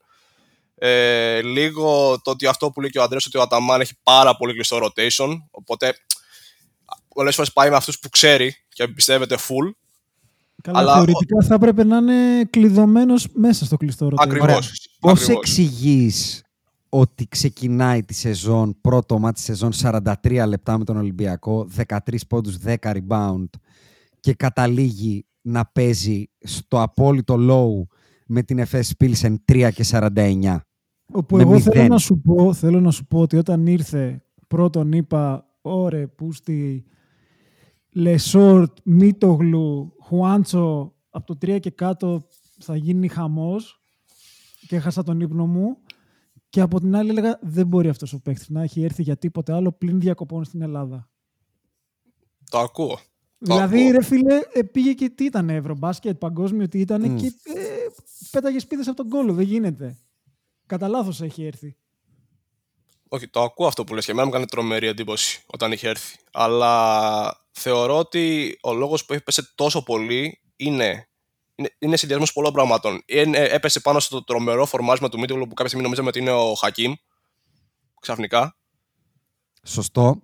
ε, λίγο το ότι αυτό που λέει και ο Αντρέας, ότι ο Αταμάν έχει πάρα πολύ κλειστό rotation. Οπότε, πολλές φορές πάει με αυτούς που ξέρει και εμπιστεύεται full. Καλά, αλλά- θεωρητικά θα έπρεπε να είναι κλειδωμένος μέσα στο κλειστό ρωτέο. Ακριβώς. Ωραία. Πώς Ακριβώς. εξηγείς ότι ξεκινάει τη σεζόν, πρώτο μάτι σεζόν 43 λεπτά με τον Ολυμπιακό, 13 πόντους, 10 rebound και καταλήγει να παίζει στο απόλυτο low με την FS Pilsen 3 και 49. Όπου με εγώ θέλω μηδέν. να, σου πω, θέλω να σου πω ότι όταν ήρθε πρώτον είπα ωρε πούστη Λεσόρτ, Μίτογλου, Χουάντσο από το 3 και κάτω θα γίνει χαμός και έχασα τον ύπνο μου Και από την άλλη έλεγα δεν μπορεί αυτός ο παίκτης να έχει έρθει για τίποτε άλλο πλην διακοπών στην Ελλάδα. Το ακούω. Δηλαδή, ακούω. ρε φίλε, ε, πήγε και τι ήταν Ευρωμπάσκετ, παγκόσμιο τι ήταν Μμ. και ε, πέταγε σπίδε από τον κόλλο. Δεν γίνεται. Κατά λάθος έχει έρθει. Όχι, το ακούω αυτό που λες και εμένα μου έκανε τρομερή εντύπωση όταν είχε έρθει. Αλλά θεωρώ ότι ο λόγος που έπεσε τόσο πολύ είναι, είναι, είναι συνδυασμός πολλών πραγμάτων. Είναι, έπεσε πάνω στο τρομερό φορμάσμα του Μίτογλου που κάποια στιγμή νομίζαμε ότι είναι ο Χακίμ. Ξαφνικά. Σωστό.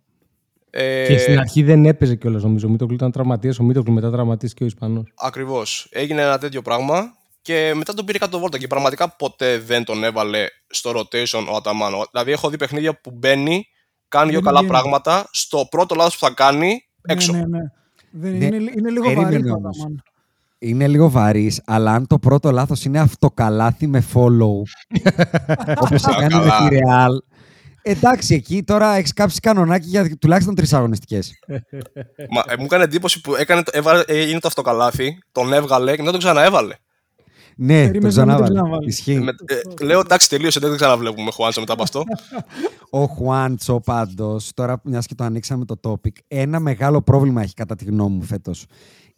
Ε, Και στην αρχή δεν έπαιζε κιόλας νομίζω. Ο Μίτογλου ήταν τραυματίας. Ο Μίτογλου μετά τραυματίστηκε ο Ισπανός. Ακριβώς. Έγινε ένα τέτοιο πράγμα και μετά τον πήρε κάτω βόλτα και πραγματικά ποτέ δεν τον έβαλε στο rotation ο Αταμάν. Δηλαδή, έχω δει παιχνίδια που μπαίνει, κάνει δύο Δεν καλά βγαίνει. πράγματα, στο πρώτο λάθος που θα κάνει, έξω. Ναι, ναι, ναι. Δεν, Ναι, είναι, είναι λίγο περίμενε βαρύ το όμως. Αταμάν. Είναι λίγο βαρύς, αλλά αν το πρώτο λάθος είναι αυτοκαλάθι με follow, όπως έκανε με καλά. τη Real. Εντάξει, εκεί τώρα έχεις κάψει κανονάκι για τουλάχιστον τρεις αγωνιστικές. Μα, ε, μου έκανε εντύπωση που έκανε, το- έβαλε, έγινε το αυτοκαλάθι, τον έβγαλε και μετά τον ξαναέβαλε. Ναι, το Περίμενε να μην το ξανάβαλε. ξαναβάλει. Ισχύει. Με- ε, λέω εντάξει, τελείωσε, δεν το ξαναβλέπουμε Χουάντσο μετά από αυτό. Ο Χουάντσο πάντως, τώρα μιας και το ανοίξαμε το topic, ένα μεγάλο πρόβλημα έχει κατά τη γνώμη μου φέτος.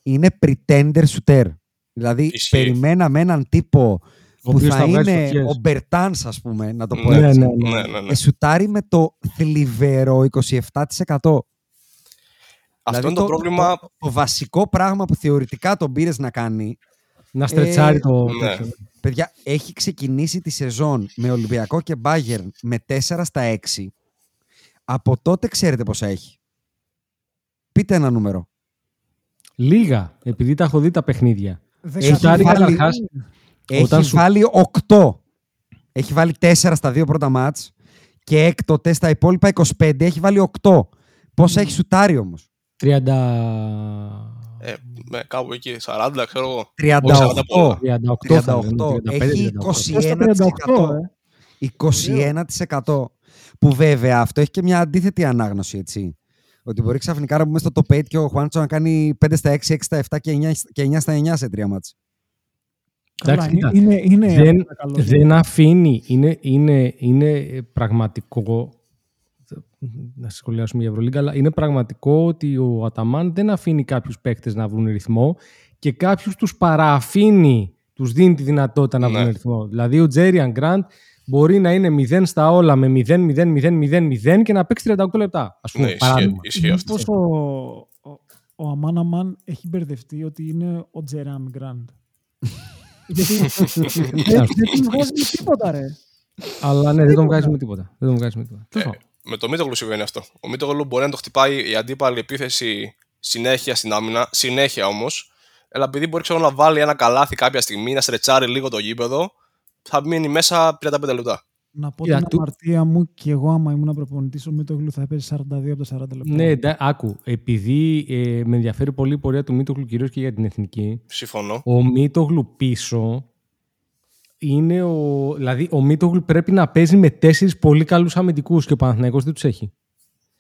Είναι pretender shooter. Δηλαδή, Ισχύει. περιμέναμε έναν τύπο Ο που οποίος θα θα βγάζει είναι φωτιές. ο Μπερτάνς, ας πούμε, να το πω Ναι, έτσι. ναι, ναι. ναι, ναι, ναι. Ε, σουτάρει με το θλιβερό 27%. Αυτό Δηλαδή, είναι το, πρόβλημα. Το, το βασικό πράγμα που θεωρητικά τον πήρες να κάνει, Να στρετσάρει Ε, το. ναι. τέτοιο. παιδιά, έχει ξεκινήσει τη σεζόν με Ολυμπιακό και Bayern με 4 στα 6. Από τότε ξέρετε πόσα έχει. Πείτε ένα νούμερο. Λίγα, επειδή τα έχω δει τα παιχνίδια. Έχει Σουτάρει βάλει- καταρχάς, Έχει Όταν σου- βάλει 8. Έχει βάλει 4 στα δύο πρώτα μάτς και έκτοτε στα υπόλοιπα 25 έχει βάλει 8. Πόσα έχει σουτάρει όμως; 30... Ε, με, κάπου εκεί, 40, ξέρω εγώ. 38. 38, θα 38. λέγαμε, 35, Έχει 38. 21%. 21%. Που βέβαια αυτό έχει και μια αντίθετη ανάγνωση, έτσι. Ότι μπορεί ξαφνικά να μπούμε στο top 8 και ο Χουάντσο να κάνει 5 στα 6, 6 στα 7 και 9, και 9 στα 9 σε τρία μάτς. Καλά, Εντάξει, κοίτα. είναι, είναι δεν, αρκετά καλός. δεν αφήνει. Είναι, είναι, είναι πραγματικό. Να σχολιάσουμε για Ευρωλίγκα, αλλά είναι πραγματικό ότι ο Αταμάν δεν αφήνει κάποιους παίκτες να βρουν ρυθμό και κάποιους τους παρααφήνει, τους δίνει τη δυνατότητα να Ναι. βρουν ρυθμό. Δηλαδή ο Τζέριαν Γκραντ μπορεί να είναι 0 στα όλα με 0-0-0-0-0 και να παίξει 38 λεπτά. Ας πούμε, Ναι, ισχύει, παράδειγμα. ισχύει αυτό. Μήπως ο, ο, ο Αμάν Αμάν έχει μπερδευτεί ότι είναι ο Τζεράμ Γκραντ; Γιατί δεν, δεν του βγάζει με τίποτα, ρε. Αλλά ναι, δεν τον βγάζει με τίποτα. Δεν τον βγάζει με τίποτα. Τέλος Ε, πάντων. με το Μίτογλου συμβαίνει αυτό. Ο Μίτογλου μπορεί να το χτυπάει η αντίπαλη επίθεση συνέχεια στην άμυνα, συνέχεια όμως. Αλλά επειδή μπορεί ξέρω, να βάλει ένα καλάθι κάποια στιγμή, να στρετσάρει λίγο το γήπεδο, θα μείνει μέσα 35 λεπτά. Να πω Κοίτα, την του- αμαρτία μου και εγώ άμα ήμουν προπονητής ο Μίτογλου θα έπαιζε 42 από τα 40 λεπτά. Ναι, εντά- άκου. Επειδή ε, με ενδιαφέρει πολύ η πορεία του Μίτογλου κυρίως και για την εθνική, Συμφωνώ. ο Μίτογλου πίσω είναι ο. Δηλαδή, ο Μίτογλου πρέπει να παίζει με τέσσερις πολύ καλούς αμυντικούς και ο Παναθηναϊκός δεν τους έχει.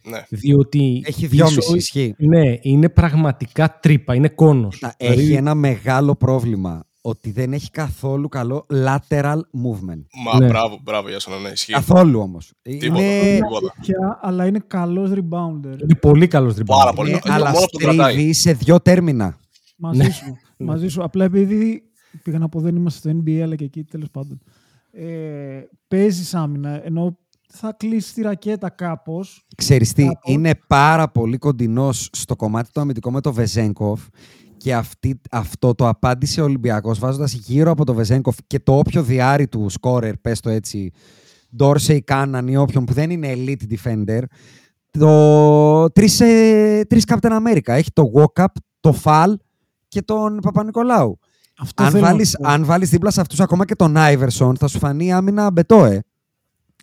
Ναι. Διότι. Έχει πίσω- 2,5 ισχύει. Ναι, είναι πραγματικά τρύπα, είναι κόνος. Κοίτα, Έχει ένα μεγάλο πρόβλημα ότι δεν έχει καθόλου καλό lateral movement. Μα Ναι. μπράβο, μπράβο, για σένα, ναι, ισχύει. Καθόλου όμως. Τίποτα, Είναι, τίποτα. Πια, αλλά είναι καλός rebounder. Είναι πολύ καλός τριμπάουντ. Πάρα πολύ. είναι Είναι αλλά μόνο που τον κρατάει. στρίβει σε δύο τέρμινα. Μαζί Ναι. σου. Μαζί σου. Απλά επειδή πήγα να πω δεν είμαστε στο NBA, αλλά και εκεί τέλος πάντων. Ε, Παίζεις άμυνα, ενώ θα κλείσεις τη ρακέτα κάπως. Ξέρεις τι, Κάπου. είναι πάρα πολύ κοντινός στο κομμάτι το αμυντικό με το Βεζέγκοφ και αυτή, αυτό το απάντησε ο Ολυμπιακός βάζοντας γύρω από το Βεζέγκοφ και το όποιο διάρρη του σκόρερ, πες το έτσι, Ντόρσεϊ, Κάναν ή όποιον που δεν είναι elite defender, το τρεις, ε, τρεις Captain America. Έχει το Walkup, το Fall και τον Παπα-Νικολάου. Αυτό Αν θέλω να βάλεις, πω. αν βάλεις δίπλα σε αυτούς ακόμα και τον Άιβερσον, θα σου φανεί άμυνα μπετόν.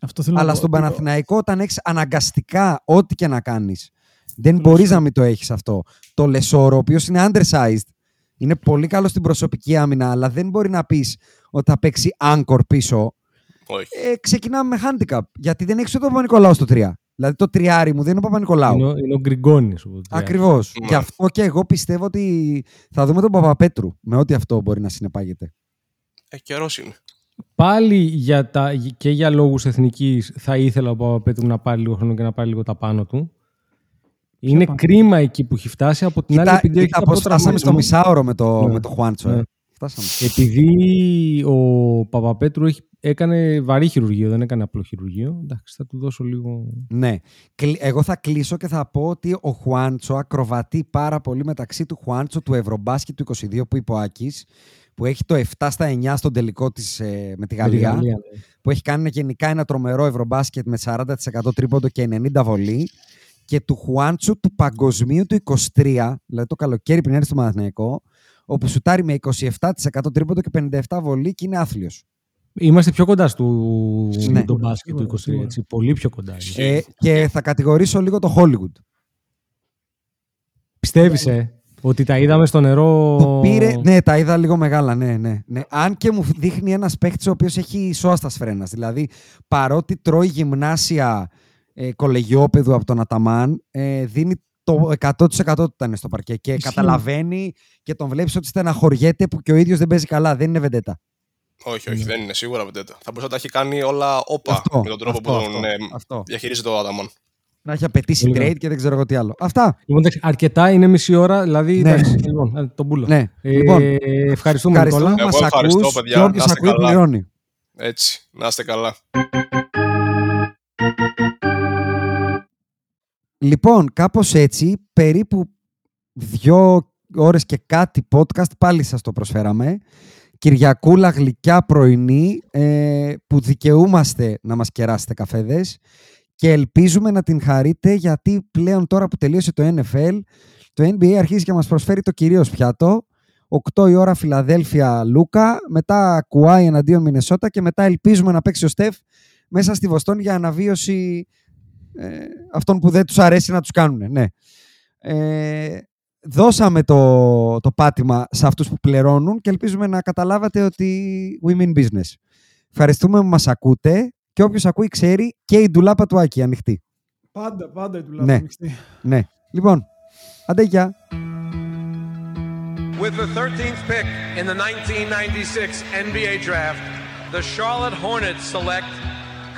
Αυτό θέλω να Αλλά πω. στον Το- Παναθηναϊκό, όταν έχεις αναγκαστικά ό,τι και να κάνεις, δεν μπορείς να μην το έχεις αυτό. Το Λεσόρ, ο οποίος είναι undersized, είναι πολύ καλός στην προσωπική άμυνα, αλλά δεν μπορεί να πεις ότι θα παίξει anchor πίσω. Όχι. Ε, ξεκινάμε με handicap. Γιατί δεν έχεις ούτε τον Παπα-Νικολάου στο 3. Δηλαδή το τριάρι μου δεν είναι ο Παπα-Νικολάου. Είναι, ο- είναι ο Γκριγκόνη. Ακριβώς. Ναι. Και αυτό και εγώ πιστεύω ότι θα δούμε τον Παπαπέτρου με ό,τι αυτό μπορεί να συνεπάγεται. Ε, καιρός είναι. Πάλι για τα, και για λόγους εθνικής θα ήθελα ο Παπαπέτρου να πάρει λίγο χρόνο και να πάρει λίγο τα πάνω του. Είναι πάνω; κρίμα εκεί που έχει φτάσει. Από την άλλη, Κοίτα, επειδή έχει κοίτα τα πώς φτάσαμε στο τραυματισμό. μισάωρο με το, Ναι. με το Χουάντσο. ε. Ναι. Φτάσαμε. Επειδή ο Παπαπέτρου έχει, έκανε βαρύ χειρουργείο, δεν έκανε απλό χειρουργείο. Εντάξει, θα του δώσω λίγο. Ναι. Κλει- Εγώ θα κλείσω και θα πω ότι ο Χουάντσο ακροβατεί πάρα πολύ μεταξύ του Χουάντσο του Ευρωμπάσκετ του 22 που είπε ο Άκης, που έχει το 7 στα 9 στον τελικό της ε, με τη με τη Γαλλία, Γαλλία, ναι. που έχει κάνει γενικά ένα τρομερό Ευρωμπάσκετ με 40% τρίποντο και 90 βολή και του Χουάντσου του παγκοσμίου του 23, δηλαδή το καλοκαίρι πριν έρθει στο Μαθηναϊκό, όπου σουτάρει με 27% τρίποντο και 57 βολή και είναι άθλιος. Είμαστε πιο κοντά στο Ναι. τον μπάσκετ του Σίγουρα, 23, σίγουρα. έτσι. Πολύ πιο κοντά. είναι. Ε, και θα κατηγορήσω λίγο το Hollywood. Πιστεύεις, ε, ότι τα είδαμε στο νερό; Που πήρε, ναι, τα είδα λίγο μεγάλα, ναι, ναι, ναι. Αν και μου δείχνει ένας παίκτης ο οποίος έχει σώαστα φρένα. Δηλαδή, παρότι τρώει γυμνάσια ε, κολεγιόπεδου από τον Αταμάν, ε, δίνει το 100% του ήταν στο παρκέ. Και Ισχύει. καταλαβαίνει και τον βλέπεις ότι στεναχωριέται που και ο ίδιος δεν παίζει καλά. Δεν είναι βεντέτα. Όχι, όχι, δεν είναι σίγουρα βεντέτα. Θα μπορούσε να τα έχει κάνει όλα όπα Αυτό, με τον τρόπο αυτό, που αυτό, τον ε, αυτό. διαχειρίζεται ο Άδαμον. Να έχει απαιτήσει Πολύ trade και δεν ξέρω εγώ τι άλλο. Αυτά. Λοιπόν, εντάξει, αρκετά είναι μισή ώρα, δηλαδή. Ναι. εντάξει, λοιπόν, ε, τον πουλο. Ναι. Ε, Λοιπόν, ευχαριστούμε, Ευχαριστούμε Νικόλα. που Εγώ μας ευχαριστώ, ακούς παιδιά. και Να όποιο είστε ακούει καλά. πληρώνει. Έτσι, να είστε καλά. Λοιπόν, κάπως έτσι, περίπου δύο ώρες και κάτι podcast, πάλι σας το προσφέραμε. Κυριακούλα γλυκιά πρωινή, ε, που δικαιούμαστε να μας κεράσετε καφέδες και ελπίζουμε να την χαρείτε γιατί πλέον τώρα που τελείωσε το NFL, το NBA αρχίζει και μας προσφέρει το κυρίως πιάτο. 8 η ώρα Φιλαδέλφια Λούκα, μετά Κουάι εναντίον Μινεσότα και μετά ελπίζουμε να παίξει ο Στεφ μέσα στη Βοστόνη για αναβίωση ε, αυτών που δεν τους αρέσει να τους κάνουν. Ναι. Ε, δώσαμε το, το πάτημα σε αυτούς που πληρώνουν και ελπίζουμε να καταλάβατε ότι we mean business. Ευχαριστούμε που μας ακούτε και όποιος ακούει ξέρει και η ντουλάπα του Άκη ανοιχτή. Πάντα, πάντα η δουλειά Ναι. ανοιχτή. Ναι. Λοιπόν, άντε γεια. With the 13th pick in the 1996 NBA Draft, the Charlotte Hornets select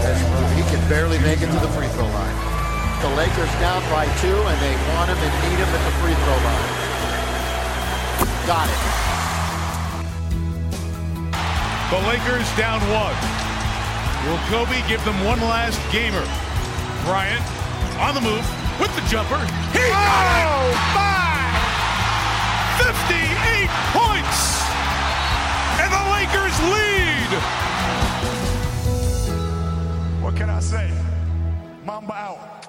He can barely make it to the free throw line. The Lakers down by two, and they want him and need him at the free throw line. Got it. The Lakers down one. Will Kobe give them one last gamer? Bryant on the move with the jumper. He got it! Oh, Five! 58 points! And the Lakers lead! What can I say? Mamba out.